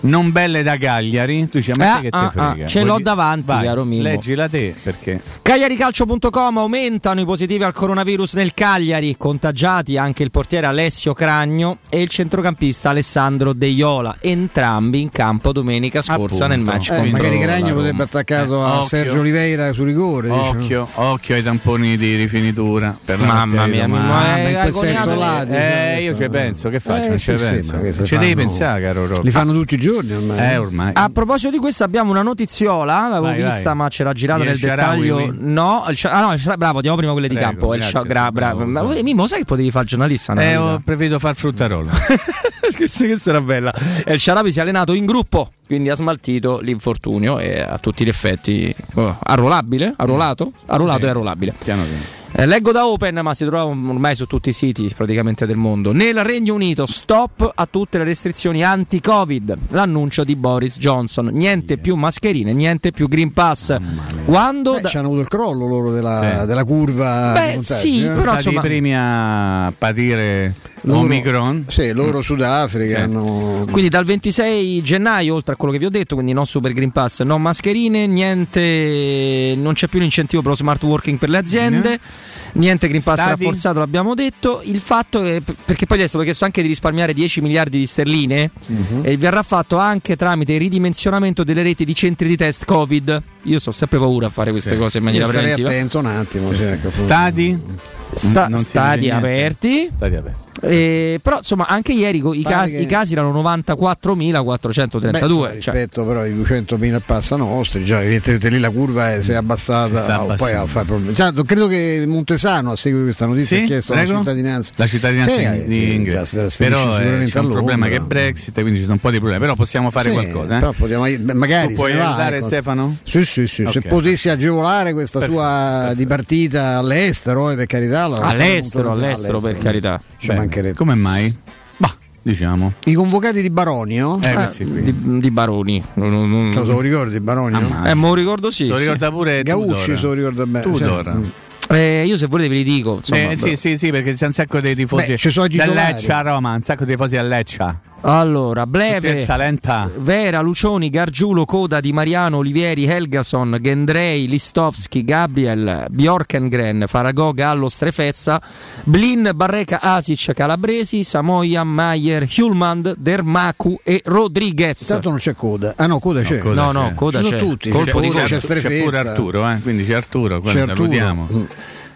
non belle da Cagliari. Tu dici a me Ah, che te ah, frega. ah, ce Vuoi l'ho di- davanti, Vai, caro Mimmo. Leggila te perché. Cagliaricalcio.com aumentano i positivi al coronavirus nel Cagliari, contagiati anche il portiere Alessio Cragno e il centrocampista Alessandro De Iola, entrambi in campo domenica scorsa Appunto. nel match Eh, magari Cragno potrebbe attaccato a occhio. Sergio Oliveira su rigore. diciamo. Occhio, occhio ai tamponi di rifinitura. Mamma mia, ma Ah, ma in quel senso là, diciamo, Eh, io ci penso, che faccio? Eh, ci sì, penso. ci devi pensare, caro Rob. Li fanno tutti i giorni ormai. Eh, ormai. A proposito di questo abbiamo una notiziola, l'avevo Vai, vista vai. ma c'era girata nel dettaglio. No, il ah, no, il bravo, diamo prima quelle di Prego, campo. Il grazie, Sha- gra- bravo. bravo, Ma Mimmo, sai che potevi fare il giornalista? Eh, ho vita? preferito far fruttarolo. Questa questa era bella. El Sharabi si è allenato in gruppo, quindi ha smaltito l'infortunio e a tutti gli effetti oh, arruolabile, arruolato, arruolato Sì. e arruolabile. Piano piano. Eh, leggo da Open, ma si trova ormai su tutti i siti praticamente del mondo. Nel Regno Unito, stop a tutte le restrizioni anti-Covid. L'annuncio di Boris Johnson. Niente più mascherine, niente più Green Pass. Quando Beh, da- ci hanno avuto il crollo loro della, Sì. della curva. Beh, sì, eh. però, Sono i primi a patire Loro- Omicron. Sì, loro Sudafrica Sì. hanno. Quindi dal 26 gennaio, oltre a quello che vi ho detto, quindi no super green pass, no mascherine, niente, non c'è più l'incentivo per lo smart working per le aziende, niente green pass Stadi? rafforzato, l'abbiamo detto. Il fatto è, perché poi gli è stato chiesto anche di risparmiare 10 miliardi di sterline e verrà fatto anche tramite il ridimensionamento delle reti di centri di test Covid. Io ho sempre paura a fare queste Sì. cose in maniera Io starei preventiva. attento un attimo. sì, ecco, Stadi? Sta- stadi aperti. Stadi aperti. Eh, però insomma anche ieri i, casi, che- i casi erano 94.432 Beh, cioè. rispetto però ai 200.000 passa nostri, già evidentemente lì la curva è- si è abbassata, Si poi a fare problemi. Già, credo che Montesano a seguito di questa notizia Sì? ha chiesto Prego? la cittadinanza. La cittadinanza Sì, in- eh, di sì, inglese. Però eh, sicuramente c'è un problema che è Brexit, quindi ci sono un po' di problemi. Però possiamo fare Sì, qualcosa. eh? però beh, magari Tu puoi se aiutare ecco. Stefano? Sì, sì, sì. Se Ok. potessi agevolare questa Perfetto, sua di partita all'estero, eh, per carità. all'estero, all'estero per carità Ci Bene. mancherebbe. Come mai? Bah, diciamo. I convocati di Baronio, Eh, Eh, di, di Baroni Non- non- non- cosa lo ricordi Baronio? Ammazza. eh, me lo ricordo sì, Se lo ricorda pure Gaucci Tudor. se lo ricorda bene. Tudor. sì. Mm. Eh, io se volete ve li dico insomma, Eh, sì, sì, sì, perché c'è un sacco di tifosi Beh, ci sono i da titolari. Leccia a Roma, un sacco di tifosi a Leccia. Allora Bleve. Vera, Lucioni, Gargiulo, Coda, Di Mariano, Olivieri, Helgason, Gendrei, Listovski, Gabriel, Bjorkengren, Faragò, Gallo, Strefezza, Blin, Barreca, Asic, Calabresi, Samoia, Maier, Hulmand, Dermacu e Rodriguez. Intanto non c'è coda. Ah no, coda c'è. coda no, no, c'è. Coda Ci sono c'è. tutti, Colpo c'è di Coda, coda. c'è c'è pure Arturo, eh? quindi c'è Arturo, qua C'è Arturo. salutiamo. Mm.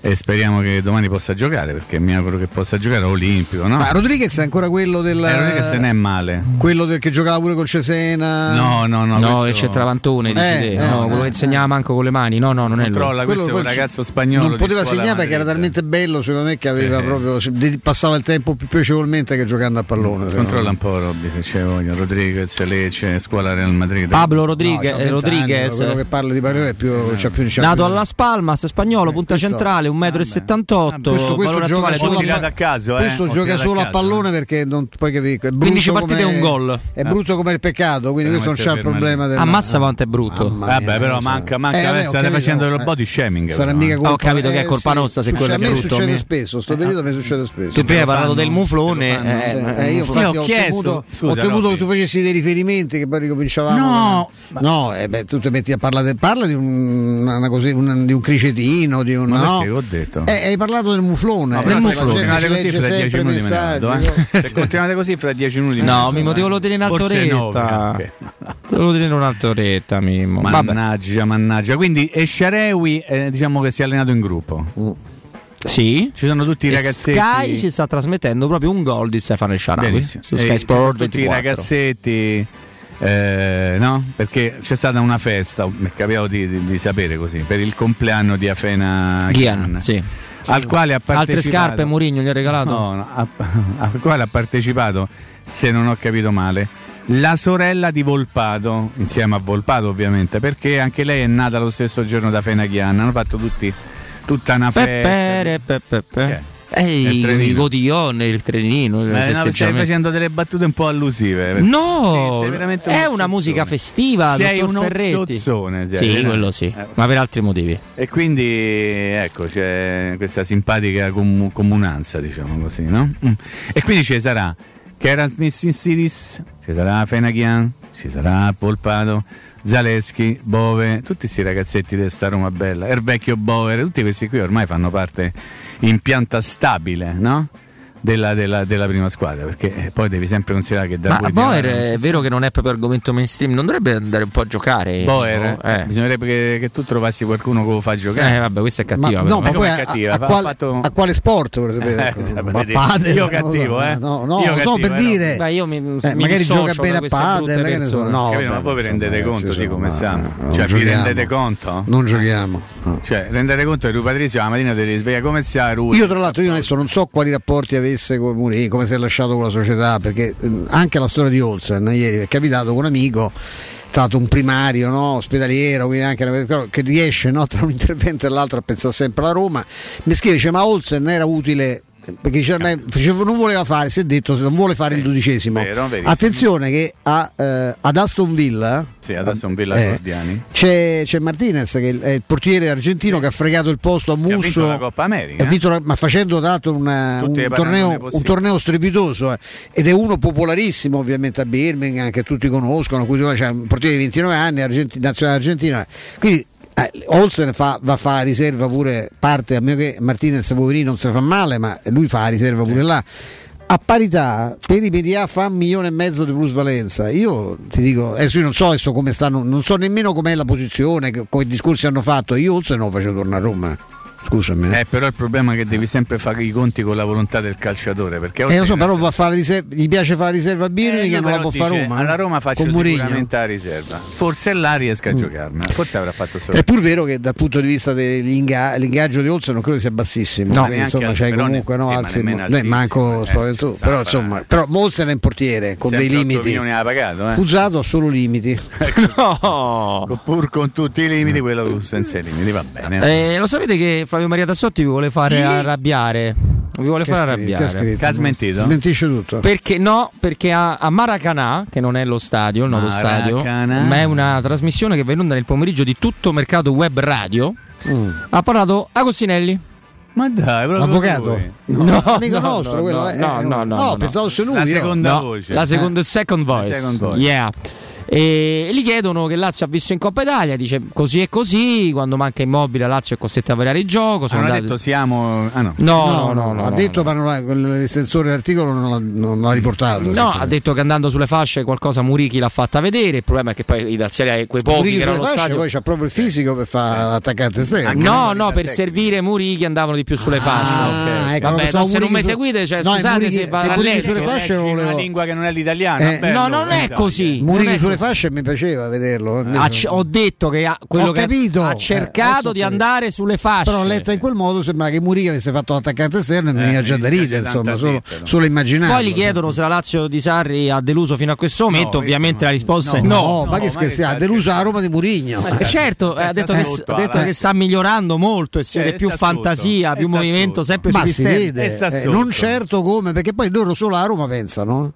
E speriamo che domani possa giocare perché mi auguro che possa giocare a Olimpico, no? Ma Rodriguez è ancora quello del. Eh, Rodriguez se n'è male. Quello del che giocava pure col Cesena. No, no, no. No, questo- il centravantone, dici Eh, te. eh, no, eh, quello che eh. insegnava manco con le mani. No, no, non è lui. Controlla, questo è un quel- ragazzo spagnolo. Non poteva segnare perché era talmente bello, secondo me, che aveva Sì. proprio. passava il tempo più piacevolmente che giocando a pallone. Controlla un po' Robby se c'è voglia. Rodriguez, Lecce, scuola Real Madrid. Pablo No, Rodriguez, c'ha 20 anni, Rodriguez quello che parla di Paris è più, c'ha più c'ha nato più- alla Spalmas, spagnolo, punta centrale, 1,78 m. questo, questo gioca attuale solo a, tirato a caso, eh. questo Ho gioca solo a caso, pallone perché non puoi capire. È brutto 15 partite e un gol. È brutto come il peccato, quindi Speriamo questo non c'è il problema del. Ammazza quanto è brutto. Vabbè, però manca, manca Eh, state capito, facendo dello eh. body shaming. Sarà mica eh. colpa Ho capito che è colpa nostra se quello a è me brutto, succede mi- spesso, sto periodo mi succede spesso. Tu prima hai parlato del muflone. Eh, Eh, eh, io ho chiesto- ho temuto che tu facessi dei riferimenti che poi ricominciavamo. No, no, eh, beh, tu ti metti a parlare, parla di un, una così, un- di un cricetino, di un. Ma no. perché ho detto? Eh, hai parlato del muflone. No, eh, però la se continuate così fra 10 sempre minuti me ne messaggi, vado, no? eh. Se continuate così fra 10 minuti No, Mimmo, eh. ti volevo tenere in Forse altoretta. nove, Te lo tenere un'altra oretta, Mimmo. Vabbè. Mannaggia, mannaggia. Quindi Esciarewi eh, diciamo che si è allenato in gruppo. Sì. Ci sono tutti i ragazzetti. Sky ci sta trasmettendo proprio un gol di Stefano Benissimo. su Sky ci sono Sport tutti i 24. ragazzetti. Eh, no? Perché c'è stata una festa, mi è capitato di, di- di sapere così, per il compleanno di Afena Ghian, sì. al quale ha partecipato. Altre scarpe Mourinho gli ha regalato? No, no, a- al quale ha partecipato, se non ho capito male, la sorella di Volpato, insieme a Volpato ovviamente, perché anche lei è nata lo stesso giorno da Fenaghian. Hanno fatto tutti, tutta una festa. Peppe, peppe, peppe. Ehi, Il trenino. il trenino, Eh, no, stai festeggiamento. facendo delle battute un po' allusive. No, Sì, un è unaozzozzone. musica festiva. Sei un sei, Sì, quello sì, Eh. ma per altri motivi. E quindi ecco c'è questa simpatica comu- comunanza, diciamo così, no? Mm. E quindi ci sarà Keras Missidis, ci sarà Fenaghian, ci sarà Polpato, Zaleschi, Bove, tutti questi ragazzetti di sta Roma Bella, il vecchio Bover, tutti questi qui ormai fanno parte in pianta stabile, no? Della, della- della prima squadra, perché eh, poi devi sempre considerare che da Ma Boer è vero che non è proprio argomento mainstream, non dovrebbe andare un po' a giocare? Boer? Eh. bisognerebbe che, che tu trovassi qualcuno che lo fa giocare. Eh, vabbè, questa è Ma, cattiva. no, però. ma come poi è a, cattiva? a Ha quale, fatto- a quale sport vorrei sapere? Eh, Ecco, a padel, Io no, cattivo, eh? No, no, Io lo so per eh, no. dire. Beh, io mi, Eh, mi magari gioca bene a padel, brutte che ne so, persone. no, ma voi vi rendete insomma, conto sì, di come ma- non Cioè, vi rendete conto? Non giochiamo. no. Cioè, rendete conto che Rui Patrizio la mattina ti sveglia come sia a Rui. Io tra l'altro io adesso non so quali rapporti avesse con Mourinho, come si è lasciato con la società, perché eh, anche la storia di Olsen ieri è capitato con un amico stato un primario no? ospedaliero, anche che riesce no? tra un intervento e l'altro a pensare sempre alla Roma. Mi scrive, dice, ma Olsen era utile perché dice, beh, non voleva fare, si è detto, non vuole fare il dodicesimo. Vero, Attenzione che a, eh, ad Aston Villa, sì, ad Aston Villa eh, c'è, c'è, Martinez che è il portiere argentino sì. che ha fregato il posto a Musso. Ha vinto la Coppa America. Vinto, ma facendo dato una, un, torneo, un, torneo, strepitoso eh. ed è uno popolarissimo ovviamente a Birmingham che tutti conoscono, c'è un portiere di 29 anni, argenti, nazionale argentina. Quindi eh, Olsen fa, va a fare la riserva pure parte, a meno che Martinez poverino non si fa male, ma lui fa la riserva pure là. A parità, per i PDA fa un milione e mezzo di plusvalenza. Io ti dico, adesso io non so adesso come stanno, non so nemmeno com'è la posizione, come discorsi hanno fatto. Io Olsen non lo facevo tornare a Roma. Scusami. Eh, però il problema è che devi sempre fare i conti con la volontà del calciatore. Perché eh, lo so, però va a riserva, gli piace fare riserva a Birmi eh, che non la può fare Roma. Alla Roma faccio sicuramente la riserva. Forse là riesca a mm. giocarmi. Forse avrà fatto solo. È pur vero che dal punto di vista dell'ingaggio di Olsen non credo sia bassissimo. No, insomma, c'è comunque no, alzi, beh, manco eh, tu. Però insomma, però Olsen è un portiere con dei limiti. Pagato, eh. Fusato ha solo limiti. no. Pur con tutti i limiti, quello senza i limiti va bene. Eh, lo sapete che Flavio Maria Tassotti vuole fare Chi? arrabbiare. Vi vuole che fare scritto, arrabbiare. Che ha smentito? Smentisce tutto. Perché no? Perché a, a Maracanà, che non è lo stadio, il noto stadio, ma è una trasmissione che va in onda nel pomeriggio di tutto mercato web radio. Mm. Ha parlato Agostinelli. Ma dai, l'avvocato? No, no, amico no, nostro, no, quello no, è, no, no, no, no, pensavo se lui. La seconda voce. La seconda, eh. second voice. La second voice. Yeah. E gli chiedono che Lazio ha visto in Coppa Italia, dice così e così, quando manca immobile Lazio è costretta a variare il gioco. Sono hanno andati... detto siamo... Ah, no. No, no, no, no, ha detto ma l'estensore dell'articolo non l'ha, non l'ha riportato. No, ha detto che andando sulle fasce qualcosa Murichi l'ha fatta vedere, il problema è che poi i laziali quei pochi Murichi che erano fasce, stadio... poi c'ha proprio il fisico per fare l'attaccante esterno. No, no, per servire Murichi andavano di più sulle fasce. Ah, okay. ecco, Vabbè, no, se non mi seguite, cioè, no, scusate Murichi, se va a letto. sulle fasce volevo... una lingua che non è l'italiano. Eh, no, non è così. Murichi sulle fasce mi piaceva vederlo. Ha, ho detto che ha, quello ho che capito. ha cercato eh, di andare sulle fasce. Però letta in quel modo sembra che Murichi avesse fatto l'attaccante esterno e mi veniva già da ridere, insomma, solo, solo immaginare. Poi gli chiedono se la Lazio di Sarri ha deluso fino a questo momento, no, ovviamente la risposta no, è no. no. ma che scherzi, ha deluso la Roma di Murigno. Eh, certo, ha detto, che, sta migliorando molto e si vede più fantasia, più movimento, sempre ma sugli si vede, eh, non certo come, perché poi loro solo a Roma pensano.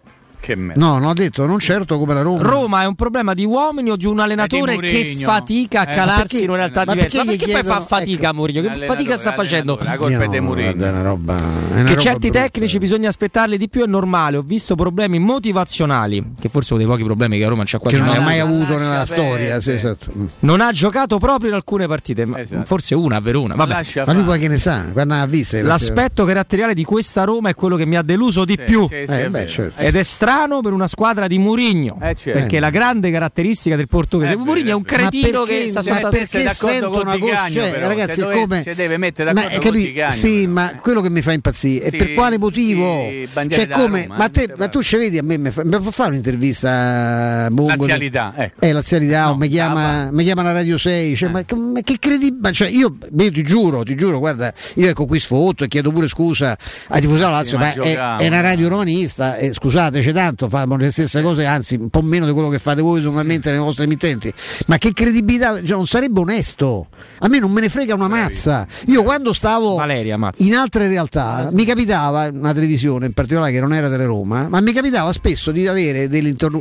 No, non ho detto, non certo come la Roma. Roma è un problema di uomini o di un allenatore che fatica a calarsi eh, in una realtà ma diversa. Ma perché, chiedono, poi fa fatica ecco, Mourinho? Che fatica sta facendo? La colpa è di Mourinho. È una roba, è una che roba certi brutta. tecnici bisogna aspettarli di più è normale. Ho visto problemi motivazionali, che forse uno dei pochi problemi che a Roma c'ha quasi che non ha mai avuto. nella storia. Sì, esatto. Non ha giocato proprio in alcune partite, Esatto. forse una a Verona. Vabbè. Ma lui poi che ne sa? Quando ha visto L'aspetto caratteriale di questa Roma è quello che mi ha deluso di Sì, più. sì, sì, Eh, è beh, vero. certo. Ed è strano per una squadra di Murigno. Eh, certo. Perché la grande caratteristica del portoghese Eh, Mourinho è un è cretino perché- che sta ma soltanto perché sento con una cosa, cioè, però, ragazzi, dove- come se deve mettere ma, d'accordo capi- con Di Cagno, Sì, però. ma quello che mi fa impazzire Sì, è per quale motivo? sì, Cioè, come, Roma, ma, eh, te, ma tu ci vedi a me, mi, fa, mi può fare un'intervista a Bongo? Lazialità, ecco. Eh, lazialità, o No, mi chiama, mi chiama la Radio 6, cioè, ma, ma che credibile, cioè, io, io ti giuro, ti giuro, guarda, io ecco qui sfotto e chiedo pure scusa ai tifosi Lazio, ma ma è, una eh. radio romanista, e scusateci tanto, fanno le stesse cose, anzi un po' meno di quello che fate voi normalmente nelle vostre emittenti, ma che credibilità, cioè, non sarebbe onesto, a me non me ne frega una mazza, io quando stavo Valeria in altre realtà mi capitava, una televisione in particolare che non era delle Roma, ma mi capitava spesso di avere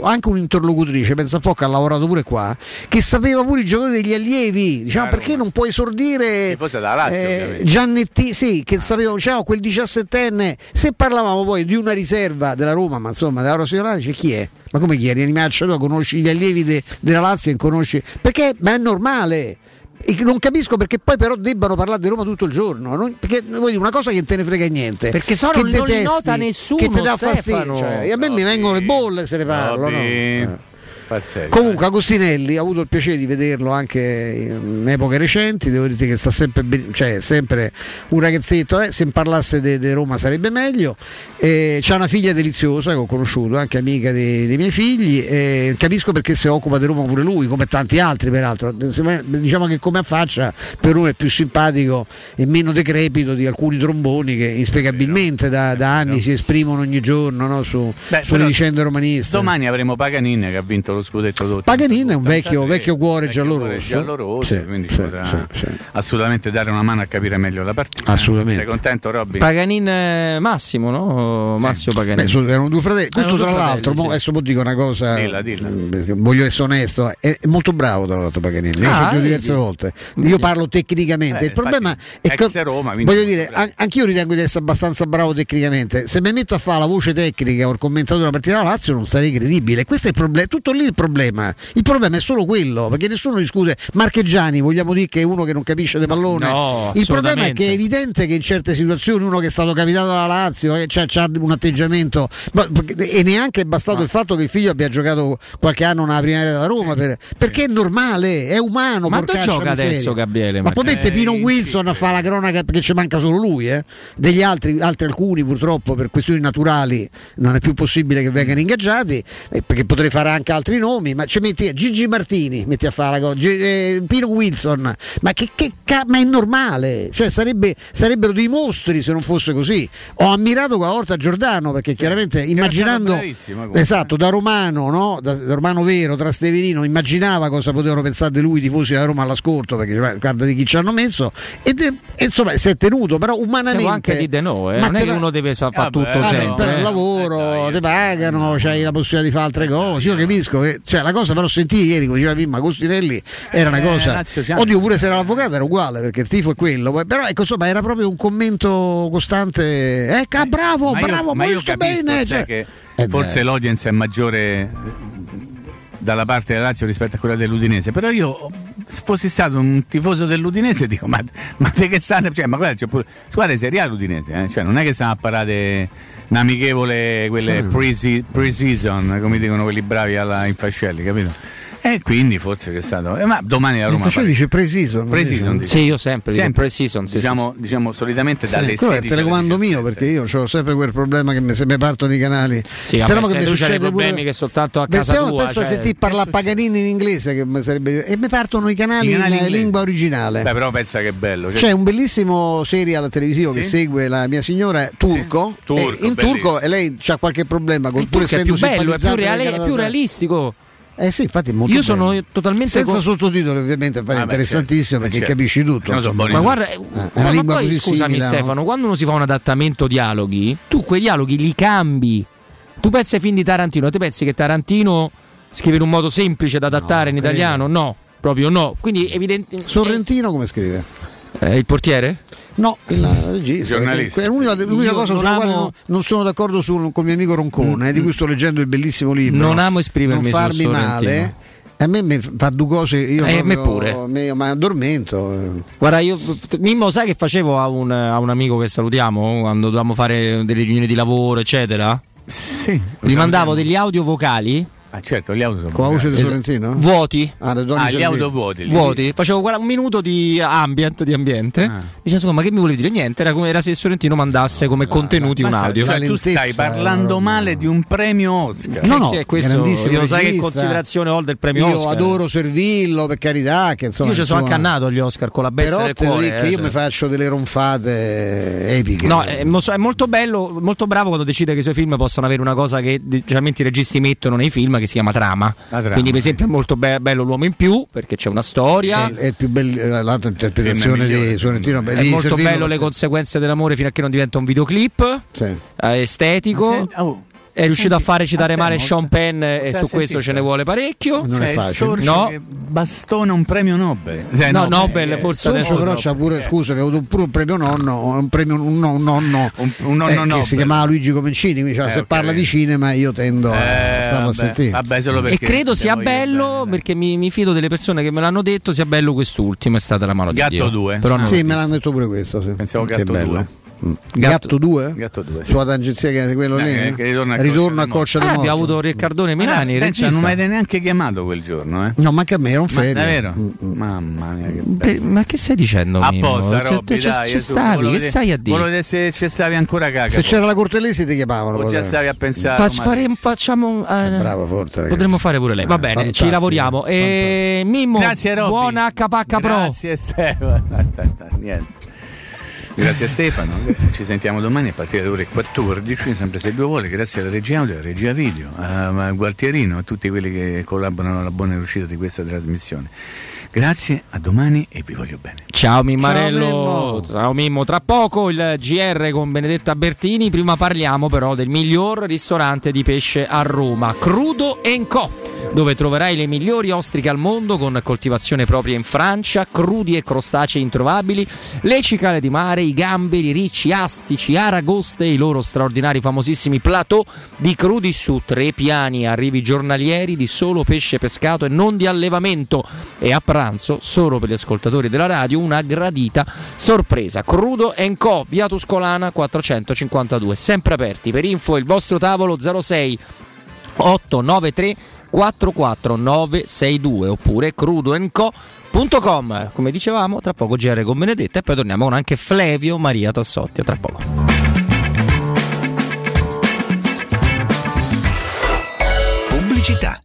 anche un'interlocutrice, pensa a po' che ha lavorato pure qua, che sapeva pure i giocatori degli allievi, diciamo Ah, perché non può esordire Lazio, eh. Giannetti, sì, che sapeva, diciamo, quel 17enne, se parlavamo poi di una riserva della Roma, ma insomma della Rossellana, dice chi è? Ma come chi è? Rianimaccia, tu conosci gli allievi de- della Lazio e conosci... Perché? Ma è normale. E non capisco perché poi però debbano parlare di Roma tutto il giorno. non- perché vuoi dire una cosa che non te ne frega niente. Perché sono- che non li detesti, nota nessuno, Che ti dà Stefano. fastidio. Cioè, e a me mi vengono le bolle se ne parlo. no? Robby, Comunque Agostinelli ho avuto il piacere di vederlo anche in epoche recenti, devo dire che sta sempre, ben- cioè, sempre un ragazzetto, eh, se parlasse di Roma sarebbe meglio, Eh, c'ha una figlia deliziosa che ho conosciuto, anche amica dei, dei miei figli, e capisco perché si occupa di Roma pure lui, come tanti altri peraltro, diciamo che come affaccia per uno è più simpatico e meno decrepito di alcuni tromboni che inspiegabilmente da, da anni si esprimono ogni giorno no, su, Beh, sulle vicende romaniste. Domani avremo Paganin che ha vinto vinto lo scudetto dopo. Paganin è un vecchio, vecchio cuore giallo-rosso. giallo-rosso, Sì, quindi sì, ci potrà sì, sì. assolutamente dare una mano a capire meglio la partita. Assolutamente. Sei contento, Robby? Paganin eh, Massimo, no? Massimo Paganin. Beh, sono- erano due fratelli. Questo, Erano due tra l'altro, fratelli, mo- adesso mo dico una cosa. Dilla, dilla. perché Voglio essere onesto, è molto bravo tra l'altro Paganini. Io Ah, vedi. diverse volte. Io parlo tecnicamente. Eh, il problema è che Roma, voglio dire, an- anch'io ritengo di essere abbastanza bravo tecnicamente. Se mi metto a fare la voce tecnica o il commentatore della partita della Lazio, non sarei credibile. Questo è il problema, tutto lì il problema. Il problema è solo quello, perché nessuno discute. Marcheggiani, vogliamo dire che è uno che non capisce di pallone. No, il problema è che è evidente che in certe situazioni uno che è stato capitato dalla Lazio eh, c'ha un atteggiamento ma- e neanche è bastato il fatto che il figlio abbia giocato qualche anno nella prima area da Roma per- perché è normale, è umano. Ma dove gioca miseria. adesso Gabriele? Ma poi mette Pino Wilson a fare la cronaca perché ci manca solo lui, eh? degli altri, altri alcuni purtroppo per questioni naturali non è più possibile che vengano ingaggiati, eh, perché potrei fare anche altri nomi, ma ci metti Gigi Martini, metti a fare la cosa, Gi- eh, Pino Wilson, ma che, che ca- ma è normale, cioè sarebbe- sarebbero dei mostri se non fosse così. Ho ammirato qua volta Giordano perché chiaramente immaginando esatto, da romano, no? da, da romano vero, trasteverino, immaginava cosa potevano pensare di lui i tifosi della Roma all'ascolto, perché cioè, guarda di chi ci hanno messo, e, insomma si è tenuto, però umanamente... Siamo anche di De No, eh. Ma non è che uno deve fa- fare tutto Vabbè, sempre. per eh. il lavoro, ti pagano, c'hai la possibilità di fare altre cose. Io capisco che cioè, la cosa però sentì ieri, come diceva prima Costinelli, era una Eh, cosa. C'ha- Oddio, pure se era l'avvocato era uguale perché il tifo è quello. Però ecco, insomma, era proprio un commento costante. Ecco, ah, bravo, ma io, bravo, io molto capisco, bene. cioè. Eh, forse beh. l'audience è maggiore eh, dalla parte della Lazio rispetto a quella dell'Udinese, però io se fossi stato un tifoso dell'Udinese dico ma, ma che stanno, cioè, ma guarda, c'è pure squadra serie A l'Udinese, eh? cioè, non è che stanno a parare un'amichevole quelle pre-season, come dicono quelli bravi alla Infascelli, capito? E quindi forse c'è stato, eh, ma domani la Roma Faccio dice pre-season. Pre-season, dice. Sì, io sempre, Sempre. pre-season, sì, diciamo, sì, diciamo solitamente dalle è il 16 alle telecomando mio perché io ho sempre quel problema che mi- se mi partono i canali. Sì, Speriamo che mi succede problemi pure... che soltanto a casa stiamo- tua, pensa cioè, se ti parla Paganini in inglese che sarebbe... e mi partono i canali, I canali in inglesi. lingua originale. Beh, però pensa che è bello. cioè- C'è un bellissimo serial televisivo che Sì? segue la mia signora turco. Turco, e in bellissimo. turco e lei ha qualche problema con Il pur è più essendo bello, è più, reale- è più realistico. Eh sì, infatti è molto Io bello. sono totalmente senza con- sottotitoli ovviamente è Ah, beh, interessantissimo certo, perché certo. capisci tutto. No Ma guarda, Eh, ma, è una ma lingua poi così scusami simile, no? Stefano, quando uno si fa un adattamento dialoghi, tu quei dialoghi li cambi. Tu pensi ai film di Tarantino, te pensi che Tarantino scrive in un modo semplice da adattare in credo. italiano? No, proprio no. Quindi evidentemente Sorrentino come scrive? Eh, il portiere? No, il regista. Giornalista. È l'unica, l'unica cosa non sulla quale amo- non, non sono d'accordo su, con il mio amico Roncone, eh, di cui sto leggendo il bellissimo libro. Non amo esprimermi Non farmi male. A me mi fa due cose, io Eh, proprio- pure. me- ma addormento. eh. Guarda, io Mimmo, sai che facevo a un, a un amico che salutiamo quando dovevamo fare delle riunioni di lavoro, eccetera? Sì. Gli mandavo degli audio vocali Ah, certo, gli auto sono Con voce di Sorrentino? vuoti. Ah, Ah, gli auto vuoti. Vuoti, facevo guarda, un minuto di ambient, di ambiente. Ah. Dicevo, insomma, ma che mi volevi dire? Niente, era come era se Sorrentino mandasse come contenuti un audio. cioè, tu stai parlando male di un premio Oscar. No, no, Che è questo, grandissimo io lo sai che considerazione ho del premio Io Oscar. adoro servirlo, per carità. Che, insomma, Io ci sono insomma, accannato agli Oscar con la bestia Però del cuore. che eh, io cioè. mi faccio delle ronfate epiche. No, è, mo- è molto bello, molto bravo quando decide che i suoi film possano avere una cosa che generalmente i registi mettono nei film che si chiama trama. Quindi, per esempio, è molto be- bello l'uomo in più perché c'è una storia. è, è più bello l'altra interpretazione è migliore, di Sorrentino. È di molto bello le conseguenze dell'amore fino a che non diventa un videoclip Sì. eh, estetico. Ma senti- oh, è riuscito senti, a fare citare ma male Sean Penn e su questo ce ne vuole parecchio. Non cioè, è il facile. No. che bastona un premio Nobel. Cioè, No, no, Nobel eh, forse Sorcio adesso però c'ha pure, scusa, aveva avuto pure un premio nonno, un premio un, no- un nonno, Un- un nonno eh, che Nobel. si chiamava Luigi Comencini, quindi cioè, Eh, se ok. parla di cinema io tendo a Eh, starlo a vabbè, sentire. vabbè, solo E credo sia bello bene. perché mi, mi fido delle persone che me l'hanno detto. Sia bello quest'ultimo, è stata la mano di Gatto Dio. 2. Però non sì, me l'hanno detto pure questo. Sì. Pensavo Che Gatto bello. 2. Gatto 2? Gatto 2. Sulla tangenzia che è quello Eh, lì? che ritorna a Ritorno a Coccia Coccia di Ah, abbiamo avuto Riccardone Milani, Ma pensa, regista. non mi avete neanche chiamato quel giorno, eh? No, manca a me, era un Ma ferie. davvero? Mm, mm. Mamma mia, che Beh, ma che stai dicendo? Apposta, Cioè, Robby, te- ci- dai, ci stavi, volevo che stai a dire? Volevo vedere se ci stavi ancora caga. Se c'era la Cortellesi ti chiamavano. o già stavi a pensare. Fac- faremo- facciamo, eh, Bravo forte, ragazzi. potremmo fare pure lei. Va Eh, bene, fantastico, ci lavoriamo. E Mimmo, Grazie Robby. buona HP Pro. Grazie Stefano. Niente. Grazie a Stefano, ci sentiamo domani a partire dalle ore 14, sempre se Dio vuole, grazie alla regia audio, alla regia video, a Gualtierino, a tutti quelli che collaborano alla buona riuscita di questa trasmissione. Grazie, a domani e vi voglio bene. Ciao Mimmarello, ciao Mimmo. Tra poco il GR con Benedetta Bertini, prima parliamo però del miglior ristorante di pesce a Roma, Crudo Co dove troverai le migliori ostriche al mondo con coltivazione propria in Francia, crudi e crostacei introvabili, le cicale di mare, i gamberi, ricci, astici, aragoste e i loro straordinari famosissimi plateau di crudi su tre piani, arrivi giornalieri di solo pesce pescato e non di allevamento e a pranzo, solo per gli ascoltatori della radio, una gradita sorpresa. Crudo Co, via Tuscolana 452, sempre aperti. Per info il vostro tavolo 06 893 44962 oppure crudoenco.com come dicevamo tra poco GR con Benedetta e poi torniamo con anche Flevio Maria Tassotti a tra poco. Pubblicità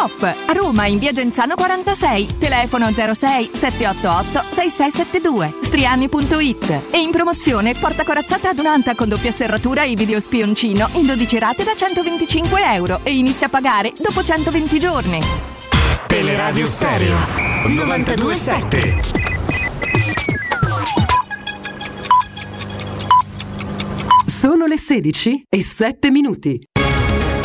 top! A Roma in via Genzano 46, telefono 06 788 6672, striani.it e in promozione porta corazzata adunanta con doppia serratura e video spioncino in 12 rate da 125 euro e inizia a pagare dopo 120 giorni. Teleradio Stereo 927. Sono le 16 e 7 minuti.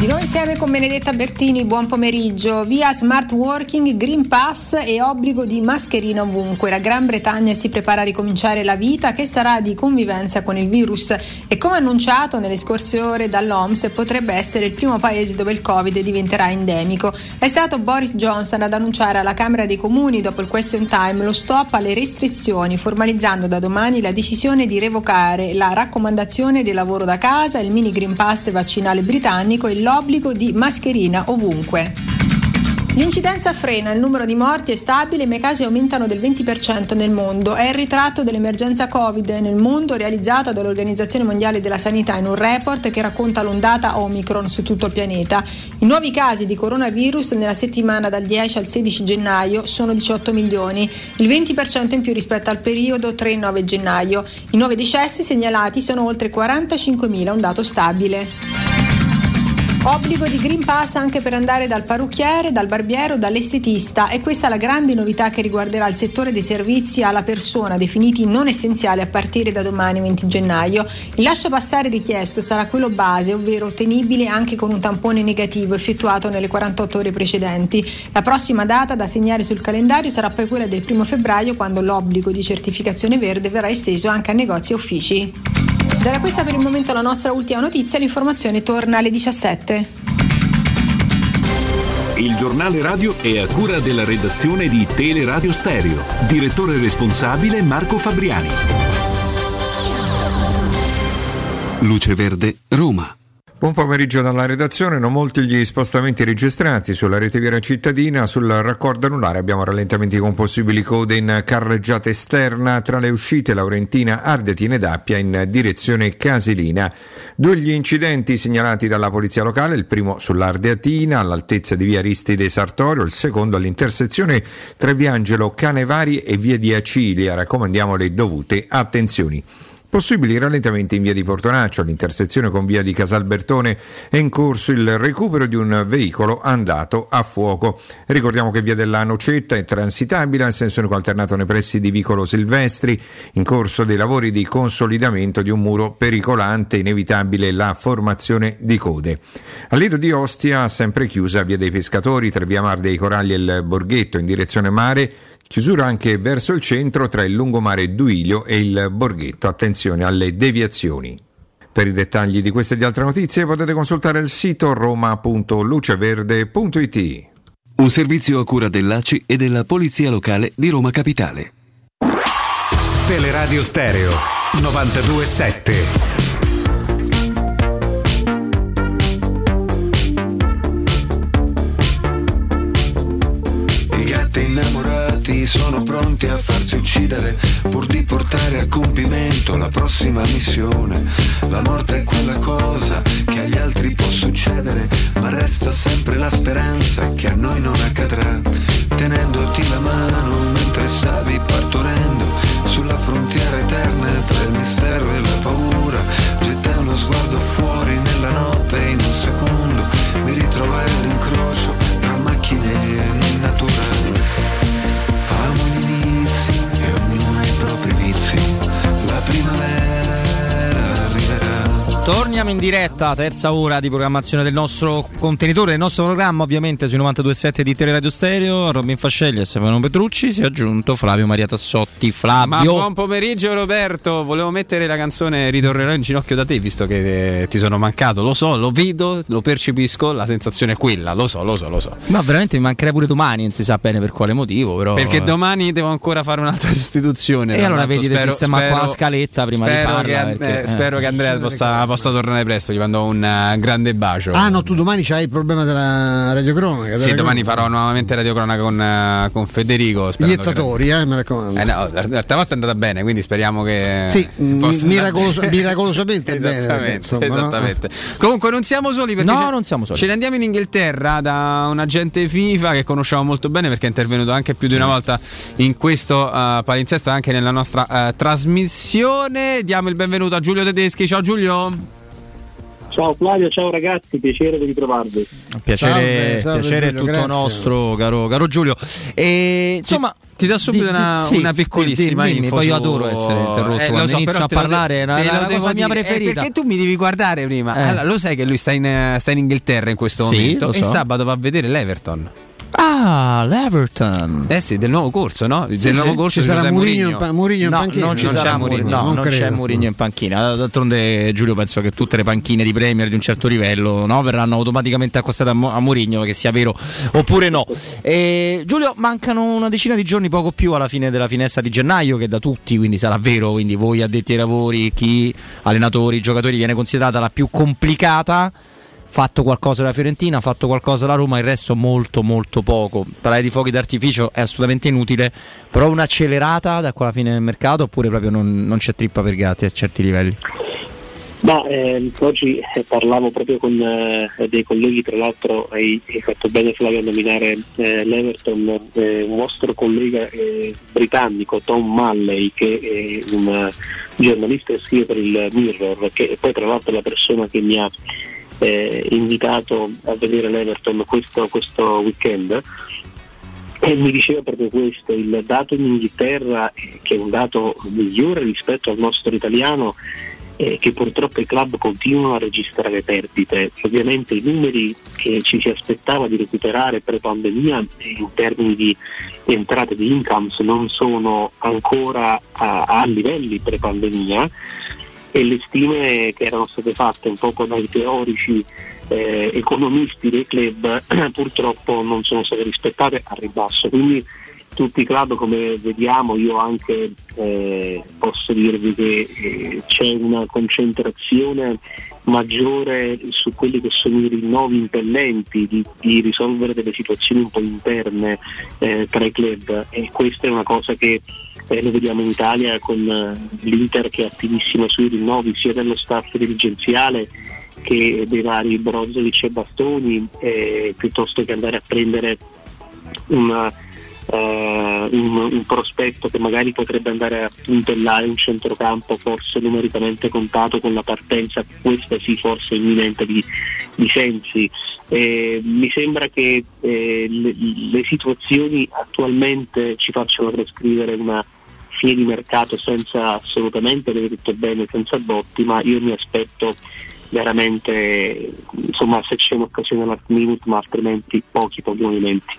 Di noi insieme con Benedetta Bertini, buon pomeriggio. Via smart working, Green Pass e obbligo di mascherina ovunque. La Gran Bretagna si prepara a ricominciare la vita che sarà di convivenza con il virus e come annunciato nelle scorse ore dall'OMS potrebbe essere il primo paese dove il Covid diventerà endemico. È stato Boris Johnson ad annunciare alla Camera dei Comuni dopo il question time lo stop alle restrizioni, formalizzando da domani la decisione di revocare la raccomandazione del lavoro da casa, il mini Green Pass vaccinale britannico e l'obbligo di mascherina ovunque. L'incidenza frena, il numero di morti è stabile, ma i casi aumentano del 20% nel mondo. È il ritratto dell'emergenza Covid nel mondo realizzato dall'Organizzazione Mondiale della Sanità in un report che racconta l'ondata Omicron su tutto il pianeta. I nuovi casi di coronavirus nella settimana dal 10 al 16 gennaio sono 18 milioni, il 20% in più rispetto al periodo 3-9 gennaio. I nuovi decessi segnalati sono oltre 45.000, un dato stabile. Obbligo di Green Pass anche per andare dal parrucchiere, dal barbiere o dall'estetista e questa è la grande novità che riguarderà il settore dei servizi alla persona definiti non essenziali a partire da domani 20 gennaio. Il lascia passare richiesto sarà quello base, ovvero ottenibile anche con un tampone negativo effettuato nelle 48 ore precedenti. La prossima data da segnare sul calendario sarà poi quella del 1 febbraio quando l'obbligo di certificazione verde verrà esteso anche a negozi e uffici. Era questa per il momento la nostra ultima notizia, l'informazione torna alle 17. Il giornale radio è a cura della redazione di Teleradio Stereo. Direttore responsabile Marco Fabriani. Luce Verde, Roma. Buon pomeriggio dalla redazione, non molti gli spostamenti registrati sulla rete viaria cittadina, sul raccordo anulare abbiamo rallentamenti con possibili code in carreggiata esterna tra le uscite Laurentina, Ardetina ed Appia in direzione Casilina. Due gli incidenti segnalati dalla polizia locale, il primo sull'Ardeatina all'altezza di via Aristide Sartorio, il secondo all'intersezione tra via Angelo Canevari e via di Acilia, raccomandiamo le dovute attenzioni. Possibili rallentamenti in via di Portonaccio, all'intersezione con via di Casalbertone è in corso il recupero di un veicolo andato a fuoco. Ricordiamo che via della Nocetta è transitabile in senso unico alternato nei pressi di Vicolo Silvestri, in corso dei lavori di consolidamento di un muro pericolante, inevitabile la formazione di code. A Lido di Ostia, sempre chiusa via dei Pescatori tra via Mar dei Coralli e il Borghetto in direzione mare, Chiusura anche verso il centro tra il lungomare Duilio e il Borghetto. Attenzione alle deviazioni. Per i dettagli di queste e di altre notizie potete consultare il sito roma.luceverde.it. Un servizio a cura dell'ACI e della Polizia Locale di Roma Capitale. Teleradio Stereo 927. I sono pronti a farsi uccidere pur di portare a compimento la prossima missione. La morte è quella cosa che agli altri può succedere, ma resta sempre la speranza che a noi non accadrà. Tenendoti la mano mentre stavi partorendo sulla frontiera eterna tra il mistero e la paura, gettai uno sguardo fuori nella notte e in un secondo mi ritrovai all'incrocio tra macchine e natura. Torniamo in diretta, terza ora di programmazione del nostro contenitore, del nostro programma, ovviamente sui 92.7 di Teleradio Stereo. Robin Fascelli e Stefano Petrucci si è aggiunto Flavio Maria Tassotti. Flavio. Ma buon pomeriggio Roberto, volevo mettere la canzone Ritornerò in ginocchio da te visto che eh, ti sono mancato, lo so, lo vedo, lo percepisco, la sensazione è quella, lo so, lo so, lo so. Ma veramente mi mancherà pure domani, non si sa bene per quale motivo, però. Perché domani devo ancora fare un'altra sostituzione. E allora vedi di sistema qua la scaletta prima di spero farla, Che, perché, eh, spero eh. che Andrea possa, possa tornare tornare presto, gli mando un uh, grande bacio. Ah no, tu domani c'hai il problema della radiocronaca. Sì, domani farò nuovamente radiocronaca con, uh, con Federico. Gli ettatori, che... eh, mi raccomando. Eh, no, l'altra volta è andata bene, quindi speriamo che... Sì, miracolos- miracolosamente esattamente, bene. Insomma, esattamente. No? Comunque non siamo soli perché... No, non siamo soli. Ce ne andiamo in Inghilterra da un agente FIFA che conosciamo molto bene perché è intervenuto anche più di una volta in questo uh, palinsesto anche nella nostra uh, trasmissione. Diamo il benvenuto a Giulio Tedeschi. Ciao Giulio. Ciao Flavio, ciao ragazzi, piacere di ritrovarvi. Piacere, salve, salve piacere Giulio, tutto grazie. nostro, caro, caro Giulio. E, insomma, ti do subito di, una, sì, una, piccolissima dimmi, info. Poi io adoro essere interrotto eh, quando so, inizio a parlare, è la, la cosa mia preferita. Eh, perché tu mi devi guardare prima. Eh. Allora, lo sai che lui sta in, sta in Inghilterra in questo sì, momento so. e sabato va a vedere l'Everton. Ah, l'Everton. Eh sì, del nuovo corso, no? Del sì, nuovo corso ci sarà Murigno in, pa- Murigno in no, panchina. Non ci non sarà Murigno, no, non, non c'è Murigno in panchina. D'altronde Giulio penso che tutte le panchine di Premier di un certo livello no, verranno automaticamente accostate a, a Murigno, che sia vero oppure no. E, Giulio, mancano una decina di giorni, poco più alla fine della finestra di gennaio, che da tutti, quindi sarà vero, quindi voi addetti ai lavori, chi allenatori, giocatori viene considerata la più complicata fatto qualcosa la Fiorentina, ha fatto qualcosa la Roma, il resto molto molto poco. Parlare di fuochi d'artificio è assolutamente inutile, però un'accelerata da qua alla fine del mercato oppure proprio non, non c'è trippa per gatti a certi livelli? Ma eh, oggi eh, parlavo proprio con eh, dei colleghi, tra l'altro hai, hai fatto bene Flavio a nominare eh, l'Everton, eh, un vostro collega eh, britannico Tom Malley che è un giornalista e scrive per il Mirror, che poi tra l'altro è la persona che mi ha eh, invitato a vedere l'Everton questo, questo weekend e mi diceva proprio questo, il dato in Inghilterra che è un dato migliore rispetto al nostro italiano eh, che purtroppo i club continuano a registrare perdite. Ovviamente i numeri che ci si aspettava di recuperare pre-pandemia in termini di entrate di incomes non sono ancora a, a livelli pre-pandemia e le stime che erano state fatte un po' dai teorici eh, economisti dei club purtroppo non sono state rispettate a ribasso. Quindi tutti i club come vediamo, io anche eh, posso dirvi che eh, c'è una concentrazione maggiore su quelli che sono i rinnovi impellenti di, di risolvere delle situazioni un po' interne eh, tra i club e questa è una cosa che eh, lo vediamo in Italia con eh, l'Inter che è attivissimo sui rinnovi sia dello staff dirigenziale che dei vari Brozovic e Bastoni eh, piuttosto che andare a prendere una, uh, un, un, prospetto che magari potrebbe andare a puntellare un centrocampo forse numericamente contato con la partenza, questa sì forse imminente di, di Sensi. Eh, mi sembra che eh, le, le situazioni attualmente ci facciano prescrivere una fine di mercato senza assolutamente, avete detto bene, senza botti, ma io mi aspetto veramente, insomma, se c'è un'occasione last minute, ma altrimenti pochi, pochi movimenti.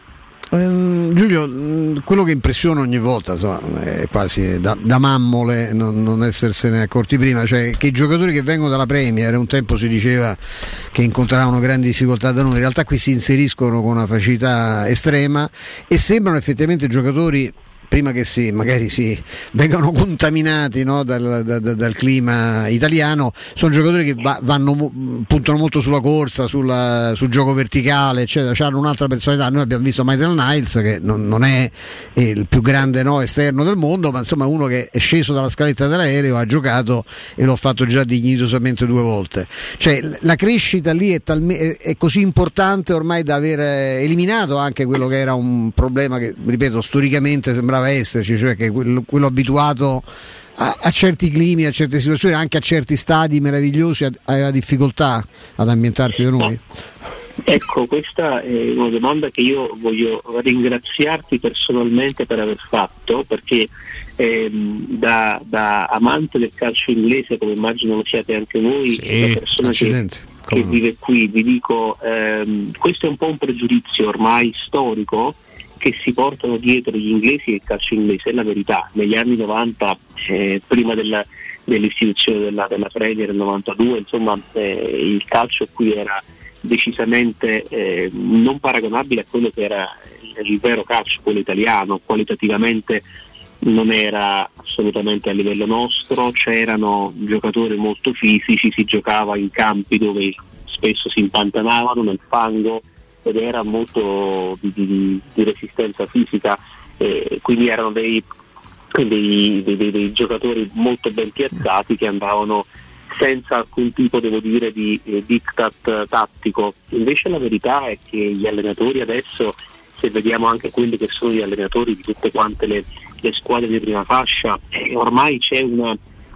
Eh, Giulio, mm, quello che impressiona ogni volta insomma, è quasi da, da mammole non, non, essersene accorti prima, cioè che i giocatori che vengono dalla Premier, un tempo si diceva che incontravano grandi difficoltà da noi, in realtà qui si inseriscono con una facilità estrema e sembrano effettivamente giocatori prima che si, magari si vengano contaminati no, dal, dal, dal, clima italiano, sono giocatori che va, vanno, puntano molto sulla corsa, sulla, sul gioco verticale, eccetera, hanno un'altra personalità. Noi abbiamo visto Michael Knights che non, non è il più grande no, esterno del mondo, ma insomma uno che è sceso dalla scaletta dell'aereo, ha giocato e l'ho fatto già dignitosamente due volte. Cioè, la crescita lì è, talme, è così importante ormai da aver eliminato anche quello che era un problema che, ripeto, storicamente sembrava sembrava esserci, cioè che quello, quello abituato a, a, certi climi, a certe situazioni, anche a certi stadi meravigliosi, aveva difficoltà ad ambientarsi da noi? Ecco, questa è una domanda che io voglio ringraziarti personalmente per aver fatto, perché ehm, da, da, amante del calcio inglese, come immagino lo siate anche voi, sì, da persona che, che, vive qui, vi dico, ehm, questo è un po' un pregiudizio ormai storico che si portano dietro gli inglesi e il calcio inglese, è la verità. Negli anni 90, eh, prima della, dell'istituzione della, della Premier nel 92, insomma eh, il calcio qui era decisamente eh, non paragonabile a quello che era il, vero calcio, quello italiano, qualitativamente non era assolutamente a livello nostro, c'erano giocatori molto fisici, si giocava in campi dove spesso si impantanavano nel fango ed era molto di, di, di resistenza fisica, eh, quindi erano dei, dei, dei, dei, giocatori molto ben piazzati che andavano senza alcun tipo, devo dire, di eh, diktat tattico. Invece la verità è che gli allenatori adesso, se vediamo anche quelli che sono gli allenatori di tutte quante le, le squadre di prima fascia, eh, ormai c'è una,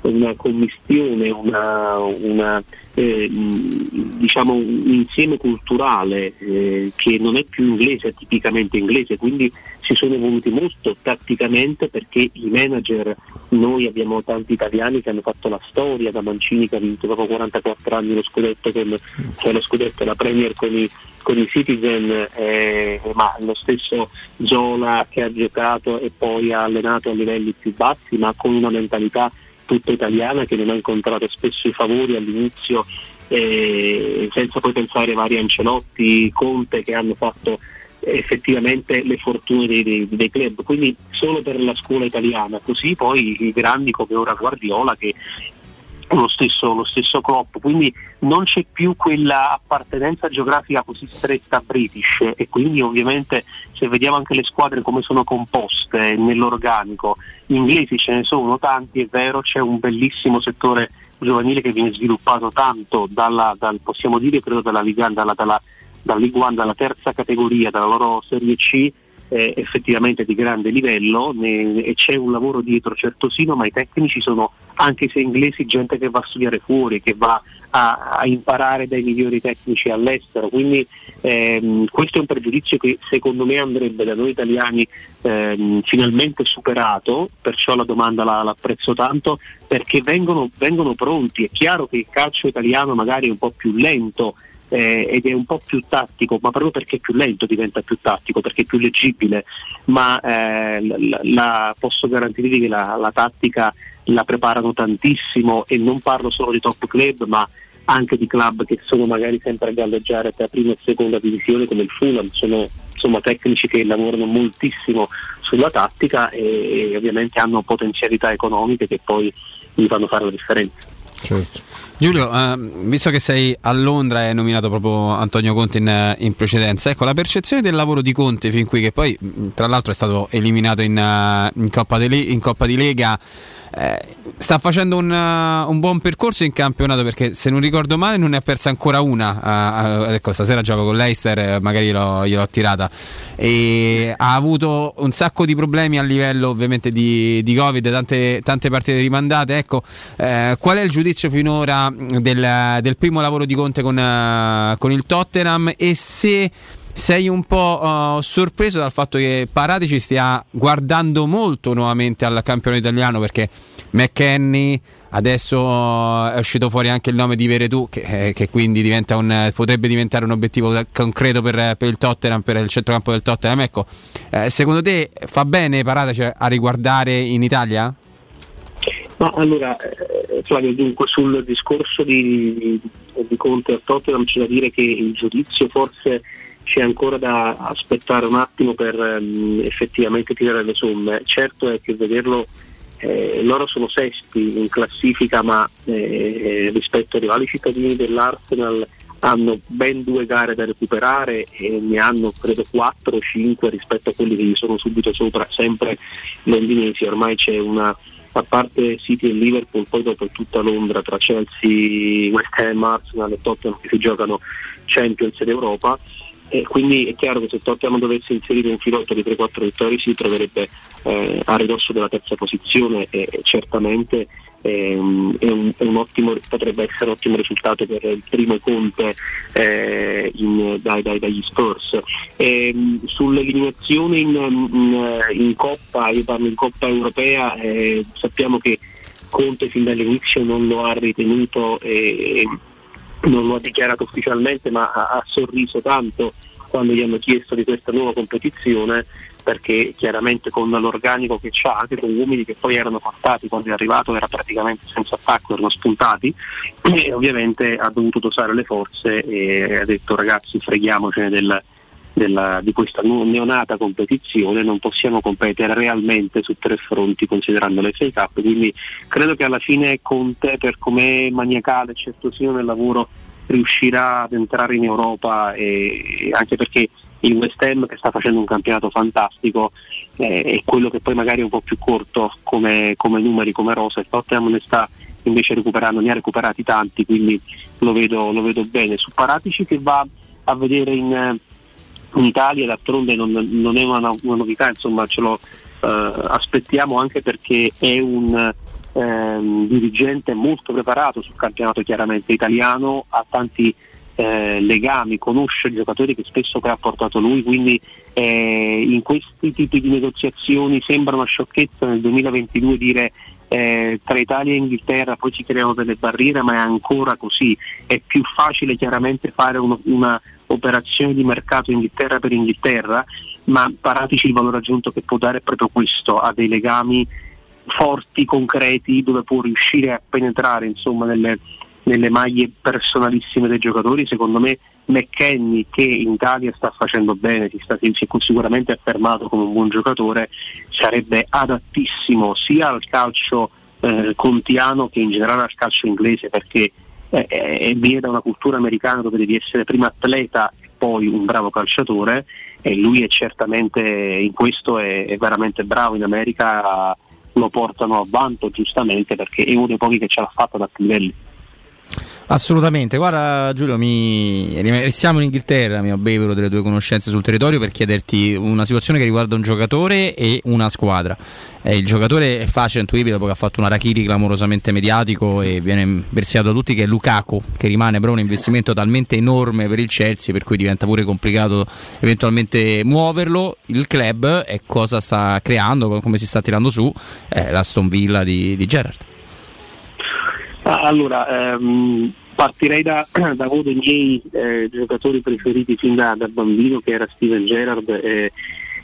una commistione, una, una eh, diciamo un insieme culturale eh, che non è più inglese, è tipicamente inglese, quindi si sono evoluti molto tatticamente perché i manager, noi abbiamo tanti italiani che hanno fatto la storia, da Mancini che ha vinto dopo 44 anni lo scudetto, con, cioè lo scudetto la Premier con i, con i Citizen, eh, ma lo stesso Zola che ha giocato e poi ha allenato a livelli più bassi, ma con una mentalità tutta italiana che non ha incontrato spesso i favori all'inizio eh, senza poi pensare ai vari Ancelotti, Conte che hanno fatto effettivamente le fortune dei, dei, dei, club, quindi solo per la scuola italiana, così poi i grandi come ora Guardiola che lo stesso, lo stesso Klopp, quindi non c'è più quella appartenenza geografica così stretta british. E quindi ovviamente se vediamo anche le squadre come sono composte nell'organico, inglesi ce ne sono tanti, è vero, c'è un bellissimo settore giovanile che viene sviluppato tanto dalla, dal, possiamo dire, credo dalla Liga, dalla, dalla, dalla Ligue 1, dalla terza categoria, dalla loro Serie C eh, effettivamente di grande livello ne, e c'è un lavoro dietro certosino, ma i tecnici sono anche se inglesi gente che va a studiare fuori, che va a, a imparare dai migliori tecnici all'estero, quindi ehm, questo è un pregiudizio che secondo me andrebbe da noi italiani ehm, finalmente superato, perciò la domanda la, l'apprezzo tanto, perché vengono, vengono pronti, è chiaro che il calcio italiano magari è un po' più lento, eh, ed è un po' più tattico, ma proprio perché è più lento diventa più tattico, perché è più leggibile, ma eh, la, la, posso garantirvi che la, la, tattica la preparano tantissimo e non parlo solo di top club, ma anche di club che sono magari sempre a galleggiare tra prima e seconda divisione come il Fulham, sono insomma, tecnici che lavorano moltissimo sulla tattica e, e ovviamente hanno potenzialità economiche che poi gli fanno fare la differenza. Certo. Giulio, eh, visto che sei a Londra e hai nominato proprio Antonio Conte in, in, precedenza, ecco la percezione del lavoro di Conte fin qui, che poi tra l'altro è stato eliminato in, in, Coppa, di, in Coppa di Lega, eh, sta facendo un, uh, un, buon percorso in campionato perché se non ricordo male non ne ha persa ancora una. Uh, ecco, stasera gioco con l'Eister, magari l'ho, gliel'ho tirata. E ha avuto un sacco di problemi a livello ovviamente di, di Covid, tante, tante, partite rimandate. Ecco, eh, qual è il giudizio finora del, del primo lavoro di Conte con, con il Tottenham e se sei un po' uh, sorpreso dal fatto che Paratici stia guardando molto nuovamente al campione italiano perché McKenny adesso uh, è uscito fuori anche il nome di Veretù che, eh, che quindi diventa un, potrebbe diventare un obiettivo concreto per, per, il Tottenham per il centrocampo del Tottenham ecco eh, secondo te fa bene Paratici a riguardare in Italia? Ma allora, eh, Flavio, dunque sul discorso di, di Conte al Tottenham c'è da dire che il giudizio forse c'è ancora da aspettare un attimo per um, effettivamente tirare le somme. Certo è che vederlo, eh, loro sono sesti in classifica, ma eh, rispetto ai rivali cittadini dell'Arsenal hanno ben due gare da recuperare e ne hanno credo 4 o 5 rispetto a quelli che gli sono subito sopra, sempre londinesi. Ormai c'è una a parte City e Liverpool, poi dopo tutta Londra tra Chelsea, West Ham, Arsenal e Tottenham che si giocano Champions ed Europa e quindi è chiaro che se Tottenham dovesse inserire un filotto di 3-4 vittorie si troverebbe eh, a ridosso della terza posizione e, certamente ehm, è un, è un ottimo, potrebbe essere un ottimo risultato per il primo Conte eh, in, dai, dai, dagli Spurs. Ehm, sull'eliminazione in, in, in, Coppa, io parlo in Coppa Europea, eh, sappiamo che Conte fin dall'inizio non lo ha ritenuto eh, non lo ha dichiarato ufficialmente ma ha, ha sorriso tanto quando gli hanno chiesto di questa nuova competizione perché chiaramente con l'organico che c'ha, anche con uomini che poi erano portati quando è arrivato era praticamente senza attacco, erano spuntati e ovviamente ha dovuto dosare le forze e ha detto ragazzi freghiamocene del, della, di questa neonata competizione, non possiamo competere realmente su tre fronti considerando le 6 Cup, quindi credo che alla fine Conte per come maniacale e certosino nel lavoro riuscirà ad entrare in Europa e anche perché il West Ham che sta facendo un campionato fantastico eh, è quello che poi magari è un po' più corto come, come numeri, come rosa, il Tottenham ne sta invece recuperando, ne ha recuperati tanti, quindi lo vedo, lo vedo bene. Su Paratici che va a vedere in, in Italia, d'altronde non, non è una, una, novità, insomma ce lo eh, aspettiamo anche perché è un ehm, dirigente molto preparato sul campionato chiaramente italiano, ha tanti eh, legami, conosce i giocatori che spesso ha portato lui, quindi eh, in questi tipi di negoziazioni sembra una sciocchezza nel 2022 dire eh, tra Italia e Inghilterra poi si creano delle barriere, ma è ancora così. È più facile chiaramente fare uno, una operazione di mercato Inghilterra per Inghilterra, ma Paratici il valore aggiunto che può dare è proprio questo, ha dei legami forti, concreti, dove può riuscire a penetrare insomma, nelle, nelle maglie personalissime dei giocatori. Secondo me McKenny che in Italia sta facendo bene, si, sta, si è sicuramente affermato come un buon giocatore, sarebbe adattissimo sia al calcio eh, contiano che in generale al calcio inglese perché eh, eh, viene da una cultura americana dove devi essere prima atleta e poi un bravo calciatore e lui è certamente in questo è, è veramente bravo in America lo portano a vanto giustamente perché è uno dei pochi che ce l'ha fatta da più livelli. Assolutamente, guarda Giulio, mi... restiamo in Inghilterra, mi abbevero delle tue conoscenze sul territorio per chiederti una situazione che riguarda un giocatore e una squadra. Eh, il giocatore è facile intuibile dopo che ha fatto un Arachiri clamorosamente mediatico e viene versiato a tutti che è Lukaku, che rimane però un investimento talmente enorme per il Chelsea per cui diventa pure complicato eventualmente muoverlo. Il club è cosa sta creando, come si sta tirando su, eh, la Stone Villa di, di Allora, ehm, partirei da, da, uno dei miei eh, giocatori preferiti fin da, da, bambino che era Steven Gerrard. Eh,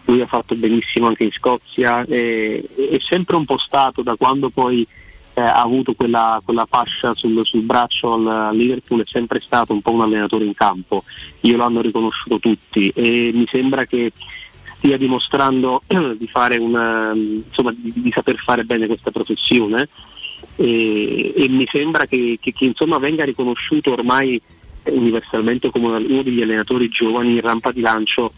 lui ha fatto benissimo anche in Scozia, eh, è sempre un po' stato da quando poi eh, ha avuto quella, quella fascia sul, sul, braccio al Liverpool, è sempre stato un po' un allenatore in campo, io l'hanno riconosciuto tutti e mi sembra che stia dimostrando di, una, insomma, di, di saper fare bene questa professione e, e mi sembra che, che, che venga riconosciuto ormai universalmente come uno degli allenatori giovani in rampa di lancio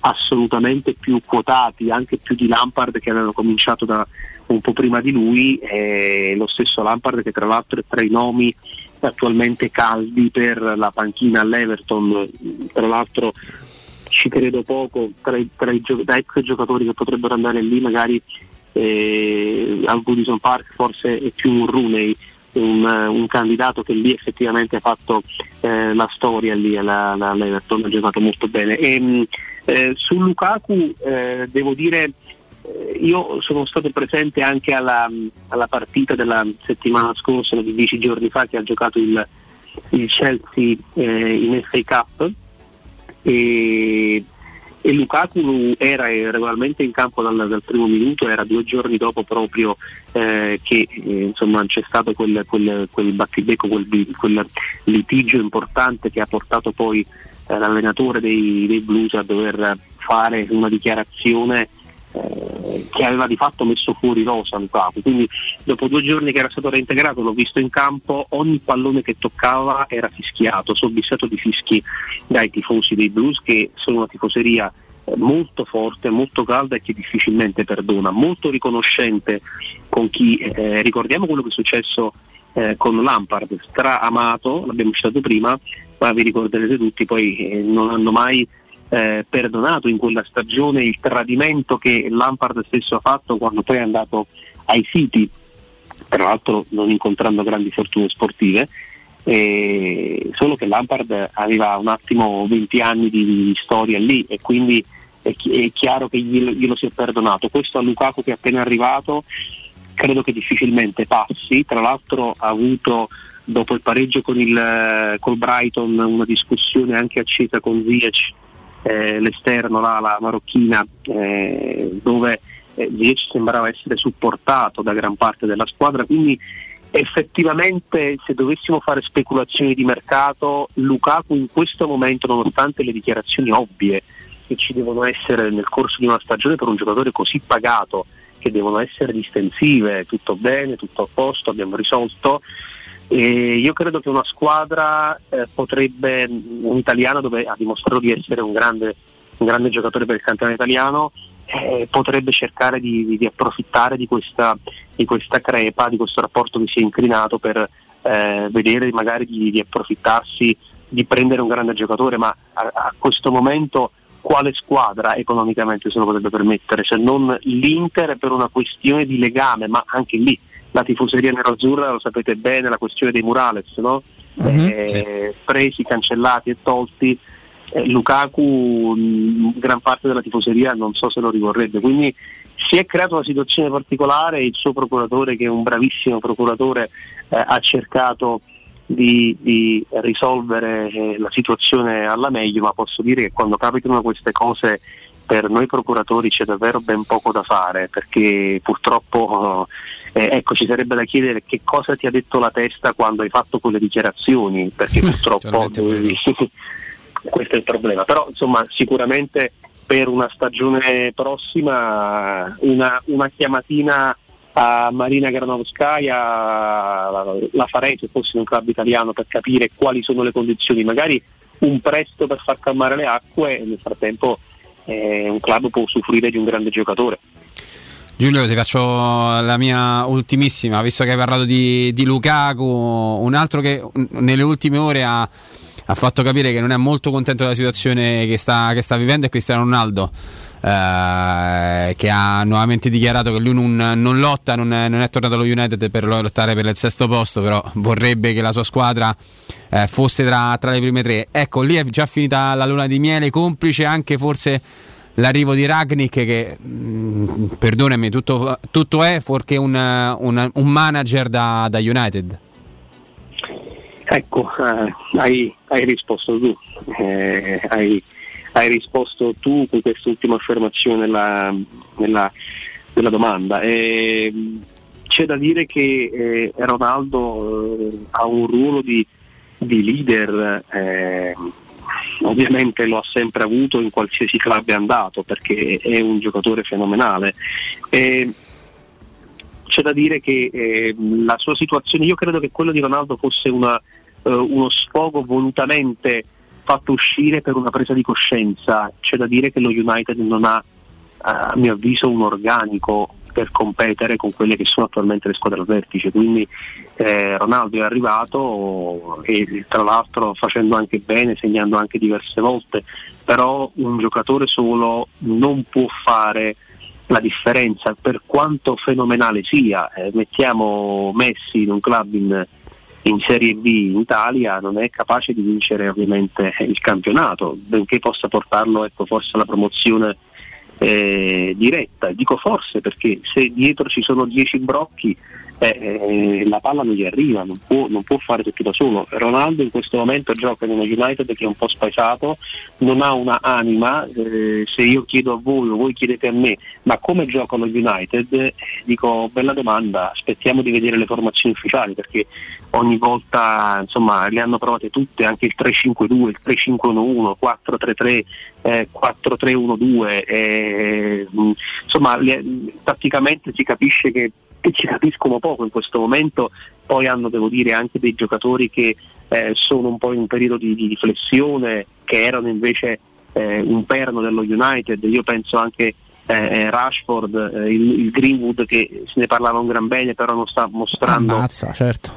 assolutamente più quotati, anche più di Lampard che avevano cominciato da un po' prima di lui, e lo stesso Lampard che tra l'altro è tra i nomi attualmente caldi per la panchina all'Everton, tra l'altro ci credo poco, tra i, tra i gio- ex giocatori che potrebbero andare lì magari eh, al Goodison Park forse è più un Rooney, un, un, candidato che lì effettivamente ha fatto eh, la storia lì all'Everton, ha giocato molto bene. E, mm, eh, su Lukaku eh, devo dire eh, io sono stato presente anche alla, alla, partita della settimana scorsa, di dieci giorni fa, che ha giocato il, il Chelsea eh, in FA Cup e e Lukaku era regolarmente in campo dal, dal, primo minuto, era due giorni dopo proprio eh, che eh, insomma, c'è stato quel, quel, quel battibecco, quel, quel, litigio importante che ha portato poi eh, l'allenatore dei, dei, Blues a dover fare una dichiarazione che aveva di fatto messo fuori Rosa Lukaku. Quindi dopo due giorni che era stato reintegrato l'ho visto in campo, ogni pallone che toccava era fischiato, soddisfatto di fischi dai tifosi dei Blues che sono una tifoseria eh, molto forte, molto calda e che difficilmente perdona, molto riconoscente con chi eh, ricordiamo quello che è successo eh, con Lampard, stra-amato, l'abbiamo citato prima, ma vi ricorderete tutti, poi eh, non hanno mai eh, perdonato in quella stagione il tradimento che Lampard stesso ha fatto quando poi è andato ai siti, tra l'altro non incontrando grandi fortune sportive, eh, solo che Lampard aveva un attimo 20 anni di, di storia lì e quindi è, chi- è chiaro che glielo, glielo, si è perdonato. Questo a Lukaku che è appena arrivato credo che difficilmente passi, tra l'altro ha avuto dopo il pareggio con il, col Brighton una discussione anche accesa con Ziyech, eh, l'esterno, la marocchina, eh, dove eh, Ziyech sembrava essere supportato da gran parte della squadra, quindi effettivamente se dovessimo fare speculazioni di mercato, Lukaku in questo momento, nonostante le dichiarazioni ovvie che ci devono essere nel corso di una stagione per un giocatore così pagato, che devono essere distensive, tutto bene, tutto a posto, abbiamo risolto. E io credo che una squadra eh, potrebbe, un italiano dove ha dimostrato di essere un grande, un grande giocatore per il campionato italiano, eh, potrebbe cercare di, di, approfittare di questa, di questa, crepa, di questo rapporto che si è inclinato per eh, vedere magari di, approfittarsi, di prendere un grande giocatore, ma a, a, questo momento quale squadra economicamente se lo potrebbe permettere, se non l'Inter per una questione di legame, ma anche lì la tifoseria nero-azzurra, lo sapete bene, la questione dei murales, no? mm-hmm, eh, sì. presi, cancellati e tolti eh, Lukaku mh, gran parte della tifoseria non so se lo rivorrebbe, quindi si è creata una situazione particolare, il suo procuratore che è un bravissimo procuratore eh, ha cercato di, di risolvere eh, la situazione alla meglio, ma posso dire che quando capitano queste cose per noi procuratori c'è davvero ben poco da fare perché purtroppo eh, ecco, ci sarebbe da chiedere che cosa ti ha detto la testa quando hai fatto quelle dichiarazioni perché purtroppo questo è il problema. Però insomma sicuramente per una stagione prossima una, una chiamatina a Marina Granovskaya la farei se fossi un club italiano per capire quali sono le condizioni, magari un presto per far calmare le acque e nel frattempo eh, un club può usufruire di un grande giocatore. Giulio, ti faccio la mia ultimissima, visto che hai parlato di, di Lukaku, un altro che nelle ultime ore ha ha fatto capire che non è molto contento della situazione che sta, che sta vivendo è Cristiano Ronaldo. Eh, che ha nuovamente dichiarato che lui non, non lotta, non è, non è, tornato allo United per lottare per il sesto posto, però vorrebbe che la sua squadra eh, fosse tra, tra, le prime tre. Ecco, lì è già finita la luna di miele, complice anche forse l'arrivo di Ragnick che, mh, mm, perdonami, tutto, tutto, è fuorché un, un, un manager da, da United. Ecco, eh, hai, hai, risposto tu, eh, hai, hai, risposto tu con quest'ultima affermazione nella, nella, nella domanda. Eh, c'è da dire che eh, Ronaldo eh, ha un ruolo di, di leader, eh, ovviamente lo ha sempre avuto in qualsiasi club è andato perché è un giocatore fenomenale c'è da dire che eh, la sua situazione, io credo che quello di Ronaldo fosse una, eh, uno sfogo volutamente fatto uscire per una presa di coscienza. C'è da dire che lo United non ha, a mio avviso, un organico per competere con quelle che sono attualmente le squadre al vertice. Quindi eh, Ronaldo è arrivato e tra l'altro facendo anche bene, segnando anche diverse volte, però un giocatore solo non può fare la differenza per quanto fenomenale sia. Eh, mettiamo Messi in un club in, in Serie B in Italia non è capace di vincere ovviamente il campionato, benché possa portarlo ecco, forse alla promozione eh, diretta. Dico forse perché se dietro ci sono 10 brocchi eh, la palla non gli arriva, non può, non può, fare tutto da solo. Ronaldo in questo momento gioca in uno United che è un po' spaesato, non ha una anima, eh, se io chiedo a voi o voi chiedete a me ma come gioca lo United, dico bella domanda, aspettiamo di vedere le formazioni ufficiali perché ogni volta insomma, le hanno provate tutte, anche il 3-5-2, il 3-5-1-1, 4-3-3, eh, 4-3-1-2, eh, insomma le, tatticamente si capisce che che ci capiscono poco in questo momento, poi hanno devo dire anche dei giocatori che eh, sono un po' in un periodo di, di riflessione, che erano invece eh, un perno dello United, io penso anche eh, eh Rashford, eh, il, il, Greenwood che se ne parlava un gran bene però non sta mostrando Ammazza, certo.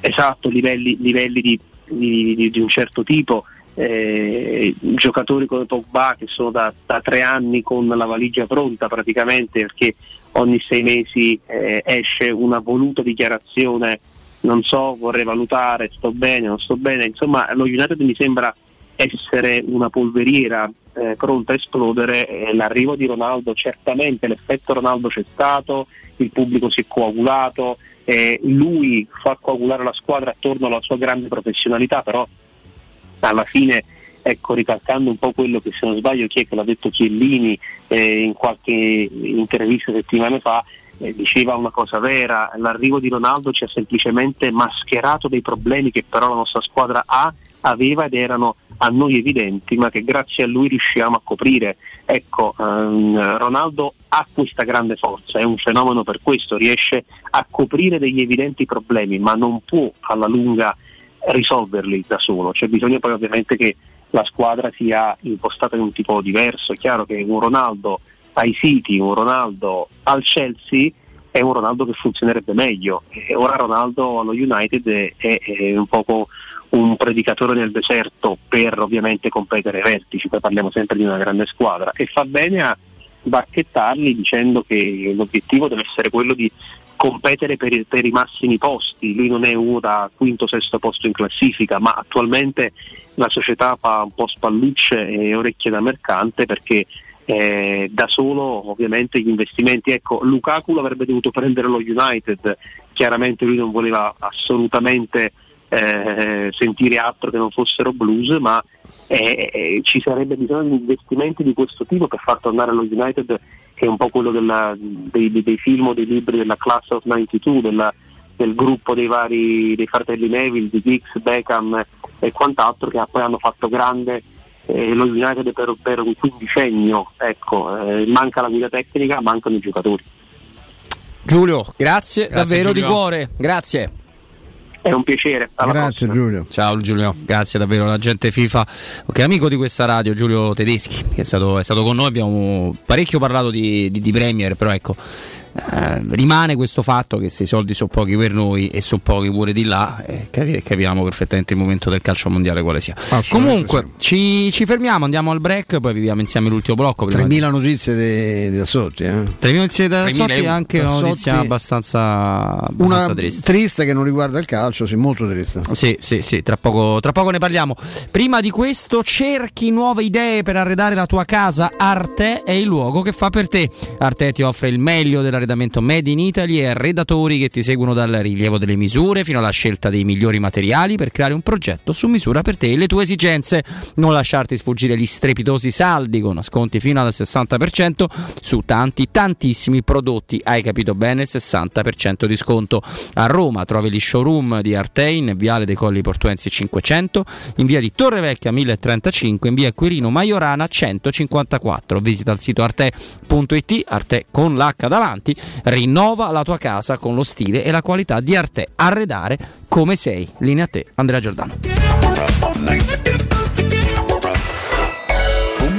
esatto, livelli, livelli di, di, di, un certo tipo. Eh, giocatori come Pogba che sono da, da, tre anni con la valigia pronta praticamente perché ogni sei mesi eh, esce una voluta dichiarazione, non so, vorrei valutare, sto bene, non sto bene, insomma lo United mi sembra essere una polveriera eh, pronta a esplodere, l'arrivo di Ronaldo certamente l'effetto Ronaldo c'è stato, il pubblico si è coagulato, eh, lui fa coagulare la squadra attorno alla sua grande professionalità, però alla fine ecco, ricalcando un po' quello che se non sbaglio chi è che l'ha detto Chiellini eh, in qualche intervista settimane fa, eh, diceva una cosa vera, l'arrivo di Ronaldo ci ha semplicemente mascherato dei problemi che però la nostra squadra ha aveva ed erano a noi evidenti, ma che grazie a lui riusciamo a coprire. Ecco, ehm, Ronaldo ha questa grande forza, è un fenomeno per questo, riesce a coprire degli evidenti problemi, ma non può alla lunga risolverli da solo. C'è bisogno poi ovviamente che la squadra sia impostata in un tipo diverso. È chiaro che un Ronaldo ai City, un Ronaldo al Chelsea è un Ronaldo che funzionerebbe meglio. E ora Ronaldo allo United è, è, è un poco un predicatore nel deserto per ovviamente competere ai vertici, poi parliamo sempre di una grande squadra e fa bene a bacchettarli dicendo che l'obiettivo deve essere quello di competere per, i, per i massimi posti, lui non è uno da quinto sesto posto in classifica, ma attualmente la società fa un po' spallucce e orecchie da mercante perché eh, da solo ovviamente gli investimenti, ecco Lukaku l'avrebbe dovuto prendere lo United, chiaramente lui non voleva assolutamente eh, sentire altro che non fossero blues, ma eh, eh, ci sarebbe bisogno di investimenti di questo tipo per far tornare lo United che è un po' quello della, dei, dei, film o dei libri della Class of 92, della, del gruppo dei vari dei fratelli Neville, di Giggs, Beckham e quant'altro che poi hanno fatto grande eh, lo United per, per, un quindicennio, ecco, eh, manca la guida tecnica, mancano i giocatori. Giulio, grazie, grazie davvero Giulio. di cuore, grazie. È un piacere. Alla Grazie prossima. Giulio. Ciao Giulio, grazie davvero all'agente FIFA, che è amico di questa radio, Giulio Tedeschi, che è stato, è stato con noi, abbiamo parecchio parlato di, di, di Premier, però ecco, eh, rimane questo fatto che se i soldi sono pochi per noi e sono pochi pure di là, eh, capi- capiamo perfettamente il momento del calcio mondiale quale sia. Comunque, ci, ci fermiamo, andiamo al break, poi viviamo insieme l'ultimo blocco. prima di- 3.000 notizie de- da Sotti. Eh. 3.000 notizie da 3.000 Sotti euro. anche una notizia abbastanza, abbastanza Una triste. triste che non riguarda il calcio, sì, molto triste. Sì, sì, sì, tra poco, tra poco ne parliamo. Prima di questo, cerchi nuove idee per arredare la tua casa. Arte è il luogo che fa per te. Arte ti offre il meglio dell'arredamento made in Italy e arredatori che ti seguono dal rilievo delle misure fino alla scelta dei migliori materiali per creare un progetto su misura per te e le tue esigenze. Non lasciarti sfuggire gli strepitosi saldi con sconti fino al 60% su tanti, tantissimi prodotti. Hai capito bene? 60% di sconto. A Roma trovi gli showroom di Arte in Viale dei Colli Portuensi 500, in via di Torrevecchia 1035, in via Quirino Maiorana 154. Visita il sito arte.it, Arte con l'H davanti, rinnova la tua casa con lo stile e la qualità di Arte. Arredare come sei. Linea a te, Andrea Giordano.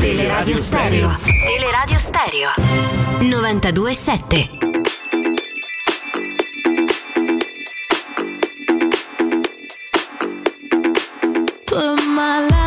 Teleradio Stereo. Teleradio Stereo. 92.7. Put my life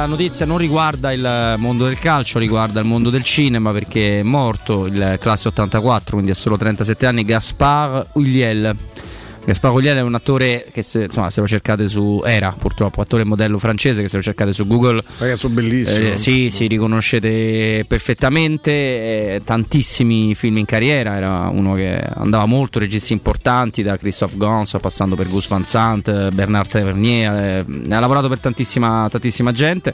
la notizia non riguarda il mondo del calcio, riguarda il mondo del cinema perché è morto il classe 84, quindi ha solo 37 anni, Gaspard Ulliel. Gaspard Ulliel è un attore che se, insomma, se lo cercate su era purtroppo attore e modello francese che se lo cercate su Google Ragazzo bellissimo. eh, sì, sì, riconoscete perfettamente eh, tantissimi film in carriera, era uno che andava molto, registi importanti da Christophe Gans passando per Gus Van Sant, Bernard Tavernier, eh, ne ha lavorato per tantissima, tantissima gente.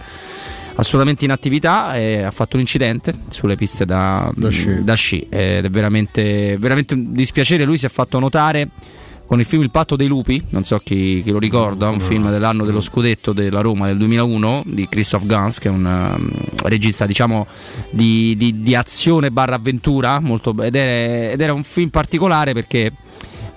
Assolutamente in attività, eh, ha fatto un incidente sulle piste da, da sci, ed è veramente, veramente un dispiacere. Lui si è fatto notare con il film Il patto dei lupi, non so chi, chi lo ricorda, un film dell'anno dello scudetto della Roma del 2001 di Christoph Gans, che è un um, regista diciamo di, di- di azione barra avventura, molto, ed, è- ed era un film particolare perché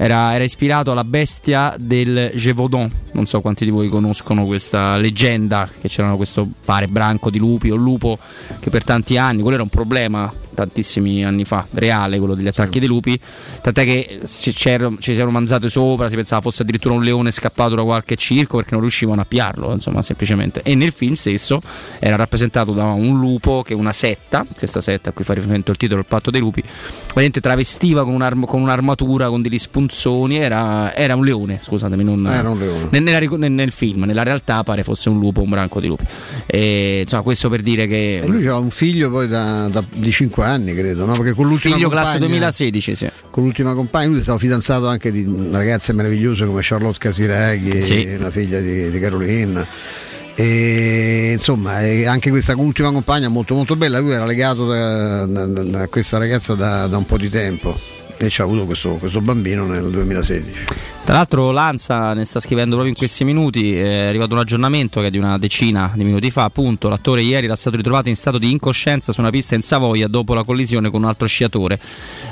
era, era ispirato alla bestia del Gévaudan, non so quanti di voi conoscono questa leggenda, che c'erano questo pare branco di lupi o lupo che per tanti anni, quello era un problema tantissimi anni fa, reale quello degli attacchi dei lupi, tant'è che ci, si erano mangiate sopra, si pensava fosse addirittura un leone scappato da qualche circo perché non riuscivano a piarlo, insomma semplicemente. E nel film stesso era rappresentato da un lupo che una setta, questa setta a cui fa riferimento il titolo, il patto dei lupi, veramente travestiva con, un'arm- con un'armatura, con degli spunzoni, era, era un leone, scusatemi, non, Era un leone. nel, nel- nel film, nella realtà pare fosse un lupo, un branco di lupi. E, insomma, questo per dire che... E lui aveva un figlio poi da, da- di 5 anni, credo, no? Perché con l'ultima Figlio compagna, classe 2016, sì. Con l'ultima compagna, lui è stato fidanzato anche di ragazze meravigliose come Charlotte Casiraghi, Sì. la figlia di, di Caroline. E insomma, anche questa ultima compagna molto molto bella, lui era legato da- da- da- a questa ragazza da, da un po' di tempo e ci ha avuto questo, questo bambino nel 2016. Tra l'altro Lanza ne sta scrivendo proprio in questi minuti, è arrivato un aggiornamento che è di una decina di minuti fa, appunto l'attore ieri era stato ritrovato in stato di incoscienza su una pista in Savoia dopo la collisione con un altro sciatore,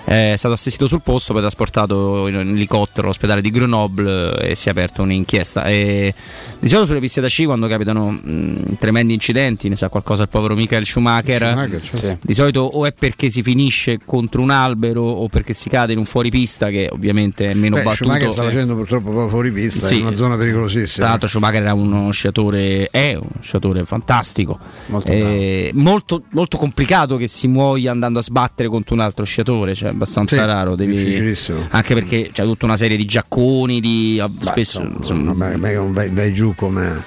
è stato assistito sul posto, poi trasportato in elicottero all'ospedale di Grenoble e si è aperta un'inchiesta. E di solito sulle piste da sci quando capitano mh, tremendi incidenti, ne sa qualcosa il povero Michael Schumacher, Schumacher, certo. di solito o è perché si finisce contro un albero o perché si cade in un fuoripista che ovviamente è meno Beh, battuto. Schumacher sta facendo purtroppo proprio fuori pista, Sì. in una zona pericolosissima. Tra l'altro Schumacher era uno sciatore, è uno sciatore fantastico, Molto Eh, molto, molto complicato che si muoia andando a sbattere contro un altro sciatore, cioè abbastanza Sì, raro, devi- anche perché c'è tutta una serie di giacconi, di spesso insomma, Vabbè, non è che non vai, vai giù come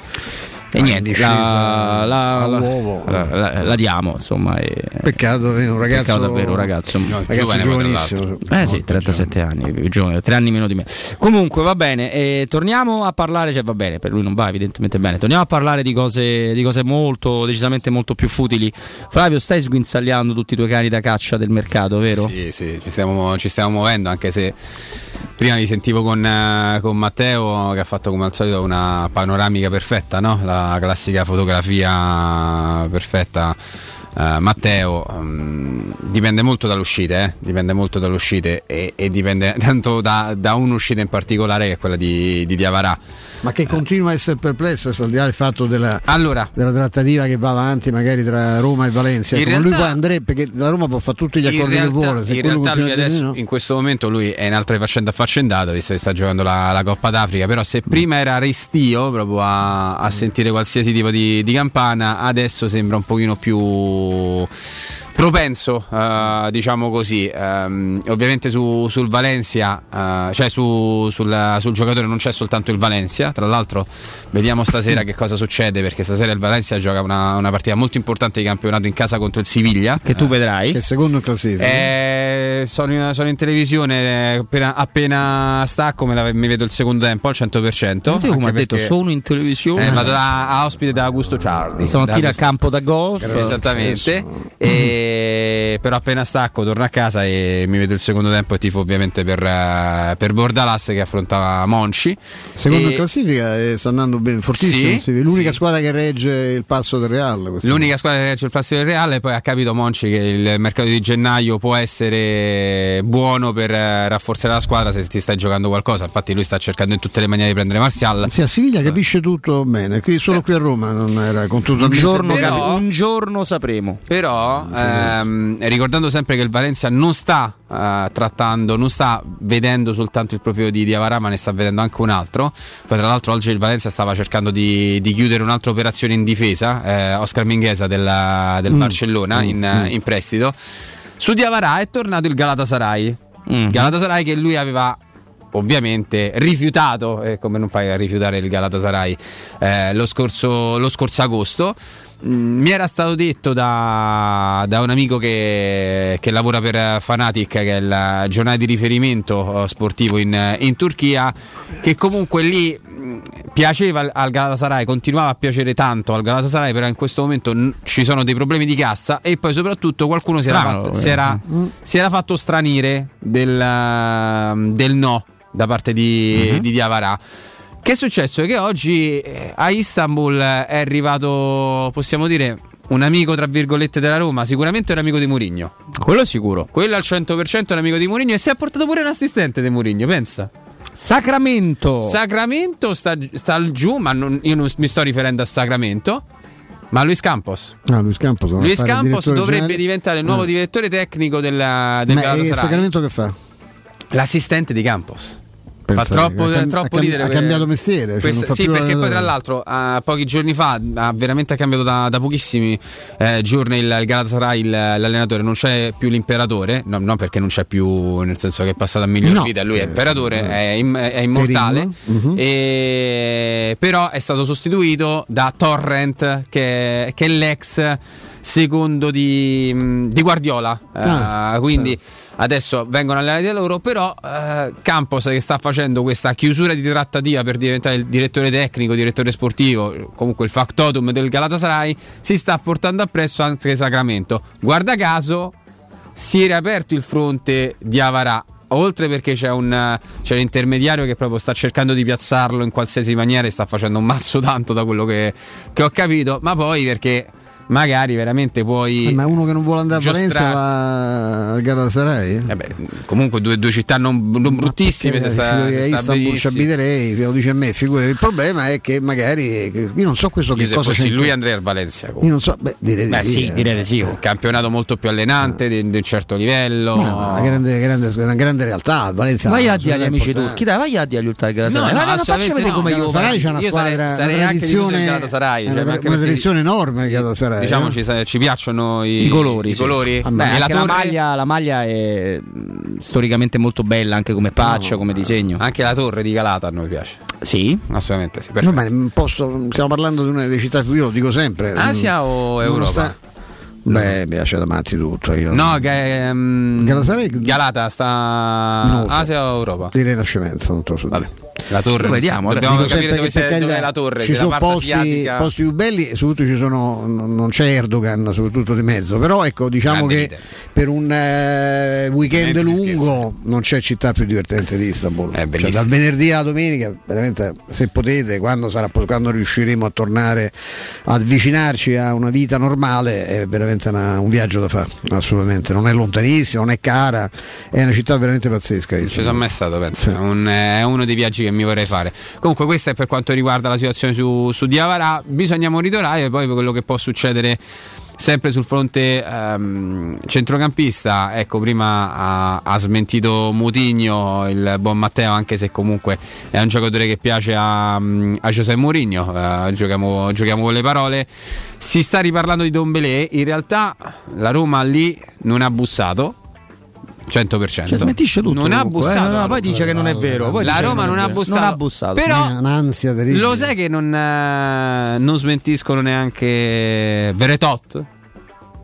e in niente, la, la, la- la- la diamo insomma. e- Peccato, è un ragazzo Peccato davvero, un ragazzo, ragazzo giovane, giovanissimo. Eh sì, 37 anni, giovane, 3 anni meno di me. Comunque va bene, torniamo a parlare, cioè va bene, per lui non va evidentemente bene, torniamo a parlare di cose, di cose molto, decisamente molto più futili. Flavio, stai sguinzagliando tutti i tuoi cani da caccia del mercato, vero? Sì, sì, ci stiamo, ci stiamo muovendo anche se prima vi sentivo con, eh, con Matteo che ha fatto come al solito una panoramica perfetta, no? la classica fotografia perfetta. Eh, Matteo mm, dipende molto dalle uscite, eh? dipende molto dalle uscite e, e dipende tanto da, da un'uscita in particolare che è quella di, di Diavarà. Ma che continua a essere perplesso, al di là del fatto della, allora, della trattativa che va avanti magari tra Roma e Valencia. In ma lui poi andrebbe perché la Roma può fare tutti gli accordi che realtà, vuole. se in realtà lui dire adesso no- in questo momento lui è in altre faccende affaccendate, visto che sta giocando la, la Coppa d'Africa, però se prima era restio proprio a, a sentire qualsiasi tipo di, di campana, adesso sembra un pochino più と、propenso, eh, diciamo così. Ehm, ovviamente su- sul Valencia, eh, cioè su- sul, sul giocatore non c'è soltanto il Valencia, tra l'altro vediamo stasera che cosa succede perché stasera il Valencia gioca una, una partita molto importante di campionato in casa contro il Siviglia. Che tu vedrai. Che è secondo in classifica. Eh, sono, in, sono in televisione, eh, appena, appena stacco me la- mi vedo il secondo tempo al 100%. Sì, come ha detto, sono in televisione. eh, vado da, a ospite da Augusto Ciardi. Stamattina Da a campo da golf. Esattamente. E- però appena stacco torno a casa e mi vedo il secondo tempo e tifo ovviamente per, eh, per Bordalas che affrontava Monci. Secondo E- in classifica eh, sta andando bene, fortissimo. Sì, sì, l'unica squadra che regge il passo del Real. L'unica squadra che c'è il plastico del Reale poi ha capito Monci che il mercato di gennaio può essere buono per eh, rafforzare la squadra se ti stai giocando qualcosa. Infatti lui sta cercando in tutte le maniere di prendere Martial. Sì, a Siviglia capisce tutto bene, qui, solo qui a Roma non era con tutto Un giorno, Però- un giorno sapremo. Però ehm, ricordando sempre che il Valencia non sta eh, trattando, non sta vedendo soltanto il profilo di Diavara, ma ne sta vedendo anche un altro. Poi tra l'altro oggi il Valencia stava cercando di, di chiudere un'altra operazione in difesa, eh, Oscar Minghesa della- del Mm. Barcellona in, eh, in prestito. Su Diavara è tornato il Galatasaray. Galatasaray che lui aveva ovviamente rifiutato, e come non fai a rifiutare il Galatasaray, eh, lo, scorso, lo scorso agosto. Mm, Mi era stato detto da, da un amico che, che lavora per Fanatic, che è il giornale di riferimento eh, sportivo in, in Turchia, che comunque lì mm, piaceva al- al Galatasaray, continuava a piacere tanto al Galatasaray, però in questo momento n- ci sono dei problemi di cassa e poi soprattutto qualcuno si era, Strano, fatto, eh. si era- si era fatto stranire del, del no da parte di, di Diavara. Che è successo? Che oggi eh, a Istanbul è arrivato, possiamo dire, un amico tra virgolette della Roma, sicuramente un amico di Mourinho. Quello è sicuro. Quello al 100% è un amico di Mourinho e si è portato pure un assistente di Mourinho, pensa. Sacramento. Sacramento sta, sta giù, ma non- io non mi sto riferendo a Sacramento, ma a Luis Campos. Ah, Luis Campos, Luis Campos dovrebbe generale. diventare il nuovo Eh. direttore tecnico della, del Ma il Galatasaray. Sacramento che fa? L'assistente di Campos. Fa troppo, ha cam- troppo ha ridere. ha cambiato mestiere, cioè questa- sì, perché poi tra l'altro a pochi giorni fa ha veramente cambiato da, da pochissimi eh, giorni il, il Galatasaray, il- l'allenatore, non c'è più l'imperatore, no, non perché non c'è più, nel senso che è passato a miglior No. vita, lui è Eh, imperatore, eh. è, im- è immortale, Mhm. e- però è stato sostituito da Torrent che, che è l'ex secondo di, di Guardiola, Ah, Eh, quindi adesso vengono allenati da loro, però eh, Campos che sta facendo questa chiusura di trattativa per diventare il direttore tecnico, direttore sportivo, comunque il factotum del Galatasaray, si sta portando appresso anche Sacramento. Guarda caso si è riaperto il fronte di Avarà oltre perché c'è un, c'è un intermediario che proprio sta cercando di piazzarlo in qualsiasi maniera e sta facendo un mazzo tanto da quello che, che ho capito, ma poi perché magari veramente puoi. Eh, ma uno che non vuole andare a Valencia va al Galatasaray? Eh beh, comunque due, due città non, non bruttissime. Se sta, se a sta Istanbul ci abiterei, lo dice a me, figurati. Il problema è che magari io non so questo Io che se cosa fossi lui andrei al Valencia. Io non so, beh, direi di Beh, sì, sì, eh. direi sì. Un campionato molto più allenante, di, di un certo livello. No, una, grande, grande- una grande realtà. Valencia Vai a dire agli amici turchi, dai, vai a dire agli ultimi No, Galatasaray. no, non faccia assolutamente vedere no. come io. Galatasaray c'è una squadra, una tradizione, cioè, tradizione enorme Galatasaray. Diciamoci, eh. sa- ci piacciono i, I colori, i sì. colori? Beh, Beh, anche la la, torre- maglia, la maglia è mh, storicamente molto bella, anche come faccia, come disegno. Anche la torre di Galata a noi piace. Sì? Assolutamente sì. No, posso- stiamo parlando di una delle città più, io lo dico sempre. Asia o Non Europa? sta- Beh, mi piace da matti tutto. Io. No, che, Galatasaray- Galata sta so. Asia o Europa? Di Rinascimenza, non te lo so dire. La torre. Lo vediamo. Dobbiamo Dico capire dove, sia- carità dov'è la torre. Ci se sono posti, posti più belli e soprattutto ci sono, non non c'è Erdogan, soprattutto di mezzo. Però ecco, diciamo Grande che leader. per un eh, weekend si lungo non c'è città più divertente di Istanbul. È Cioè, dal venerdì alla domenica, veramente se potete, quando, sarà, quando riusciremo a tornare ad avvicinarci a una vita normale, è veramente una- un viaggio da fare, assolutamente. Non è lontanissimo, non è cara, è una città veramente pazzesca. Non ci sono mai stato, penso. È, un- è uno dei viaggi che mi vorrei fare. Comunque, questo è per quanto riguarda la situazione su, su Diavara. Bisogna monitorare poi quello che può succedere. Sempre sul fronte ehm, centrocampista, ecco, prima ha, ha smentito Mutigno il buon Matteo, anche se comunque è un giocatore che piace a, a José Mourinho. eh, giochiamo, giochiamo con le parole. Si sta riparlando di Dombelé. In realtà la Roma lì non ha bussato. 100%. Cioè, smentisce tutto. Non ha comunque, eh, bussato. no, poi dice che non è vero. Poi la Roma non ha è vero. bussato. Non ha bussato. Però È un'ansia terribile. lo sai che non, eh, non smentiscono neanche Veretot?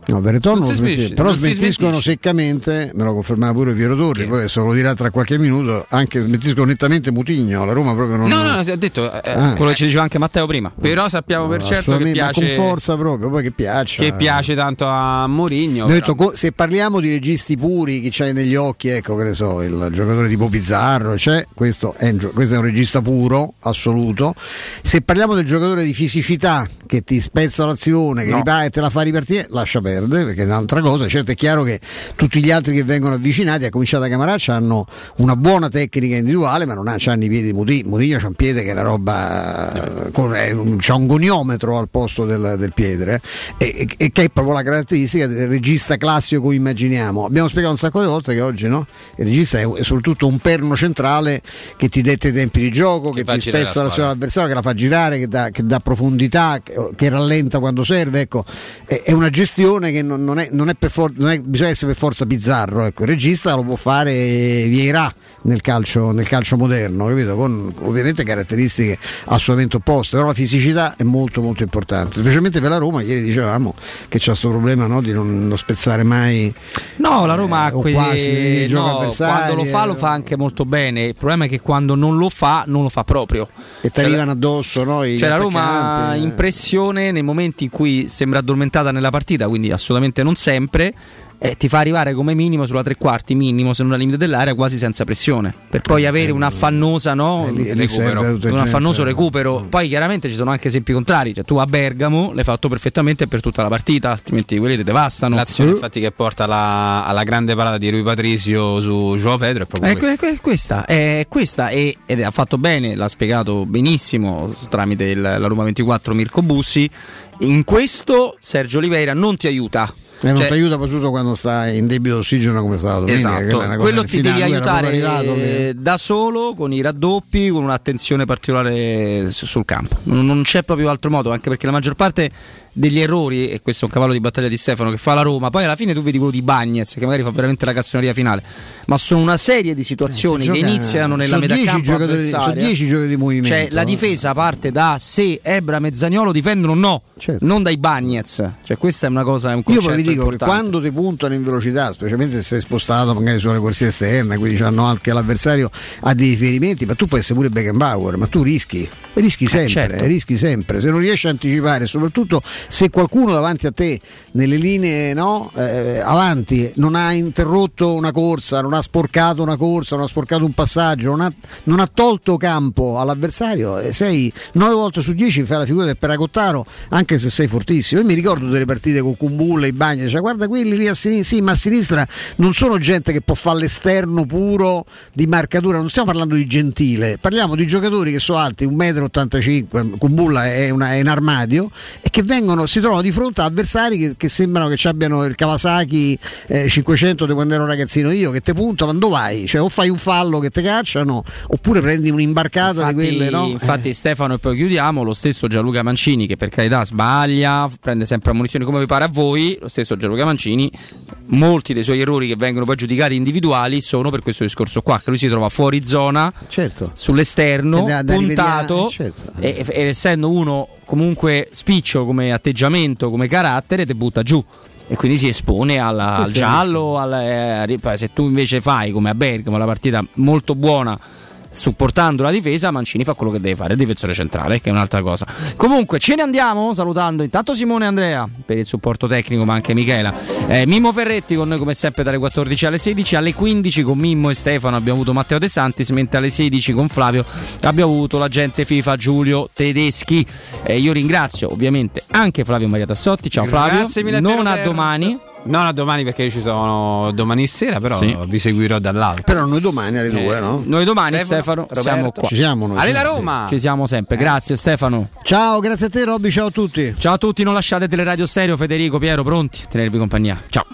No, Vereton Non non si smentisce, però non si smentiscono seccamente, me lo confermava pure Piero Torri, poi adesso lo dirà tra qualche minuto, anche smentiscono nettamente Mutigno, la Roma proprio non... No, no, no, si è detto. eh, Ah. Quello che ci diceva anche Matteo prima. Però sappiamo per certo che piace, con forza proprio, poi che piaccia. che piace tanto a Mourinho. Detto, se parliamo di registi puri, chi c'hai negli occhi, ecco che ne so, il giocatore tipo Pizzarro, c'è, questo, è un, questo è un regista puro, assoluto. Se parliamo del giocatore di fisicità che ti spezza l'azione, che No. ripa- e te la fa ripartire, lascia perdere, perché è un'altra cosa. Certo è chiaro che tutti gli altri che vengono avvicinati, a cominciare da Camaraccia, hanno una buona tecnica individuale, ma non ha- c'hanno i piedi di Mutigno. Mutigno c'ha un piede che è una roba, eh, con, è un- c'ha un goniometro al posto del, del piede, eh, e, e che è proprio la caratteristica del regista classico che immaginiamo. Abbiamo spiegato un sacco di volte che oggi no? il regista è, soprattutto un perno centrale che ti detta i tempi di gioco, che, fa ti spezza la squadra. all'avversario, che la fa girare, che dà, che dà profondità, che, che rallenta quando serve. Ecco. È, è una gestione che non, non è, non è per for- non è- bisogna essere per forza bizzarro. Ecco. Il regista lo può fare Vieira nel calcio, nel calcio moderno, capito? con ovviamente caratteristiche assolutamente opposte, però la fisicità è molto molto importante, specialmente per la Roma, ieri dicevamo che c'è questo problema no, di non, non spezzare mai No, la Roma eh, ha quei- quasi no, quando lo fa eh. lo fa anche molto bene. Il problema è che quando non lo fa, non lo fa proprio. e ti arrivano addosso no, i Cioè la Roma ha eh. impressione nei momenti in cui sembra addormentata nella partita, quindi assolutamente non sempre. Eh, ti fa arrivare come minimo sulla tre quarti, minimo se non al limite dell'area, quasi senza pressione. Per poi avere una affannosa, no? Eh, lì- lì recupero, un affannoso recupero. Poi chiaramente ci sono anche esempi contrari. Cioè, tu a Bergamo l'hai fatto perfettamente per tutta la partita, altrimenti quelli ti devastano. L'azione infatti che porta alla, alla grande parata di Rui Patricio su Joao Pedro è proprio È, questa. que- que- questa, è questa e, ed ha fatto bene, l'ha spiegato benissimo tramite il- la Roma 24 Mirko Bussi. In questo Sergio Oliveira non ti aiuta. E non Cioè, ti aiuta soprattutto quando stai in debito ossigeno come stava domenica. Esatto, è una cosa quello che ti devi aiutare arrivato che- eh, da solo con i raddoppi, con un'attenzione particolare su- sul campo. Non c'è proprio altro modo, anche perché la maggior parte degli errori, e questo è un cavallo di battaglia di Stefano che fa la Roma, poi alla fine tu vedi quello di Bagnez che magari fa veramente la cassoneria finale, ma sono una serie di situazioni si che gioca- iniziano nella sono metà 10 campo giocatori- sono avversaria. 10 giocatori di movimento, Cioè la eh. difesa parte da se Ebra e Zagnolo difendono no, non dai Bagnez. Cioè questa è una cosa, è un Io poi vi dico che importante. quando ti puntano in velocità, specialmente se sei spostato magari sulle corsie esterne, quindi hanno anche l'avversario ha dei riferimenti, ma tu puoi essere pure Beckenbauer, ma tu rischi. rischi sempre, certo. rischi sempre. Se non riesci a anticipare, soprattutto se qualcuno davanti a te nelle linee no, eh, avanti non ha interrotto una corsa, non ha sporcato una corsa, non ha sporcato un passaggio, non ha, non ha tolto campo all'avversario, eh, sei 9 volte su 10 fai la figura del Peracottaro, anche se sei fortissimo. Io mi ricordo delle partite con Kumbulla, i bagni, cioè guarda quelli lì a sinistra, sì, ma a sinistra non sono gente che può fare l'esterno puro di marcatura, non stiamo parlando di gentile, parliamo di giocatori che sono alti 1,85 m, Kumbulla è, una- è un armadio e che vengono, si trovano di fronte a avversari che, che sembrano che ci abbiano il Kawasaki eh, 500 di quando ero ragazzino io, che te punta, ma dove vai? Cioè o fai un fallo che te cacciano oppure prendi un'imbarcata Infatti, di quelle, no? infatti Stefano e poi chiudiamo, lo stesso Gianluca Mancini che per carità sbaglia, prende sempre munizioni come vi pare a voi, lo stesso Gianluca Mancini, molti dei suoi errori che vengono poi giudicati individuali sono per questo discorso qua, che lui si trova fuori zona, Certo. sull'esterno, Da- da puntato, certo. ed essendo uno comunque spiccio come atteggiamento, come carattere, ti butta giù. E quindi si espone alla- al giallo, al- eh, se tu invece fai come a Bergamo la partita molto buona supportando la difesa, Mancini fa quello che deve fare, il difensore centrale, che è un'altra cosa. Comunque, ce ne andiamo salutando intanto Simone e Andrea per il supporto tecnico, ma anche Michela. Eh, Mimmo Ferretti con noi come sempre dalle 14 alle 16, alle 15 con Mimmo e Stefano abbiamo avuto Matteo De Santis, mentre alle 16 con Flavio abbiamo avuto l'agente FIFA Giulio Tedeschi. Eh, io ringrazio ovviamente anche Flavio Maria Tassotti, ciao Flavio, Grazie mille a te, non a domani. Non a domani perché io ci sono domani sera, però Sì. vi seguirò dall'alto. Però noi domani alle due, no? Noi domani Stefano, Stefano, siamo qua. Ci siamo noi. Sì. Roma! Ci siamo sempre, grazie Stefano. Ciao, grazie a te Robby, ciao a tutti. Ciao a tutti, non lasciate Teleradio Stereo, Federico, Piero, pronti a tenervi compagnia. Ciao.